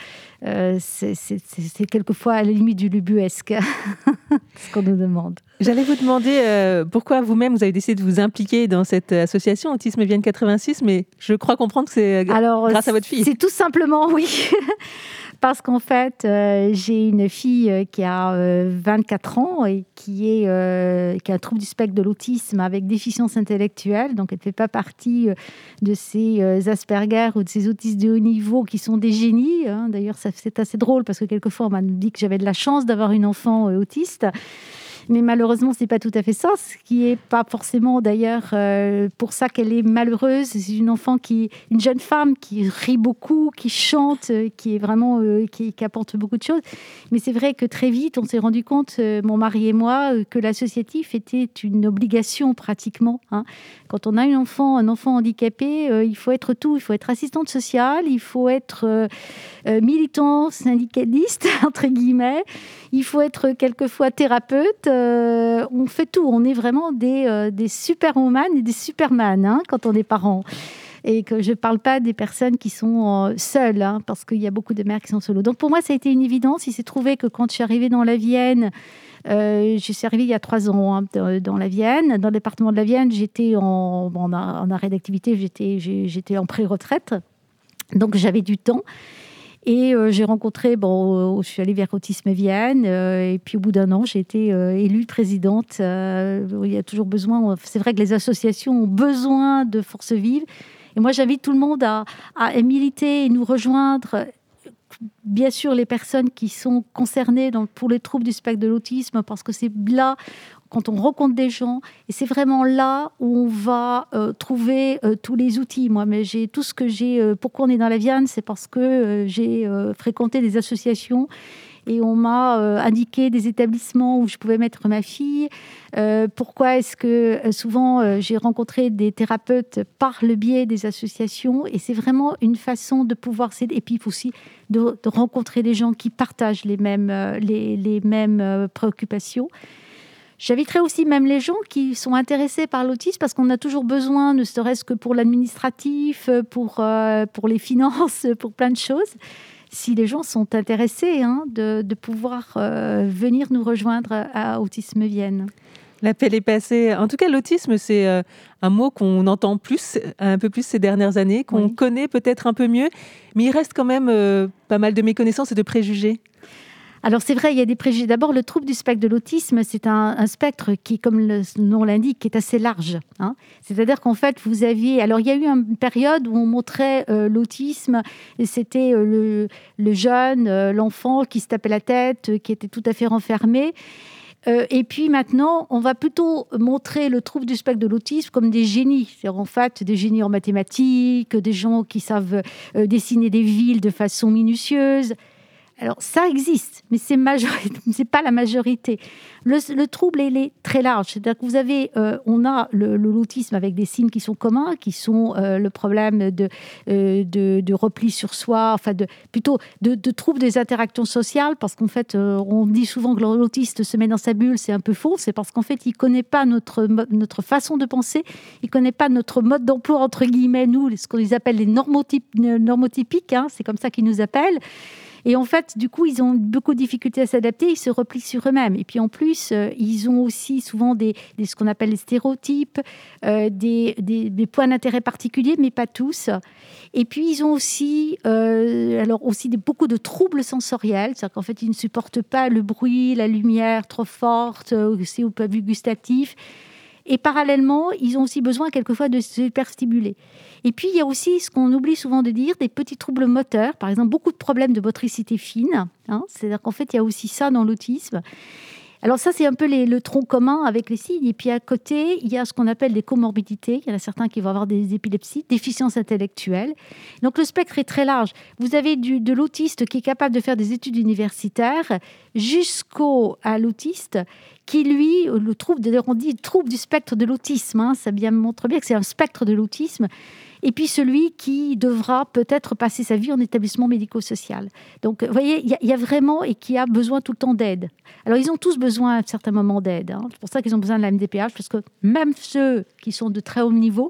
euh, c'est quelquefois à la limite du lubuesque ce qu'on nous demande. J'allais vous demander euh, pourquoi vous-même vous avez décidé de vous impliquer dans cette association Autisme Vienne 86, mais je crois comprendre que c'est Alors, grâce à votre fille. C'est tout simplement, oui. Parce qu'en fait, euh, j'ai une fille euh, qui a euh, 24 ans et qui, est, qui a un trouble du spectre de l'autisme avec déficience intellectuelle. Donc, elle ne fait pas partie de ces Asperger ou de ces autistes de haut niveau qui sont des génies. hein. D'ailleurs, ça- c'est assez drôle parce que quelquefois, on m'a dit que j'avais de la chance d'avoir une enfant autiste. Mais malheureusement, c'est pas tout à fait ça. Ce qui est pas forcément d'ailleurs euh, pour ça qu'elle est malheureuse. C'est une enfant qui, une jeune femme qui rit beaucoup, qui chante, euh, qui est vraiment, euh, qui, apporte beaucoup de choses. Mais c'est vrai que très vite, on s'est rendu compte, mon mari et moi, que l'associatif était une obligation pratiquement. hein. Quand on a un enfant, un enfant handicapé, il faut être tout. Il faut être assistante sociale, il faut être militant, syndicaliste entre guillemets. Il faut être quelquefois thérapeute. Euh, on fait tout. On est vraiment des, euh, des et des superman hein, quand on est parents. Et que je ne parle pas des personnes qui sont euh, seules, hein, parce qu'il y a beaucoup de mères qui sont solo. Donc pour moi, ça a été une évidence. Il s'est trouvé que quand je suis arrivée dans la Vienne, euh, je suis arrivée il y a trois ans hein, dans la Vienne. Dans le département de la Vienne, j'étais en, en, arrêt d'activité, j'étais en pré-retraite. Donc j'avais du temps. Et euh, j'ai rencontré, bon, euh, je suis allée vers Autisme Vienne, euh, et puis au bout d'un an, j'ai été élue présidente. Il y a toujours besoin, c'est vrai que les associations ont besoin de force vive. Et moi, j'invite tout le monde à, à militer et nous rejoindre. Bien sûr, les personnes qui sont concernées pour les troubles du spectre de l'autisme, parce que c'est là quand on rencontre des gens, et c'est vraiment là où on va euh, trouver euh, tous les outils. Moi, j'ai tout ce que j'ai. euh, pourquoi on est dans la Vienne, c'est parce que j'ai fréquenté des associations et on m'a indiqué des établissements où je pouvais mettre ma fille. Pourquoi est-ce que souvent j'ai rencontré des thérapeutes par le biais des associations et c'est vraiment une façon de pouvoir s'aider. Et puis aussi de, rencontrer des gens qui partagent les mêmes, les, mêmes préoccupations. J'inviterai aussi même les gens qui sont intéressés par l'autisme parce qu'on a toujours besoin, ne serait-ce que pour l'administratif, pour, euh, pour les finances, pour plein de choses. Si les gens sont intéressés hein, de, de pouvoir euh, venir nous rejoindre à Autisme Vienne. L'appel est passé. En tout cas, l'autisme, c'est euh, un mot qu'on entend plus, un peu plus ces dernières années, qu'on Oui. connaît peut-être un peu mieux, mais il reste quand même euh, pas mal de méconnaissances et de préjugés. Alors c'est vrai, il y a des préjugés. D'abord, le trouble du spectre de l'autisme, c'est un, spectre qui, comme le nom l'indique, est assez large. hein. C'est-à-dire qu'en fait, vous aviez... Alors il y a eu une période où on montrait euh, l'autisme, et c'était euh, le, jeune, euh, l'enfant qui se tapait la tête, qui était tout à fait renfermé. Et puis maintenant, on va plutôt montrer le trouble du spectre de l'autisme comme des génies. C'est-à-dire en fait des génies en mathématiques, des gens qui savent dessiner des villes de façon minutieuse. Alors ça existe, mais c'est c'est pas la majorité. Le, le trouble est très large, c'est-à-dire que vous avez, euh, on a le, le- l'autisme avec des signes qui sont communs, qui sont euh, le problème de, euh, de, repli sur soi, enfin plutôt de, de troubles des interactions sociales, parce qu'en fait, on dit souvent que l'autiste se met dans sa bulle, c'est un peu faux, c'est parce qu'en fait, il connaît pas notre, notre façon de penser, il connaît pas notre mode d'emploi, entre guillemets, nous, ce qu'on appelle les normotyp- normotypiques, hein, c'est comme ça qu'ils nous appellent. Et en fait, du coup, ils ont beaucoup de difficultés à s'adapter, ils se replient sur eux-mêmes. Et puis en plus, euh, ils ont aussi souvent des, ce qu'on appelle les stéréotypes, euh, des, points d'intérêt particuliers, mais pas tous. Et puis ils ont aussi, euh, alors aussi beaucoup de troubles sensoriels, c'est-à-dire qu'en fait, ils ne supportent pas le bruit, la lumière trop forte, aussi au point de vue gustatif. Et parallèlement, ils ont aussi besoin quelquefois de se hyperstimuler. Et puis, il y a aussi ce qu'on oublie souvent de dire, des petits troubles moteurs, par exemple beaucoup de problèmes de motricité fine. hein. C'est-à-dire qu'en fait, il y a aussi ça dans l'autisme. Alors ça, c'est un peu le tronc commun avec les signes. Et puis à côté, il y a ce qu'on appelle des comorbidités. Il y en a certains qui vont avoir des épilepsies, déficience intellectuelle. Donc le spectre est très large. Vous avez du, de l'autiste qui est capable de faire des études universitaires jusqu'au à l'autiste qui, lui, le trouble, on dit trouble du spectre de l'autisme. hein. ça bien montre bien que c'est un spectre de l'autisme. Et puis celui qui devra peut-être passer sa vie en établissement médico-social. Donc, vous voyez, il y, a- vraiment et qui a besoin tout le temps d'aide. Alors, ils ont tous besoin à un certain moment d'aide. hein. C'est pour ça qu'ils ont besoin de la MDPH, parce que même ceux qui sont de très haut niveau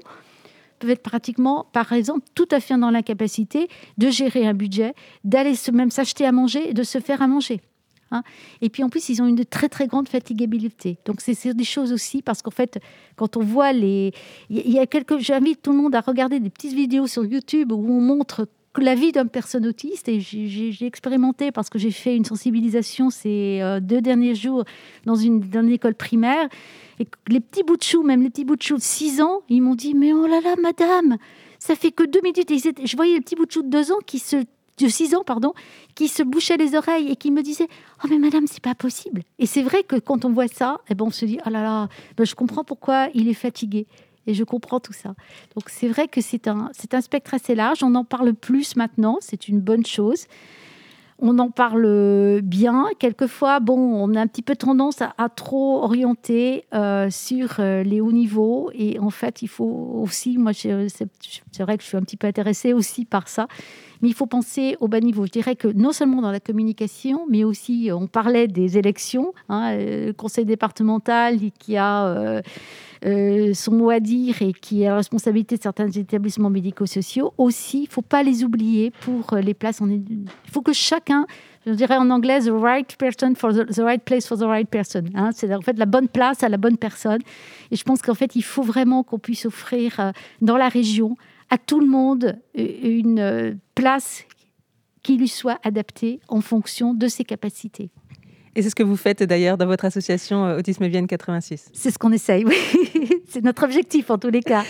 peuvent être pratiquement, par exemple, tout à fait dans l'incapacité de gérer un budget, d'aller même s'acheter à manger et de se faire à manger. Hein. Et puis en plus, ils ont une très très grande fatigabilité. Donc c'est des choses aussi parce qu'en fait, quand on voit les, il y a- quelques, j'invite tout le monde à regarder des petites vidéos sur YouTube où on montre la vie d'une personne autiste et j'ai- expérimenté parce que j'ai fait une sensibilisation ces euh, deux derniers jours dans une, école primaire et les petits bouts de chou, même les petits bouts de chou de 6 ans, ils m'ont dit mais oh là là madame, ça fait que deux minutes. Et je voyais les petits bouts de chou de 2 ans qui se de 6 ans, pardon, qui se bouchaient les oreilles et qui me disaient Oh, mais madame, c'est pas possible. Et c'est vrai que quand on voit ça, eh ben, on se dit Oh là là, ben, je comprends pourquoi il est fatigué. Et je comprends tout ça. Donc, c'est vrai que c'est un, c'est un spectre assez large. On en parle plus maintenant. C'est une bonne chose. On en parle bien. Quelquefois, bon, on a un petit peu tendance à, trop orienter euh, sur euh, les hauts niveaux. Et en fait, il faut aussi, moi, c'est vrai que je suis un petit peu intéressée aussi par ça. Mais il faut penser au bas niveau. Je dirais que non seulement dans la communication, mais aussi, on parlait des élections, hein, euh, le conseil départemental qui a euh, son mot à dire et qui a la responsabilité de certains établissements médico-sociaux. Aussi, il ne faut pas les oublier pour euh, les places. Il faut que chacun, je dirais en anglais, the right person for the, the right place for the right person. hein. c'est en fait la bonne place à la bonne personne. Et je pense qu'en fait, il faut vraiment qu'on puisse offrir euh, dans la région à tout le monde une place qui lui soit adaptée en fonction de ses capacités. Et c'est ce que vous faites d'ailleurs dans votre association euh, Autisme Vienne 86. C'est ce qu'on essaye, oui. c'est notre objectif en tous les cas.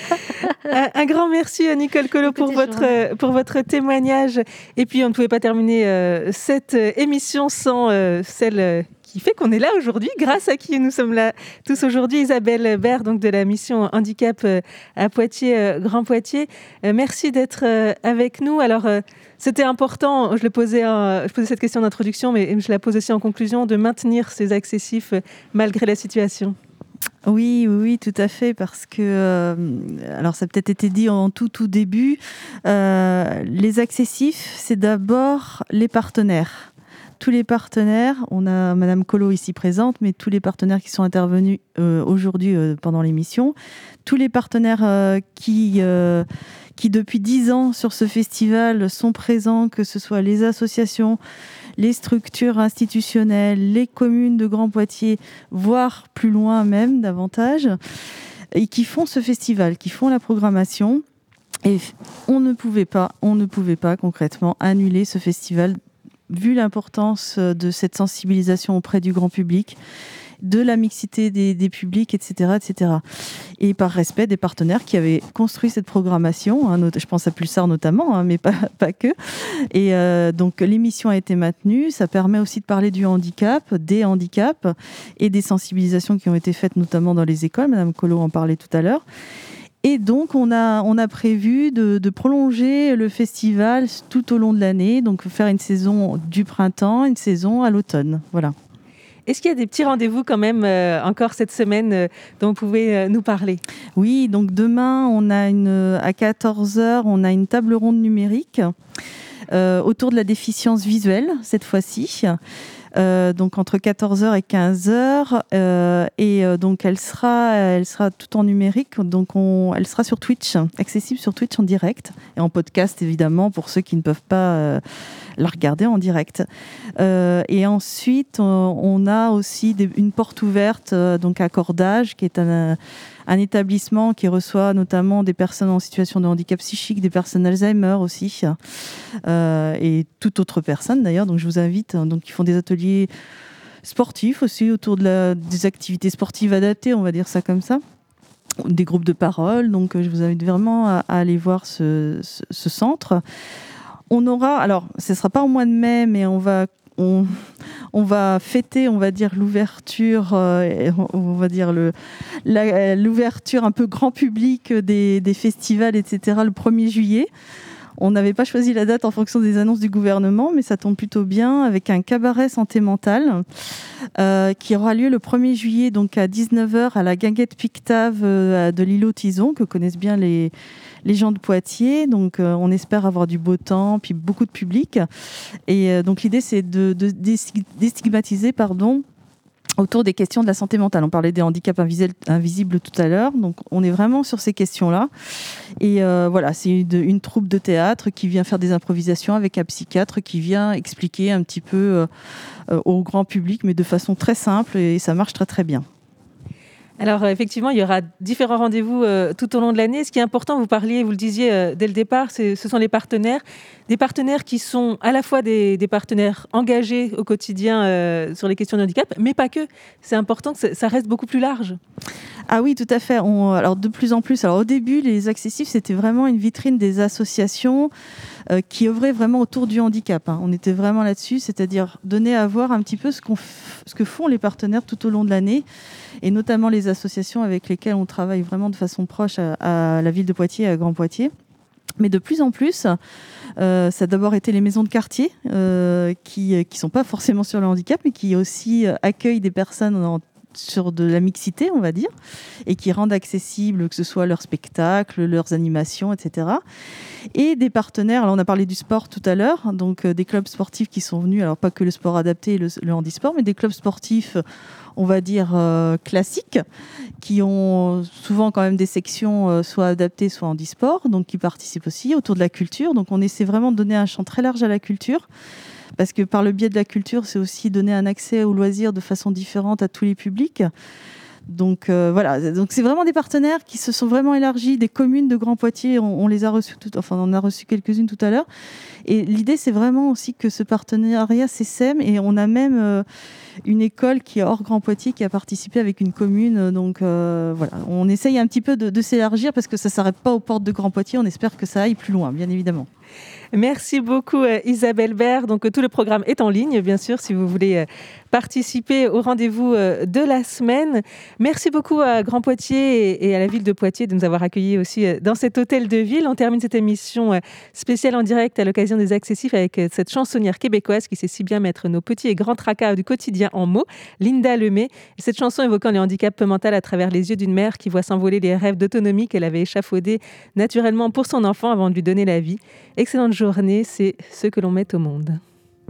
un, grand merci à Nicole Collot pour votre, euh, pour votre témoignage. Et puis, on ne pouvait pas terminer euh, cette euh, émission sans euh, celle euh, qui fait qu'on est là aujourd'hui, grâce à qui nous sommes là tous aujourd'hui. Isabelle Baird, donc de la mission handicap euh, à Poitiers, euh, Grand Poitiers. Euh, merci d'être avec nous. Alors, c'était important, je, le posais, je posais cette question d'introduction, mais je la pose aussi en conclusion, de maintenir ces accessifs malgré la situation. Oui, oui, tout à fait, parce que, alors ça a peut-être été dit en tout, tout début, les accessifs, c'est d'abord les partenaires. Tous les partenaires, on a Madame Colo ici présente, mais tous les partenaires qui sont intervenus euh, aujourd'hui euh, pendant l'émission, tous les partenaires euh, qui, qui depuis dix ans sur ce festival sont présents, que ce soit les associations, les structures institutionnelles, les communes de Grand Poitiers, voire plus loin même davantage, et qui font ce festival, qui font la programmation. Et on ne pouvait pas, on ne pouvait pas concrètement annuler ce festival vu l'importance de cette sensibilisation auprès du grand public, de la mixité des, publics, etc., etc. Et par respect des partenaires qui avaient construit cette programmation, hein, je pense à Pulsar notamment, hein, mais pas, pas que. Et euh, donc l'émission a été maintenue. Ça permet aussi de parler du handicap, des handicaps et des sensibilisations qui ont été faites notamment dans les écoles. Madame Collot en parlait tout à l'heure. Et donc, on a, on a prévu de, de prolonger le festival tout au long de l'année, donc faire une saison du printemps, une saison à l'automne. Voilà. Est-ce qu'il y a des petits rendez-vous quand même euh, encore cette semaine euh, dont vous pouvez euh, nous parler? Oui, donc demain, on a une, à 14h, on a une table ronde numérique autour de la déficience visuelle, cette fois-ci. Euh, donc entre 14h et 15h euh, et euh, donc elle sera elle sera tout en numérique. Donc on, elle sera sur Twitch accessible sur Twitch en direct et en podcast évidemment pour ceux qui ne peuvent pas la regarder en direct. Et ensuite on, a aussi une porte ouverte donc à Cordage qui est un un établissement qui reçoit notamment des personnes en situation de handicap psychique, des personnes Alzheimer aussi, euh, et toute autre personne d'ailleurs. Donc je vous invite, hein, donc ils font des ateliers sportifs aussi autour de la, des activités sportives adaptées, on va dire ça comme ça des groupes de parole. Donc, je vous invite vraiment à, aller voir ce, ce- ce centre. On aura, alors, ce ne sera pas au mois de mai, mais on va, on, va fêter, on va dire, l'ouverture, euh, on- va dire l'ouverture un peu grand public des, des festivals, etc., le 1er juillet. On n'avait pas choisi la date en fonction des annonces du gouvernement, mais ça tombe plutôt bien avec un cabaret santé mentale euh, qui aura lieu le 1er juillet donc à 19h à la Guinguette Pictave euh, de l'îlot Tison, que connaissent bien les, gens de Poitiers. Donc euh, on espère avoir du beau temps, puis beaucoup de public. Et donc l'idée c'est de, de déstig- déstigmatiser pardon, autour des questions de la santé mentale. On parlait des handicaps invisibles, tout à l'heure, donc on est vraiment sur ces questions-là. Et euh, voilà, c'est une, une troupe de théâtre qui vient faire des improvisations avec un psychiatre qui vient expliquer un petit peu euh, euh, au grand public, mais de façon très simple, et ça marche très très bien. Alors, euh, effectivement, il y aura différents rendez-vous euh, tout au long de l'année. Ce qui est important, vous parliez, vous le disiez euh, dès le départ, ce sont les partenaires. Des partenaires qui sont à la fois des, partenaires engagés au quotidien sur les questions de handicap, mais pas que. C'est important que ça- reste beaucoup plus large. Ah oui, tout à fait. Alors de plus en plus. Alors au début, les accessifs, c'était vraiment une vitrine des associations euh, qui œuvraient vraiment autour du handicap. hein. On était vraiment là-dessus, c'est-à-dire donner à voir un petit peu ce, que font les partenaires tout au long de l'année, et notamment les associations avec lesquelles on travaille vraiment de façon proche à, la ville de Poitiers, à Grand Poitiers. Mais de plus en plus, euh, ça a d'abord été les maisons de quartier euh, qui ne sont pas forcément sur le handicap, mais qui aussi accueillent des personnes en- sur de la mixité, on va dire, et qui rendent accessible que ce soit leurs spectacles, leurs animations, etc. Et des partenaires, alors on a parlé du sport tout à l'heure, donc euh, des clubs sportifs qui sont venus, alors pas que le sport adapté et le, handisport, mais des clubs sportifs, on va dire, euh, classiques, qui ont souvent quand même des sections euh, soit adaptées, soit handisport, donc qui participent aussi autour de la culture. Donc on essaie vraiment de donner un champ très large à la culture parce que par le biais de la culture, c'est aussi donner un accès aux loisirs de façon différente à tous les publics. Donc euh, voilà, donc c'est vraiment des partenaires qui se sont vraiment élargis, des communes de Grand Poitiers, on, les a reçus, tout, enfin on en a reçu quelques-unes tout à l'heure. Et l'idée c'est vraiment aussi que ce partenariat s'essaime et on a même euh, une école qui est hors Grand Poitiers qui a participé avec une commune. Donc euh, voilà, on essaye un petit peu de, de s'élargir parce que ça s'arrête pas aux portes de Grand Poitiers. On espère que ça aille plus loin, bien évidemment. Merci beaucoup euh, Isabelle Baird. Donc euh, tout le programme est en ligne, bien sûr, si vous voulez euh, participer au rendez-vous de la semaine. Merci beaucoup à Grand Poitiers et- à la ville de Poitiers de nous avoir accueillis aussi dans cet hôtel de ville. On termine cette émission spéciale en direct à l'occasion des accessifs avec cette chansonnière québécoise qui sait si bien mettre nos petits et grands tracas du quotidien en mots, Linda Lemay. Et cette chanson évoquant les handicaps mental à travers les yeux d'une mère qui voit s'envoler les rêves d'autonomie qu'elle avait échafaudés naturellement pour son enfant avant de lui donner la vie. Excellente journée, c'est ce que l'on met au monde.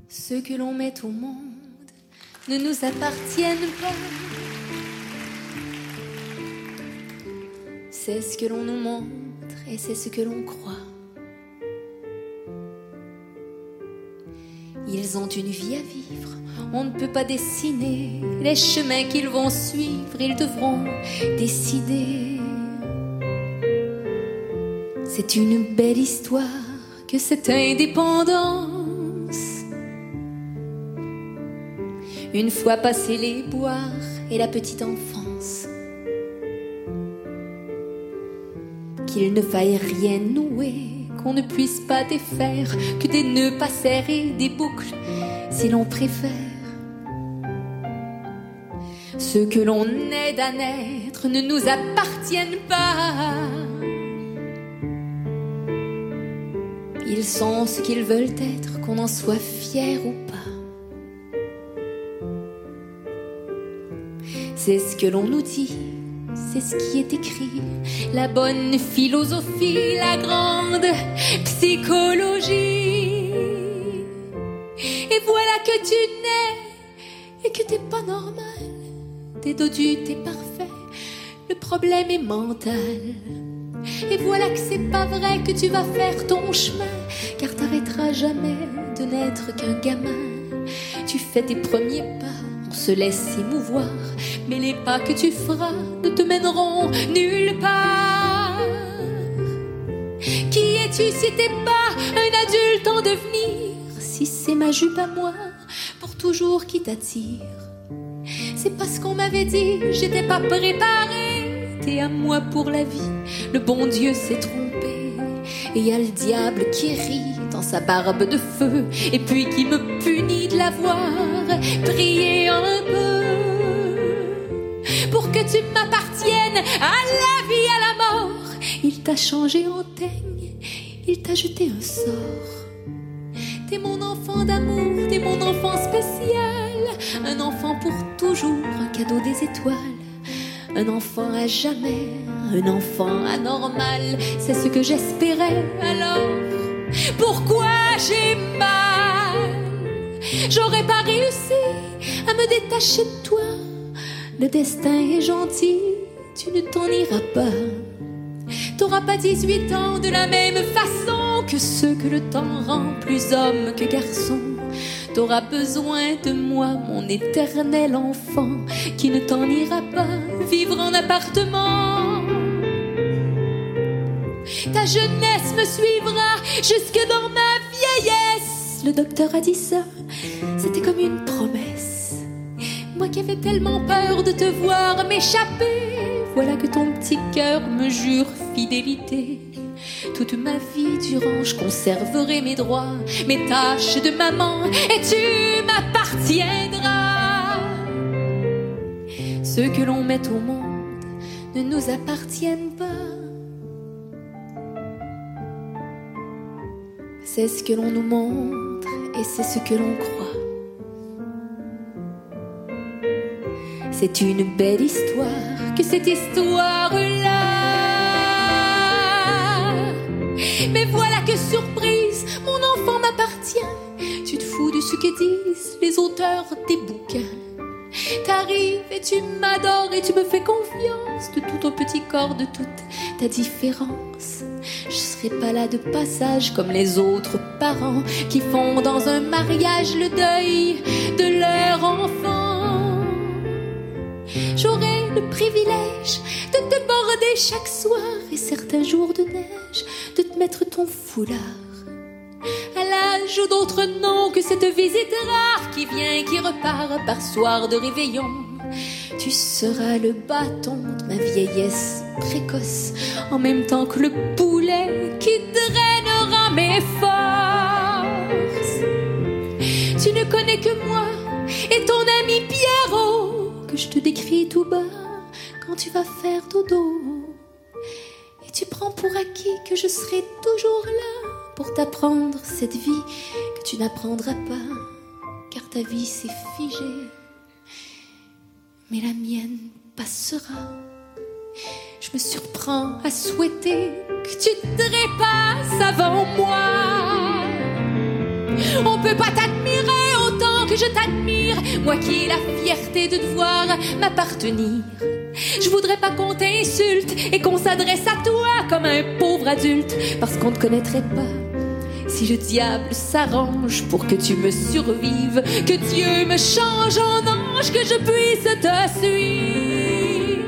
Ce que l'on met au monde ne nous appartiennent pas. C'est ce que l'on nous montre et c'est ce que l'on croit. Ils ont une vie à vivre, on ne peut pas dessiner les chemins qu'ils vont suivre, ils devront décider. C'est une belle histoire que cette indépendance. Une fois passé les boires et la petite enfance, qu'il ne faille rien nouer, qu'on ne puisse pas défaire, que des nœuds pas serrés, des boucles, si l'on préfère. Ce que l'on aide à naître ne nous appartiennent pas. Ils sont ce qu'ils veulent être, qu'on en soit fier ou pas. C'est ce que l'on nous dit, c'est ce qui est écrit. La bonne philosophie, la grande psychologie. Et voilà que tu nais et que t'es pas normal. T'es dodu, t'es parfait. Le problème est mental. Et voilà que c'est pas vrai que tu vas faire ton chemin, car t'arrêteras jamais de n'être qu'un gamin. Tu fais tes premiers pas, on se laisse émouvoir, mais les pas que tu feras ne te mèneront nulle part. Qui es-tu si t'es pas un adulte en devenir Si c'est ma jupe à moi, pour toujours qui t'attire? C'est parce qu'on m'avait dit, j'étais pas préparée. À moi pour la vie, le bon Dieu s'est trompé. Et y a le diable qui rit dans sa barbe de feu, et puis qui me punit de l'avoir prié un peu pour que tu m'appartiennes à la vie, à la mort. Il t'a changé en teigne, il t'a jeté un sort. T'es mon enfant d'amour, t'es mon enfant spécial, un enfant pour toujours, un cadeau des étoiles. Un enfant à jamais, un enfant anormal, c'est ce que j'espérais alors. Pourquoi j'ai mal? J'aurais pas réussi à me détacher de toi. Le destin est gentil, tu ne t'en iras pas. T'auras pas 18 ans de la même façon que ceux que le temps rend plus homme que garçon. T'auras besoin de moi, mon éternel enfant, qui ne t'en ira pas vivre en appartement. Ta jeunesse me suivra jusque dans ma vieillesse. Le docteur a dit ça, c'était comme une promesse. Moi qui avais tellement peur de te voir m'échapper, voilà que ton petit cœur me jure fidélité. Toute ma vie durant, je conserverai mes droits, mes tâches de maman, et tu m'appartiendras. Ceux que l'on met au monde ne nous appartiennent pas. C'est ce que l'on nous montre et c'est ce que l'on croit. C'est une belle histoire que cette histoire-là. Mais voilà que surprise, mon enfant m'appartient. Tu te fous de ce que disent les auteurs des bouquins. T'arrives et tu m'adores et tu me fais confiance de tout ton petit corps, de toute ta différence. Je serai pas là de passage comme les autres parents qui font dans un mariage le deuil de leur enfant. J'aurai le privilège de te border chaque soir et certains jours de neige de te mettre ton foulard. À l'âge d'autres noms que cette visite rare qui vient, qui repart par soir de réveillon. Tu seras le bâton de ma vieillesse précoce, en même temps que le poulet qui drainera mes forces. Tu ne connais que moi et ton ami Pierrot, je te décris tout bas quand tu vas faire dodo. Et tu prends pour acquis que je serai toujours là pour t'apprendre cette vie que tu n'apprendras pas, car ta vie s'est figée, mais la mienne passera. Je me surprends à souhaiter que tu te dépasses avant moi. On peut pas t'admirer que je t'admire, moi qui ai la fierté de devoir m'appartenir. Je voudrais pas qu'on t'insulte et qu'on s'adresse à toi comme un pauvre adulte, parce qu'on ne connaîtrait pas. Si le diable s'arrange pour que tu me survives, que Dieu me change en ange, que je puisse te suivre.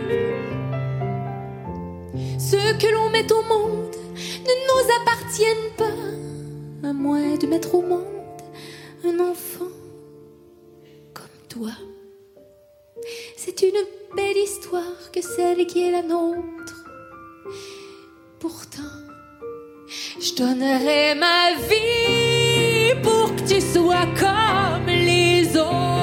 Ceux que l'on met au monde ne nous appartiennent pas, à moins de mettre au monde un enfant c'est une belle histoire que celle qui est la nôtre. Pourtant, je donnerai ma vie pour que tu sois comme les autres.